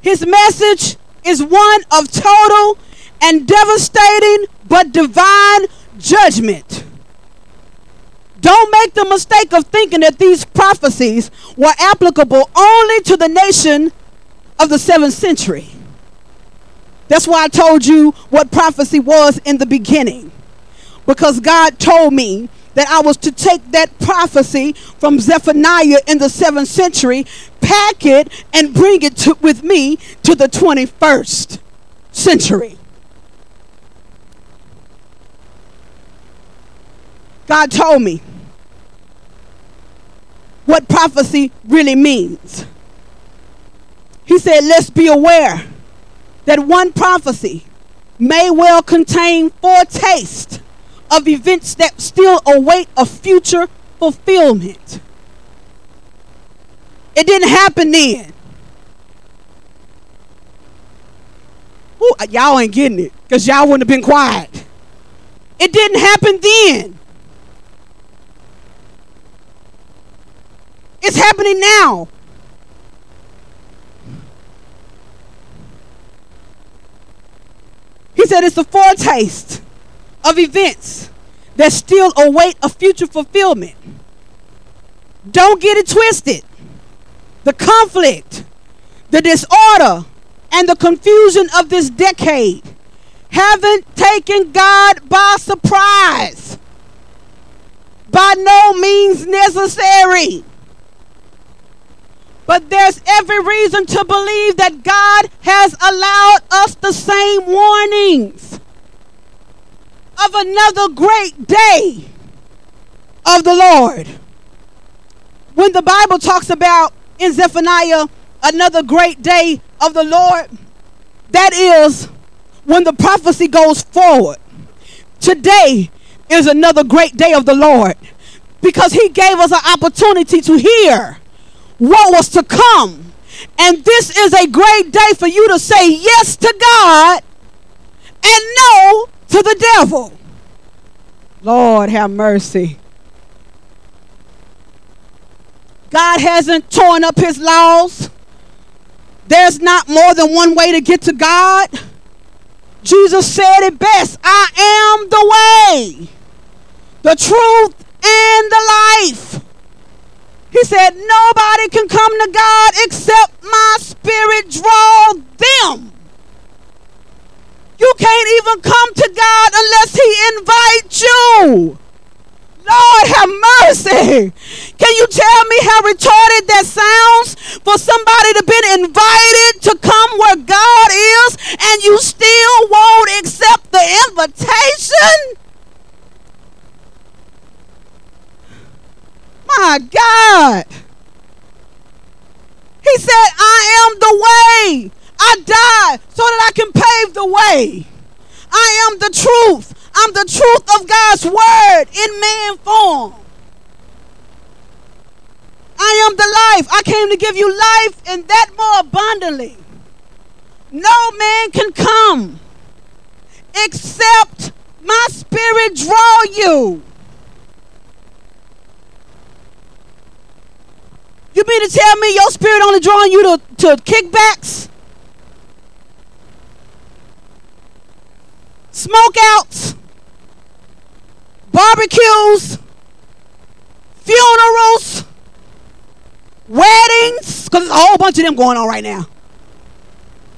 His message is one of total and devastating but divine judgment. Don't make the mistake of thinking that these prophecies were applicable only to the nation of the seventh century. That's why I told you what prophecy was in the beginning. Because God told me that I was to take that prophecy from Zephaniah in the seventh century, pack it, and bring it to, with me to the 21st century. God told me what prophecy really means. He said, let's be aware that one prophecy may well contain foretaste of events that still await a future fulfillment. It didn't happen then. Ooh, uh, y'all ain't getting it because y'all wouldn't have been quiet. It didn't happen then. It's happening now. He said it's a foretaste of events that still await a future fulfillment. Don't get it twisted. The conflict, the disorder, and the confusion of this decade haven't taken God by surprise. By no means necessary. But there's every reason to believe that God has allowed us the same warnings of another great day of the Lord. When the Bible talks about in Zephaniah another great day of the Lord, that is when the prophecy goes forward. Today is another great day of the Lord because He gave us an opportunity to hear what was to come. And this is a great day for you to say yes to God and no to the devil. Lord, have mercy. God hasn't torn up his laws. There's not more than one way to get to God. Jesus said it best I am the way, the truth, and the life. He said, Nobody can come to God except my spirit draw them. You can't even come to God unless He invites you. Lord have mercy. Can you tell me how retarded that sounds for somebody to been invited to come where God is and you still won't accept the invitation? My God. He said, I am the way. I died so that I can pave the way. I am the truth. I'm the truth of God's word in man form. I am the life. I came to give you life and that more abundantly. No man can come except my spirit draw you. You mean to tell me your spirit only drawing you to, to kickbacks? Smokeouts? Barbecues? Funerals? Weddings? Because there's a whole bunch of them going on right now.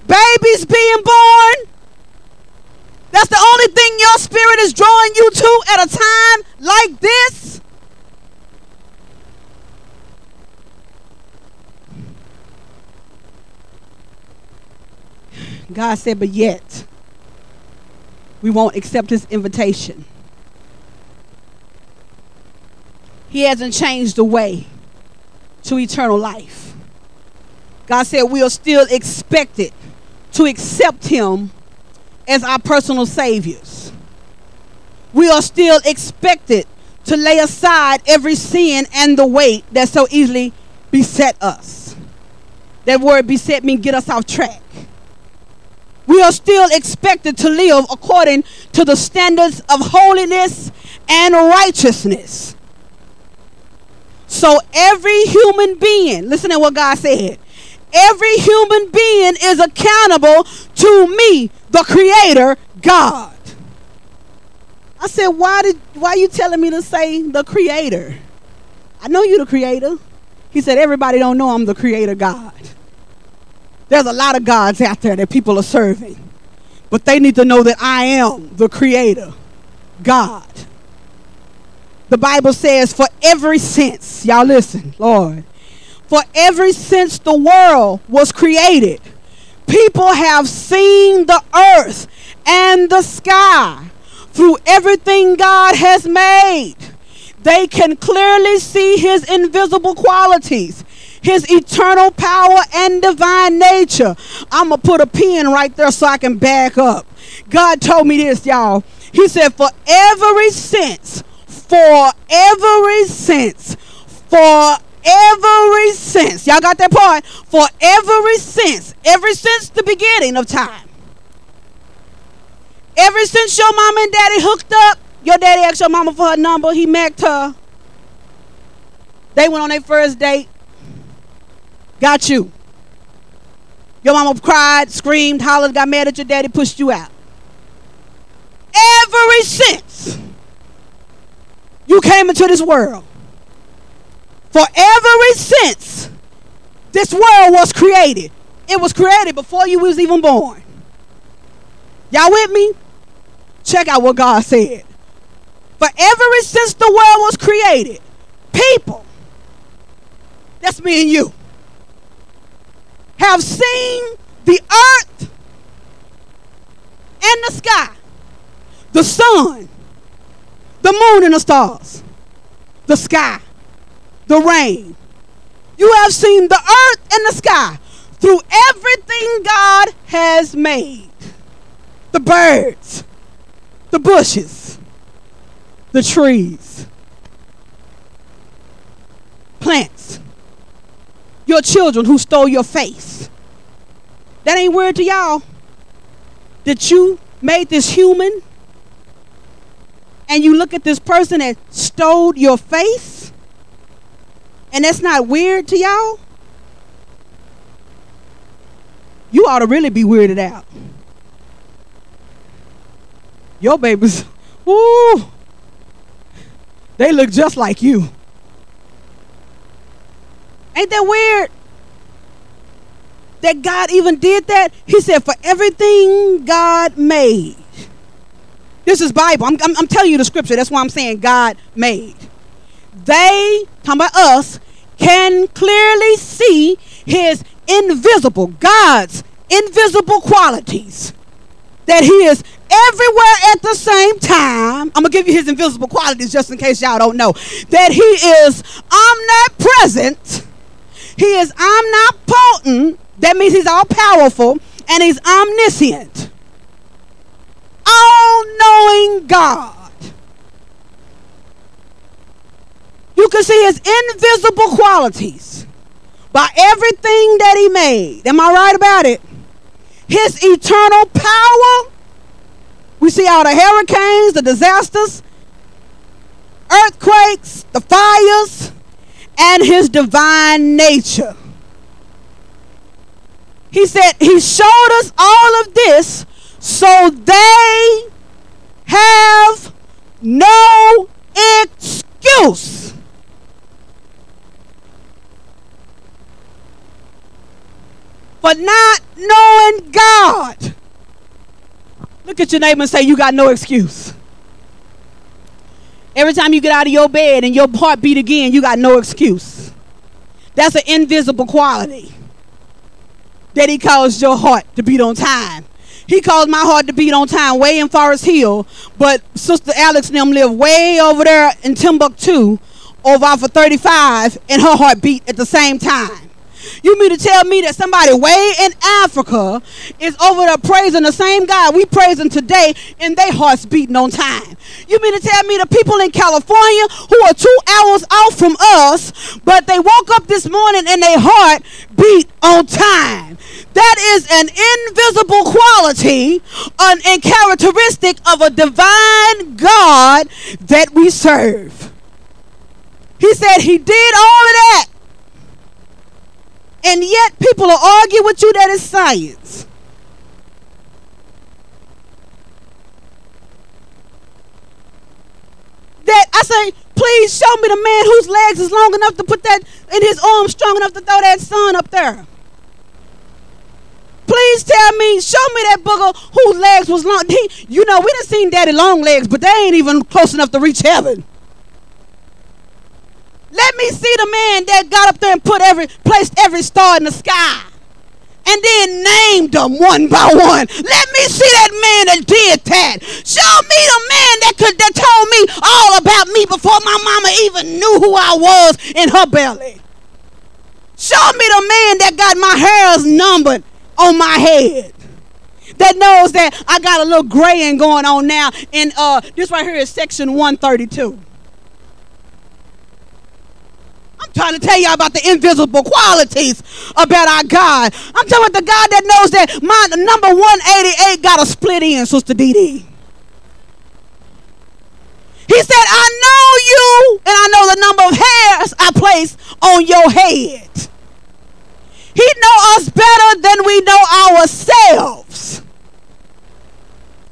Babies being born? That's the only thing your spirit is drawing you to at a time like this? God said, but yet we won't accept his invitation. He hasn't changed the way to eternal life. God said we are still expected to accept him as our personal saviors. We are still expected to lay aside every sin and the weight that so easily beset us. That word beset means get us off track we are still expected to live according to the standards of holiness and righteousness. So every human being, listen to what God said. Every human being is accountable to me, the creator, God. I said, why did why are you telling me to say the creator? I know you're the creator. He said, everybody don't know I'm the creator God. There's a lot of gods out there that people are serving. But they need to know that I am the creator, God. The Bible says, for every since, y'all listen, Lord, for every since the world was created, people have seen the earth and the sky through everything God has made. They can clearly see his invisible qualities his eternal power and divine nature. I'm going to put a pin right there so I can back up. God told me this, y'all. He said, For every sense, for every sense, for every sense. Y'all got that part? For every sense, ever since the beginning of time. Ever since your mom and daddy hooked up, your daddy asked your mama for her number, he met her. They went on their first date. Got you. Your mama cried, screamed, hollered, got mad at your daddy, pushed you out. Ever since you came into this world, for ever since this world was created, it was created before you was even born. Y'all with me? Check out what God said. For ever since the world was created, people, that's me and you have seen the earth and the sky, the sun, the moon and the stars, the sky, the rain. You have seen the earth and the sky through everything God has made the birds, the bushes, the trees, plants your children who stole your face. That ain't weird to y'all. That you made this human and you look at this person that stole your face And that's not weird to y'all? You ought to really be weirded out. Your babies, woo, they look just like you. Ain't that weird? That God even did that? He said, for everything God made. This is Bible. I'm, I'm, I'm telling you the scripture. That's why I'm saying God made. They, talking about us, can clearly see his invisible, God's invisible qualities. That he is everywhere at the same time. I'm going to give you his invisible qualities just in case y'all don't know. That he is omnipresent. He is omnipotent. That means he's all powerful. And he's omniscient. All knowing God. You can see his invisible qualities by everything that he made. Am I right about it? His eternal power. We see all the hurricanes, the disasters, earthquakes, the fires, and his divine nature. He said he showed us all of this so they have no excuse. For not knowing God. Look at your neighbor and say, You got no excuse. Every time you get out of your bed and your heart beat again, you got no excuse. That's an invisible quality that he caused your heart to beat on time. He caused my heart to beat on time way in Forest Hill, but Sister Alex and them live way over there in Timbuktu, over off of 35, and her heart beat at the same time. You mean to tell me that somebody way in Africa is over there praising the same God we praising today and their hearts beating on time? You mean to tell me the people in California who are two hours off from us, but they woke up this morning and their heart beat on time? That is an invisible quality an, and characteristic of a divine God that we serve. He said he did all of that and yet people will argue with you that it's science. That I say, please show me the man whose legs is long enough to put that in his arm strong enough to throw that sun up there. Please tell me, show me that booger whose legs was long. He, you know, we done seen daddy long legs, but they ain't even close enough to reach heaven. Let me see the man that got up there and put every placed every star in the sky. And then named them one by one. Let me see that man that did that. Show me the man that could that told me all about me before my mama even knew who I was in her belly. Show me the man that got my hairs numbered on my head. That knows that I got a little graying going on now. And uh, this right here is section 132. I'm trying to tell y'all about the invisible qualities about our God. I'm talking about the God that knows that my number 188 got a split in, Sister Dee Dee. He said, I know you, and I know the number of hairs I place on your head. He know us better than we know ourselves.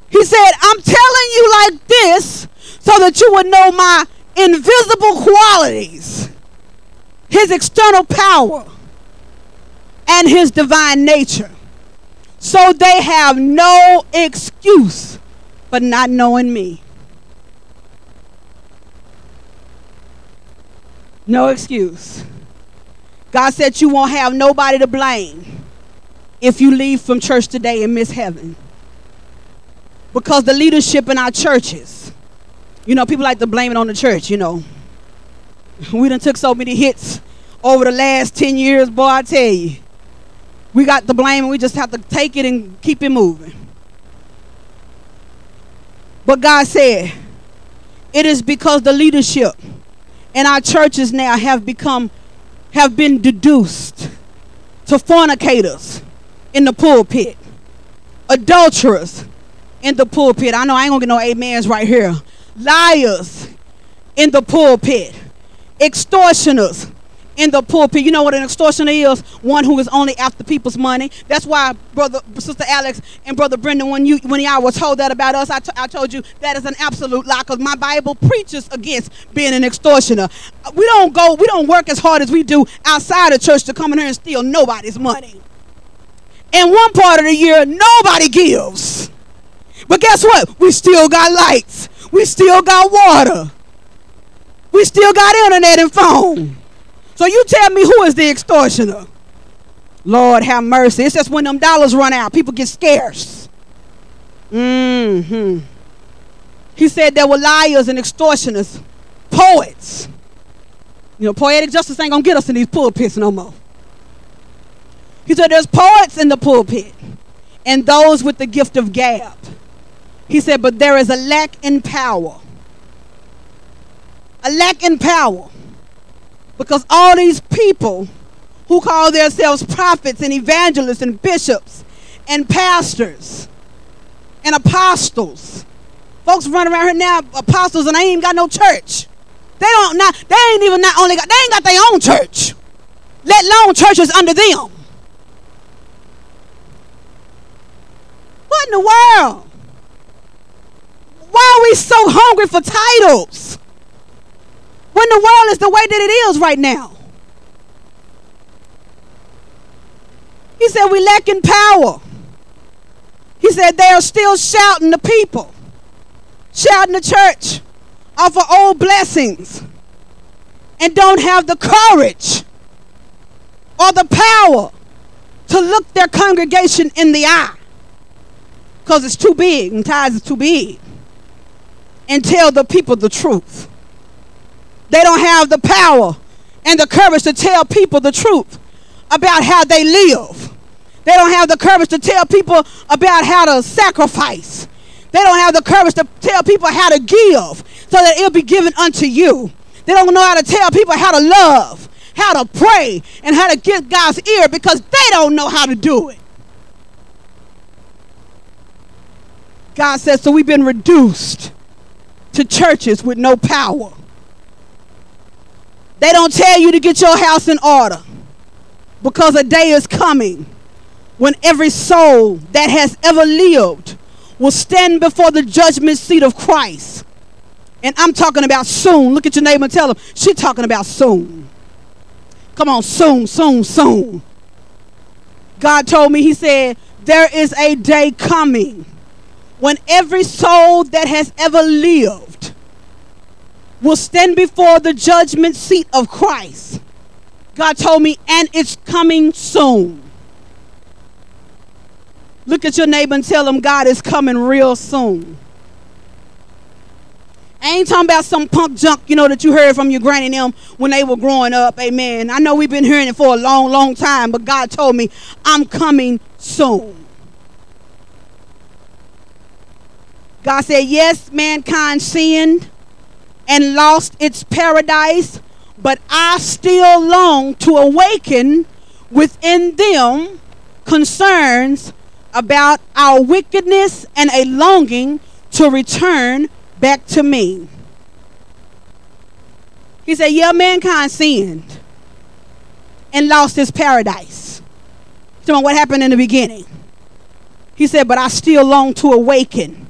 He said, I'm telling you like this so that you would know my invisible qualities his external power, and his divine nature. So they have no excuse for not knowing me. No excuse. God said you won't have nobody to blame if you leave from church today and miss heaven. Because the leadership in our churches, you know, people like to blame it on the church, you know. We done took so many hits over the last 10 years, boy, I tell you. We got the blame and we just have to take it and keep it moving. But God said, it is because the leadership in our churches now have become, have been deduced to fornicators in the pulpit, adulterers in the pulpit. I know I ain't gonna get no amens right here. Liars in the pulpit, extortioners in the pulpit. You know what an extortioner is? One who is only after people's money. That's why, brother, sister Alex, and brother Brendan, when you when y'all were told that about us, I, t- I told you that is an absolute lie. Cause my Bible preaches against being an extortioner. Uh, we don't go, we don't work as hard as we do outside of church to come in here and steal nobody's money. In one part of the year, nobody gives. But guess what? We still got lights. We still got water. We still got internet and phone. So you tell me who is the extortioner? Lord have mercy. It's just when them dollars run out, people get scarce. hmm He said there were liars and extortioners, poets. You know, poetic justice ain't gonna get us in these pulpits no more. He said there's poets in the pulpit and those with the gift of gab. He said, but there is a lack in power. A lack in power. Because all these people who call themselves prophets and evangelists and bishops and pastors and apostles, folks run around here now, apostles, and they ain't got no church. They don't not, they ain't even not only got, they ain't got their own church, let alone churches under them. What in the world? Why are we so hungry for titles? When the world is the way that it is right now. He said we lack in power. He said they are still shouting the people, shouting the church off of old blessings, and don't have the courage or the power to look their congregation in the eye because it's too big and tithes is too big and tell the people the truth. They don't have the power and the courage to tell people the truth about how they live. They don't have the courage to tell people about how to sacrifice. They don't have the courage to tell people how to give so that it'll be given unto you. They don't know how to tell people how to love, how to pray, and how to get God's ear because they don't know how to do it. God says, so we've been reduced to churches with no power. They don't tell you to get your house in order because a day is coming when every soul that has ever lived will stand before the judgment seat of Christ. And I'm talking about soon. Look at your neighbor and tell them, she's talking about soon. Come on, soon, soon, soon. God told me, He said, there is a day coming when every soul that has ever lived will stand before the judgment seat of Christ. God told me, and it's coming soon. Look at your neighbor and tell them God is coming real soon. I ain't talking about some punk junk, you know, that you heard from your granny and them when they were growing up. Amen. I know we've been hearing it for a long, long time, but God told me, I'm coming soon. God said, Yes, mankind sinned and lost its paradise, but I still long to awaken within them concerns about our wickedness and a longing to return back to me. He said, Yeah, mankind sinned and lost his paradise. So what happened in the beginning? He said, But I still long to awaken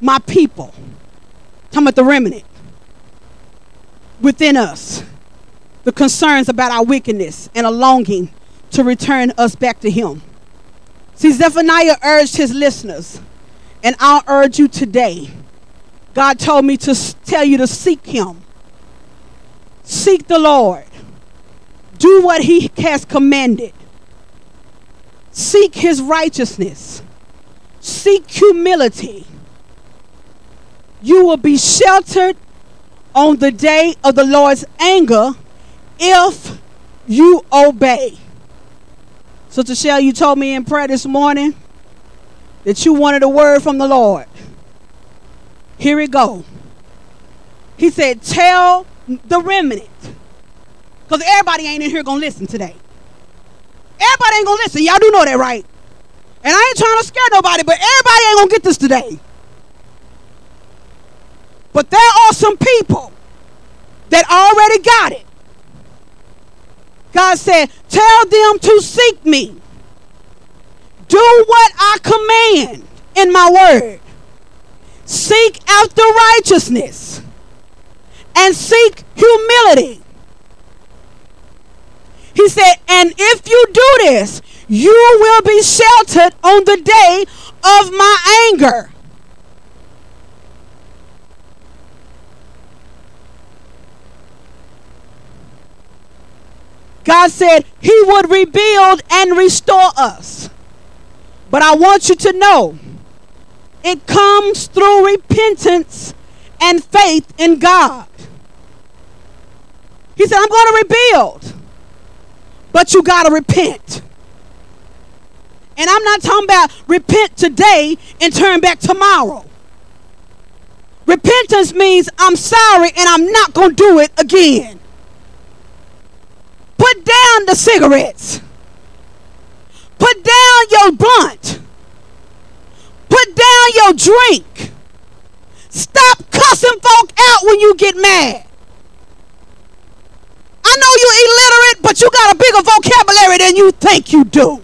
my people. Talking about the remnant within us. The concerns about our wickedness and a longing to return us back to him. See, Zephaniah urged his listeners, and I'll urge you today. God told me to tell you to seek him. Seek the Lord. Do what he has commanded. Seek his righteousness. Seek humility. You will be sheltered on the day of the Lord's anger if you obey. Sister Shell, you told me in prayer this morning that you wanted a word from the Lord. Here it go. He said, tell the remnant. Because everybody ain't in here to listen today. Everybody ain't to listen. Y'all do know that, right? And I ain't trying to scare nobody, but everybody ain't to get this today. But there are some people that already got it. God said, Tell them to seek me. Do what I command in my word. Seek after righteousness and seek humility. He said, And if you do this, you will be sheltered on the day of my anger. God said he would rebuild and restore us. But I want you to know it comes through repentance and faith in God. He said, I'm going to rebuild, but you got to repent. And I'm not talking about repent today and turn back tomorrow. Repentance means I'm sorry and I'm not going to do it again. Put down the cigarettes. Put down your blunt. Put down your drink. Stop cussing folk out when you get mad. I know you're illiterate, but you got a bigger vocabulary than you think you do.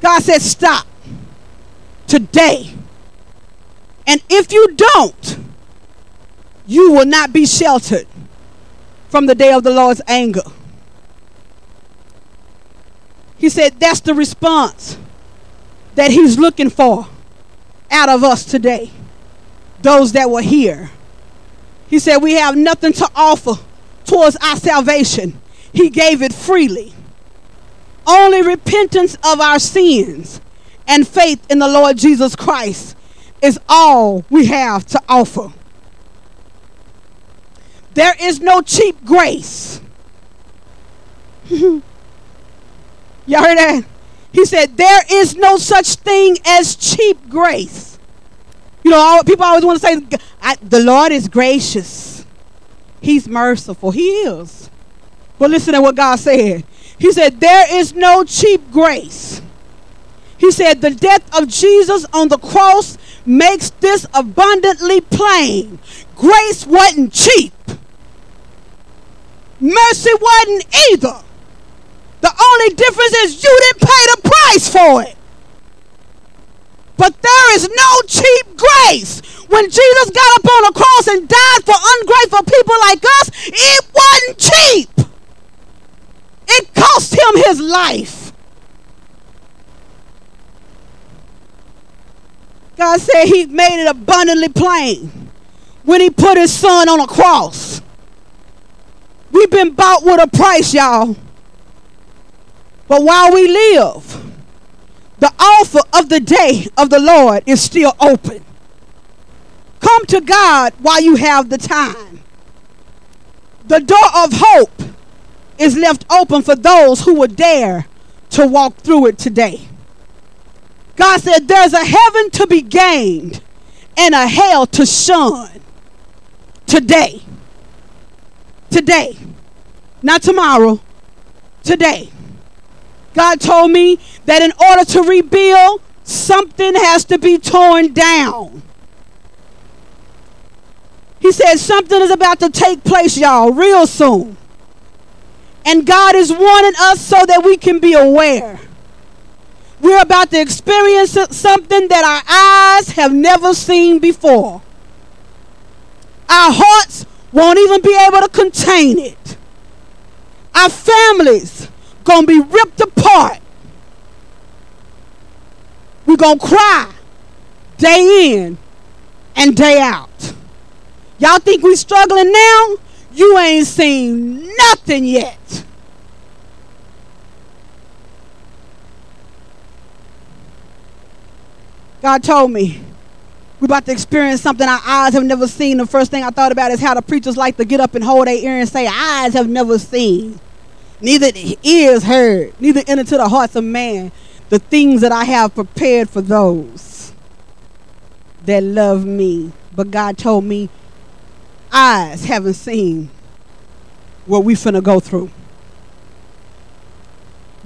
God said, stop today. And if you don't, you will not be sheltered from the day of the Lord's anger. He said that's the response that he's looking for out of us today. Those that were here. He said we have nothing to offer towards our salvation. He gave it freely. Only repentance of our sins and faith in the Lord Jesus Christ is all we have to offer. There is no cheap grace. Y'all heard that? He said, There is no such thing as cheap grace. You know, all, people always want to say, The Lord is gracious, He's merciful. He is. But listen to what God said. He said, There is no cheap grace. He said, The death of Jesus on the cross makes this abundantly plain. Grace wasn't cheap. Mercy wasn't either. The only difference is you didn't pay the price for it. But there is no cheap grace. When Jesus got up on the cross and died for ungrateful people like us, it wasn't cheap. It cost him his life. God said he made it abundantly plain when he put his son on a cross. We've been bought with a price, y'all. But while we live, the offer of the day of the Lord is still open. Come to God while you have the time. The door of hope is left open for those who would dare to walk through it today. God said there's a heaven to be gained and a hell to shun today. Today. Not tomorrow. Today. God told me that in order to rebuild, something has to be torn down. He said something is about to take place, y'all, real soon. And God is warning us so that we can be aware. We're about to experience something that our eyes have never seen before. Our hearts won't even be able to contain it. Our families gonna be ripped apart. We're gonna cry day in and day out. Y'all think we struggling now? You ain't seen nothing yet. God told me we're about to experience something our eyes have never seen. The first thing I thought about is how the preachers like to get up and hold their ear and say, Eyes have never seen, neither ears heard, neither enter to the hearts of man the things that I have prepared for those that love me. But God told me, Eyes haven't seen what we finna go through.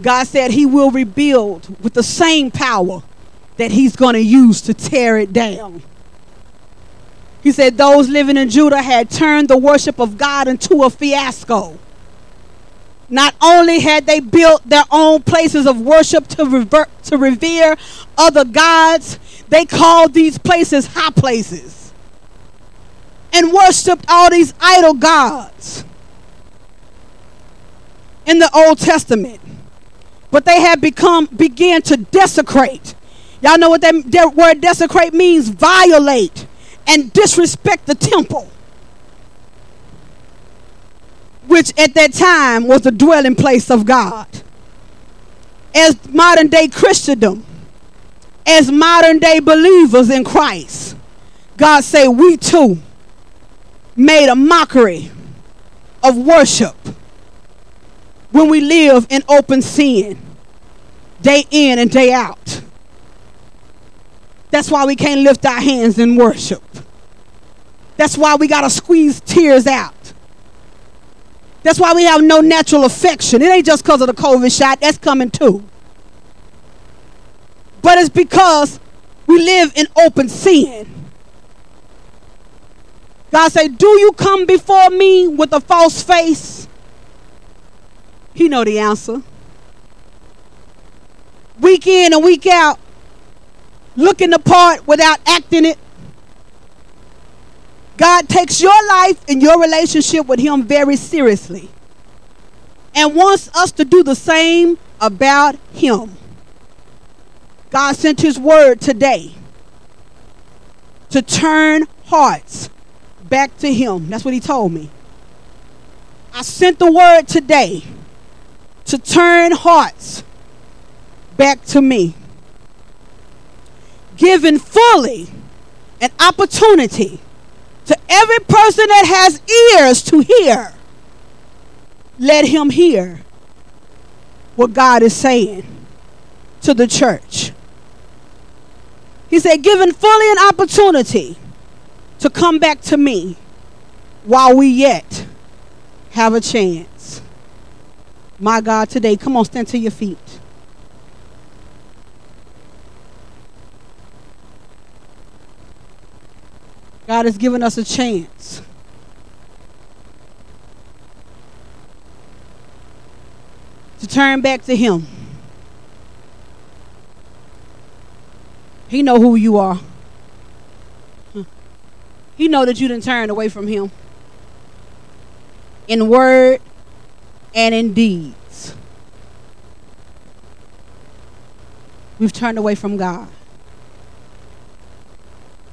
God said He will rebuild with the same power that he's going to use to tear it down. He said those living in Judah had turned the worship of God into a fiasco. Not only had they built their own places of worship to, revert, to revere other gods, they called these places high places and worshiped all these idol gods in the Old Testament. But they had become began to desecrate. Y'all know what that, that word desecrate means? Violate and disrespect the temple which at that time was the dwelling place of God. As modern day Christendom, as modern day believers in Christ, God say we too made a mockery of worship when we live in open sin day in and day out. That's why we can't lift our hands in worship. That's why we got to squeeze tears out. That's why we have no natural affection. It ain't just because of the COVID shot, that's coming too. But it's because we live in open sin. God said, "Do you come before me with a false face?" He know the answer. Week in and week out, looking the part without acting it. God takes your life and your relationship with Him very seriously and wants us to do the same about Him. God sent His word today to turn hearts back to Him. That's what He told me. I sent the word today to turn hearts back to me, giving fully an opportunity to every person that has ears to hear, let him hear what God is saying to the church. He said, given fully an opportunity to come back to me while we yet have a chance. My God, today, come on, stand to your feet. God has given us a chance. To turn back to him. He know who you are. He know that you didn't turn away from him. In word and in deeds. We've turned away from God.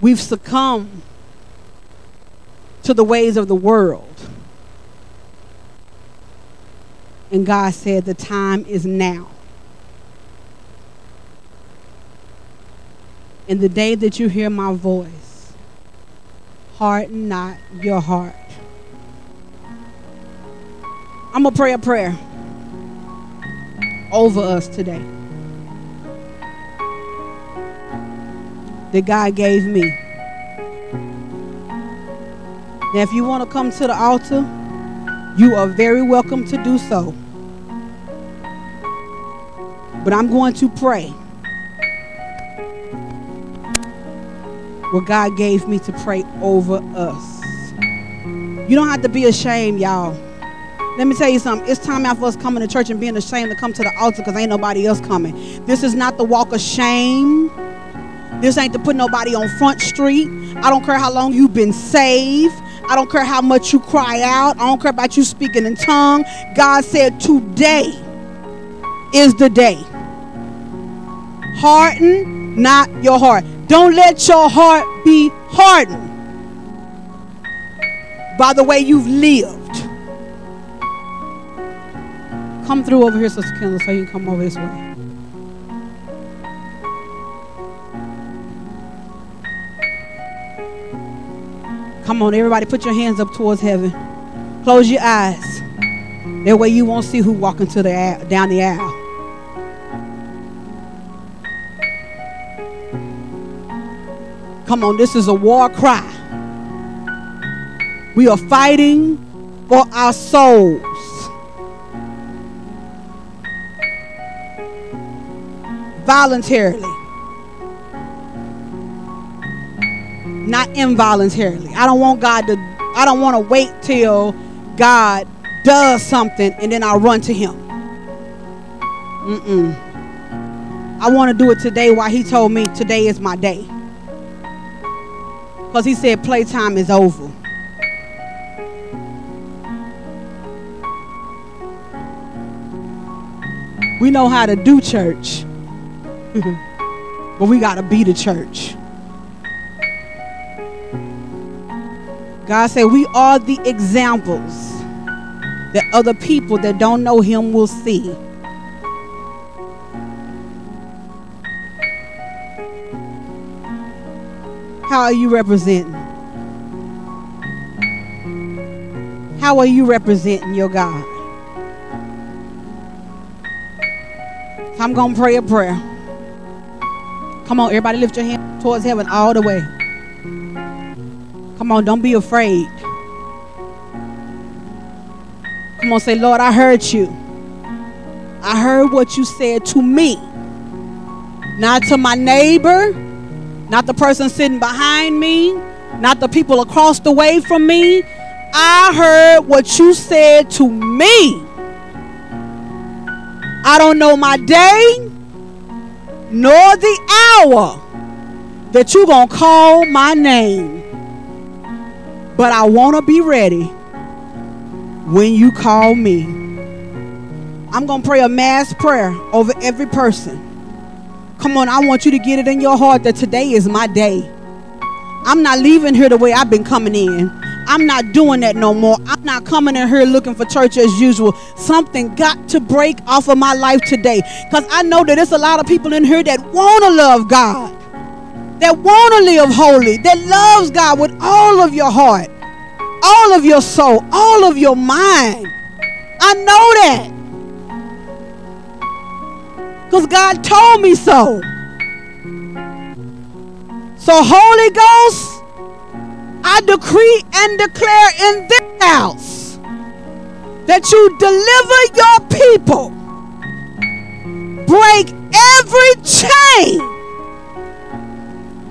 We've succumbed to the ways of the world. And God said, The time is now. In the day that you hear my voice, harden not your heart. I'm going to pray a prayer over us today that God gave me. Now, if you want to come to the altar, you are very welcome to do so. But I'm going to pray what God gave me to pray over us. You don't have to be ashamed, y'all. Let me tell you something. It's time out for us coming to church and being ashamed to come to the altar because ain't nobody else coming. This is not the walk of shame. This ain't to put nobody on Front Street. I don't care how long you've been saved. I don't care how much you cry out. I don't care about you speaking in tongue. God said today is the day. Harden not your heart. Don't let your heart be hardened by the way you've lived. Come through over here, Sister Kendall, so you can come over this way. Come on, everybody, put your hands up towards heaven. Close your eyes. That way you won't see who walking to the aisle, down the aisle. Come on, this is a war cry. We are fighting for our souls. Voluntarily. Not involuntarily. I don't want God to, I don't want to wait till God does something and then I'll run to Him. Mm-mm. I want to do it today while He told me today is my day. Because He said playtime is over. We know how to do church, but we got to be the church. God said we are the examples that other people that don't know Him will see. How are you representing? How are you representing your God? I'm going to pray a prayer. Come on, everybody lift your hand towards heaven all the way. Come on, don't be afraid. Come on, say, Lord, I heard you. I heard what you said to me. Not to my neighbor, not the person sitting behind me, not the people across the way from me. I heard what you said to me. I don't know my day nor the hour that you're going to call my name. But I want to be ready when you call me. I'm going to pray a mass prayer over every person. Come on, I want you to get it in your heart that today is my day. I'm not leaving here the way I've been coming in. I'm not doing that no more. I'm not coming in here looking for church as usual. Something got to break off of my life today. Because I know that there's a lot of people in here that want to love God, that want to live holy, that loves God with all of your heart, all of your soul, all of your mind. I know that. Because God told me so. So, Holy Ghost, I decree and declare in this house that you deliver your people, break every chain,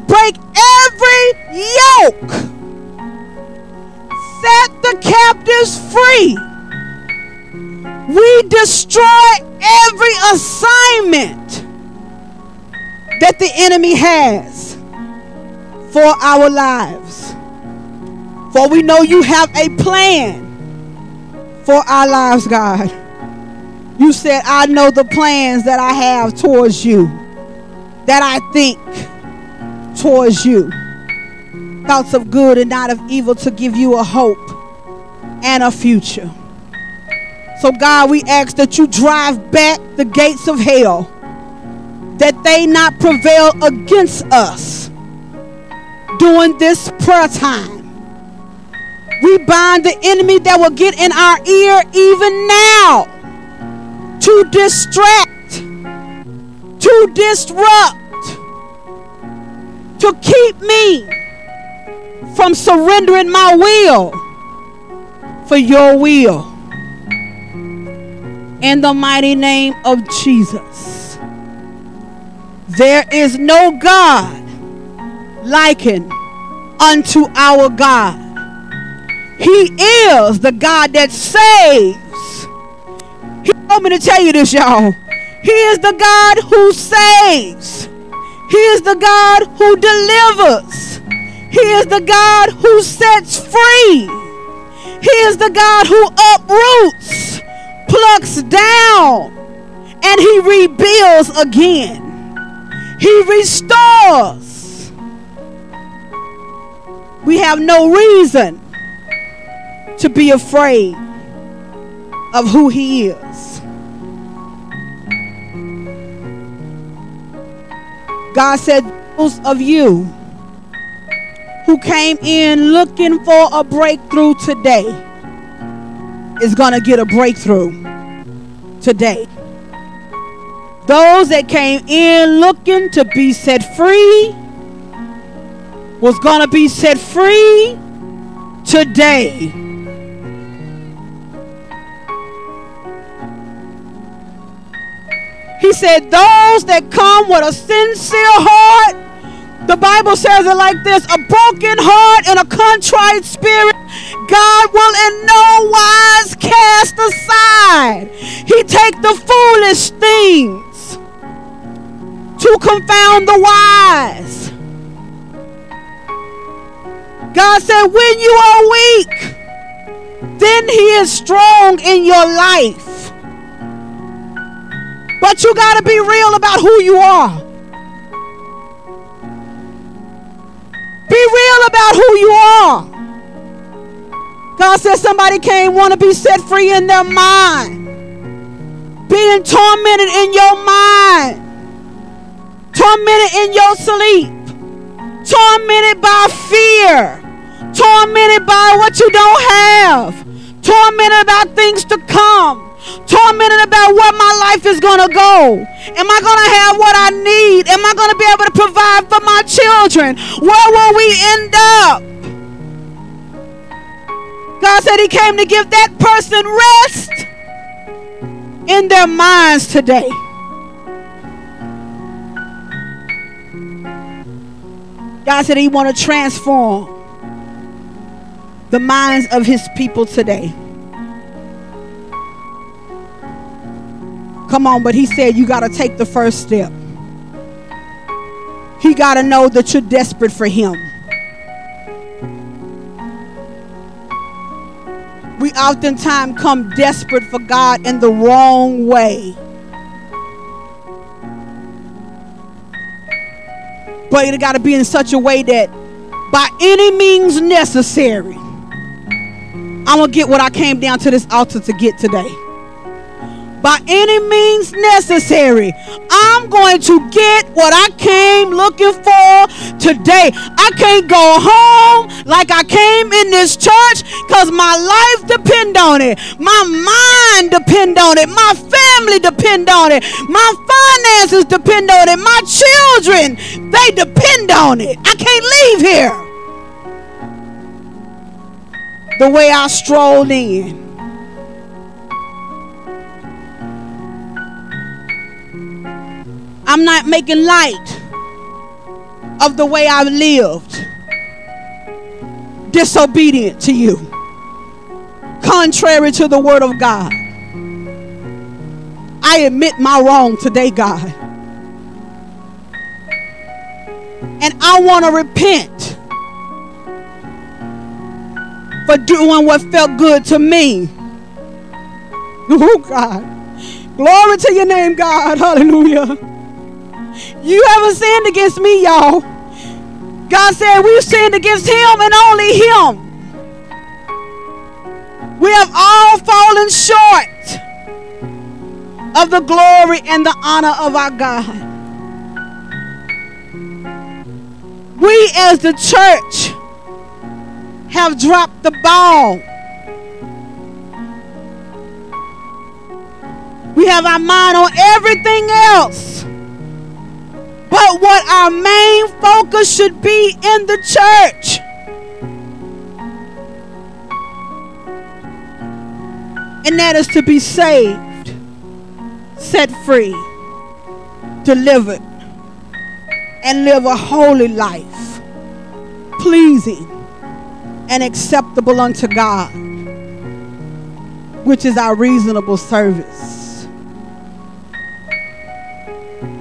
break every yoke, set the captives free. We destroy every assignment that the enemy has for our lives. For we know you have a plan for our lives, God. You said, I know the plans that I have towards you, that I think towards you. Thoughts of good and not of evil to give you a hope and a future. So, God, we ask that you drive back the gates of hell, that they not prevail against us during this prayer time. We bind the enemy that will get in our ear even now to distract, to disrupt, to keep me from surrendering my will for your will. In the mighty name of Jesus, there is no God likened unto our God. He is the God that saves. He told me to tell you this, y'all. He is the God who saves. He is the God who delivers. He is the God who sets free. He is the God who uproots, plucks down, and he rebuilds again. He restores. We have no reason to be afraid of who he is. God said, Those of you who came in looking for a breakthrough today is going to get a breakthrough today. Those that came in looking to be set free was going to be set free today. He said, Those that come with a sincere heart, The Bible says it like this a broken heart and a contrite spirit, God will in no wise cast aside. He take the foolish things to confound the wise. God said, when you are weak, then He is strong in your life. But you got to be real about who you are. Be real about who you are. God says somebody can't want to be set free in their mind. Being tormented in your mind. Tormented in your sleep. Tormented by fear. Tormented by what you don't have. Tormented about things to come. Tormented about where my life is going to go. Am I going to have what I need? Am I going to be able to provide for my children? Where will we end up? God said He came to give that person rest in their minds today. God said He want to transform the minds of His people today. Come on, but He said you got to take the first step. He got to know that you're desperate for Him. We oftentimes come desperate for God in the wrong way. But it got to be in such a way that by any means necessary, I'm going to get what I came down to this altar to get today. By any means necessary, I'm going to get what I came looking for today. I can't go home like I came in this church because my life depend on it. My mind depend on it. My family depend on it. My finances depend on it. My children, they depend on it. I can't leave here the way I strolled in. I'm not making light of the way I've lived. Disobedient to you. Contrary to the word of God. I admit my wrong today, God. And I want to repent for doing what felt good to me. Oh, God. Glory to your name, God. Hallelujah. You haven't sinned against me, y'all. God said we've sinned against him and only him. We have all fallen short of the glory and the honor of our God. We as the church have dropped the ball. We have our mind on everything else. But what our main focus should be in the church. And that is to be saved, set free, delivered, and live a holy life, pleasing and acceptable unto God, which is our reasonable service.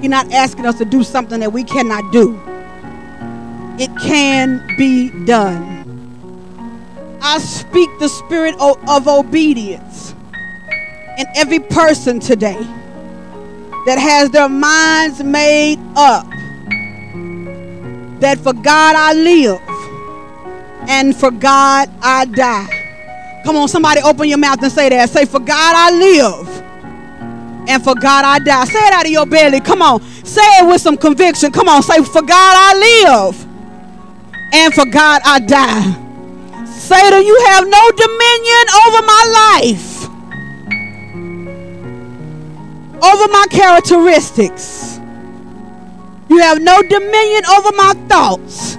He's not asking us to do something that we cannot do. It can be done. I speak the spirit o- of obedience in every person today that has their minds made up that for God I live and for God I die. Come on, somebody open your mouth and say that. Say, For God I live and for God I die. Say it out of your belly. Come on. Say it with some conviction. Come on. Say, For God I live and for God I die. Satan, you have no dominion over my life, over my characteristics. You have no dominion over my thoughts.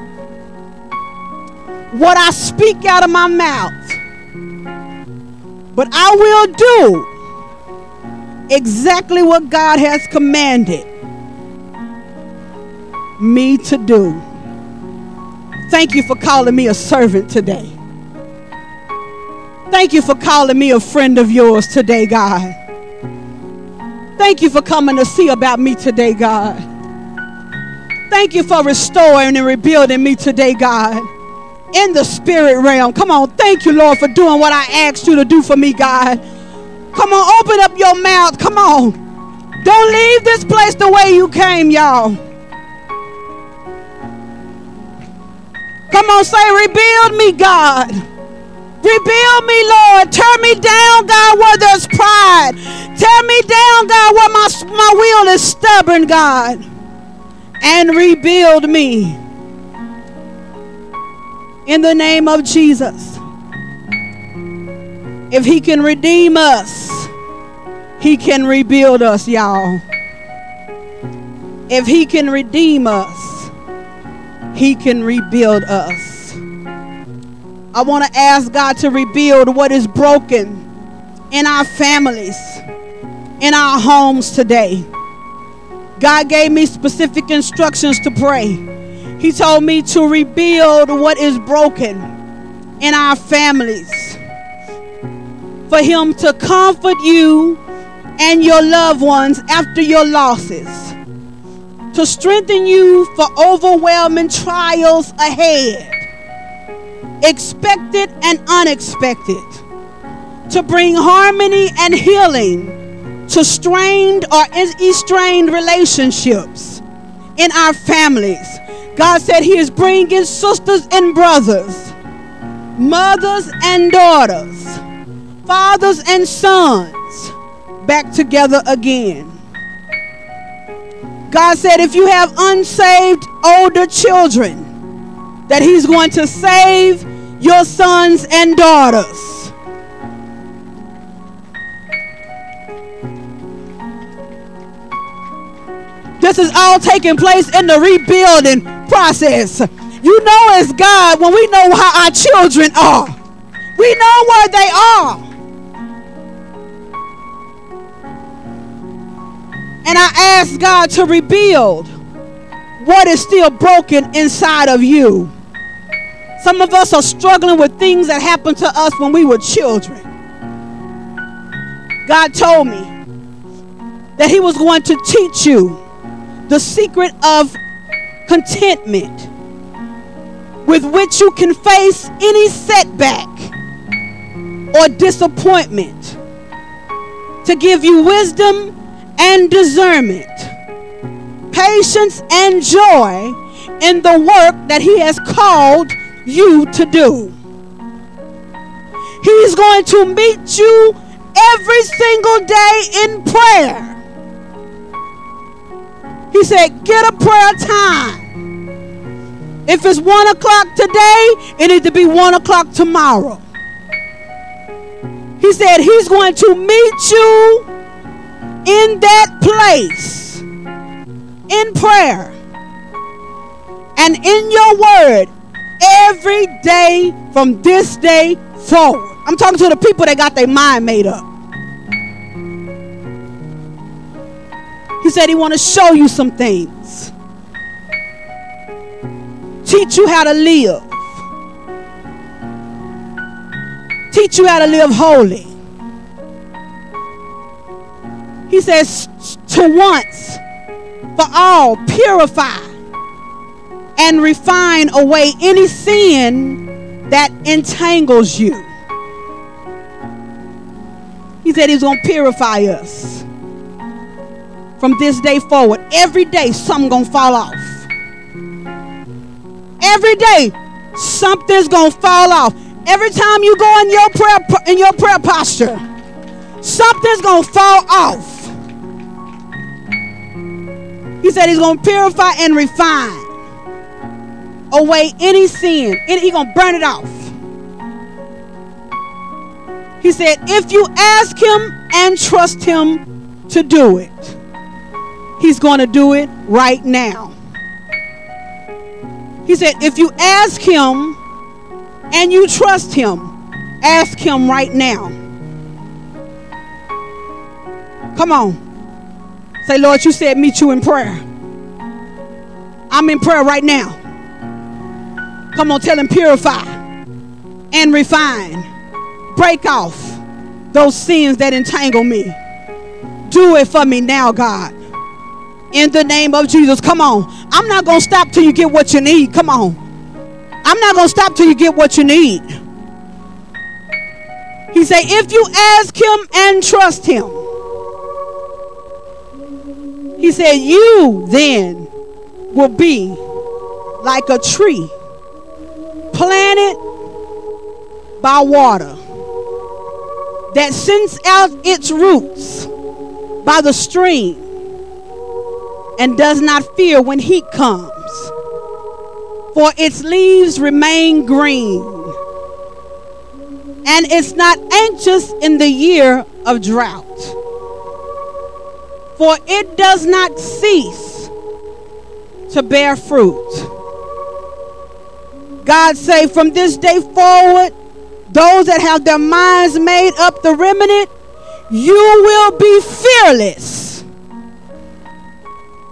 What I speak out of my mouth. But I will do exactly what God has commanded me to do. Thank you for calling me a servant today. Thank you for calling me a friend of yours today, God. Thank you for coming to see about me today, God. Thank you for restoring and rebuilding me today, God. In the spirit realm. Come on. Thank you, Lord, for doing what I asked you to do for me, God. Come on, open up your mouth. Come on. Don't leave this place the way you came, y'all. Come on, say, rebuild me, God. Rebuild me, Lord. Tear me down, God, where there's pride. Tear me down, God, where my, my will is stubborn, God. And rebuild me. In the name of Jesus. If He can redeem us, He can rebuild us, y'all. If He can redeem us, He can rebuild us. I want to ask God to rebuild what is broken in our families, in our homes today. God gave me specific instructions to pray. He told me to rebuild what is broken in our families. For Him to comfort you and your loved ones after your losses. To strengthen you for overwhelming trials ahead expected and unexpected, to bring harmony and healing to strained or estranged relationships in our families. God said He is bringing sisters and brothers, mothers and daughters, fathers and sons back together again. God said if you have unsaved older children, that He's going to save your sons and daughters. This is all taking place in the rebuilding process. You know, as God when we know how our children are, we know where they are. And I ask God to rebuild what is still broken inside of you. Some of us are struggling with things that happened to us when we were children. God told me that He was going to teach you the secret of contentment with which you can face any setback or disappointment to give you wisdom and discernment, patience and joy in the work that He has called you to do. He's going to meet you every single day in prayer. He said, Get a prayer time. If it's one o'clock today, it needs to be one o'clock tomorrow. He said, He's going to meet you in that place in prayer and in your word every day from this day forward. I'm talking to the people that got their mind made up. He said he want to show you some things. Teach you how to live. Teach you how to live holy. He says to once for all purify and refine away any sin that entangles you. He said he's going to purify us. From this day forward, every day something going to fall off. Every day something's going to fall off. Every time you go in your prayer in your prayer posture, something's going to fall off. He said he's going to purify and refine away any sin. And he gonna burn it off. He said, if you ask him and trust him to do it, he's gonna do it right now. He said, if you ask him and you trust him, ask him right now. Come on. Say, Lord, you said meet you in prayer. I'm in prayer right now. Come on, tell him purify and refine. Break off those sins that entangle me. Do it for me now, God. In the name of Jesus. Come on. I'm not going to stop till you get what you need. Come on. I'm not going to stop till you get what you need. He said, if you ask him and trust him, he said, you then will be like a tree planted by water that sends out its roots by the stream and does not fear when heat comes, for its leaves remain green, and it's not anxious in the year of drought, for it does not cease to bear fruit. God say from this day forward, those that have their minds made up the remnant, you will be fearless.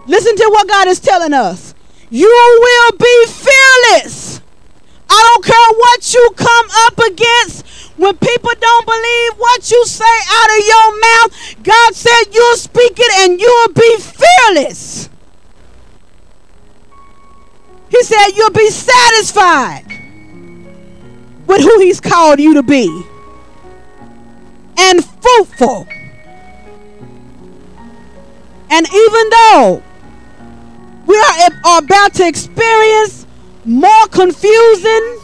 Listen to what God is telling us. You will be fearless. I don't care what you come up against. When people don't believe what you say out of your mouth, God said you'll speak it and you'll be fearless. He said you'll be satisfied with who He's called you to be and fruitful. And even though we are, are about to experience more confusing,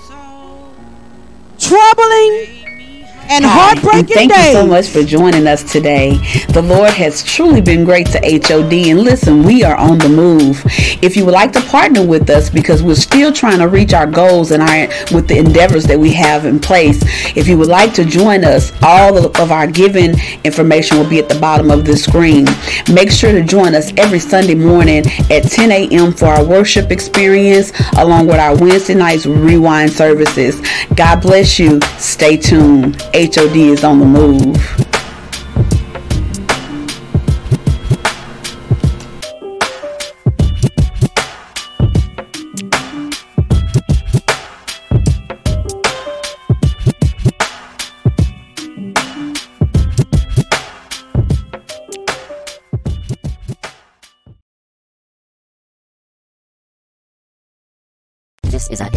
troubling, and Hi, and thank days. you so much for joining us today. The Lord has truly been great to HOD. And listen, we are on the move. If you would like to partner with us because we're still trying to reach our goals and our with the endeavors that we have in place, if you would like to join us, all of, of our giving information will be at the bottom of the screen. Make sure to join us every Sunday morning at 10 a.m. for our worship experience, along with our Wednesday nights rewind services. God bless you. Stay tuned. HOD is on the move. Is an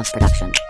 In-house production.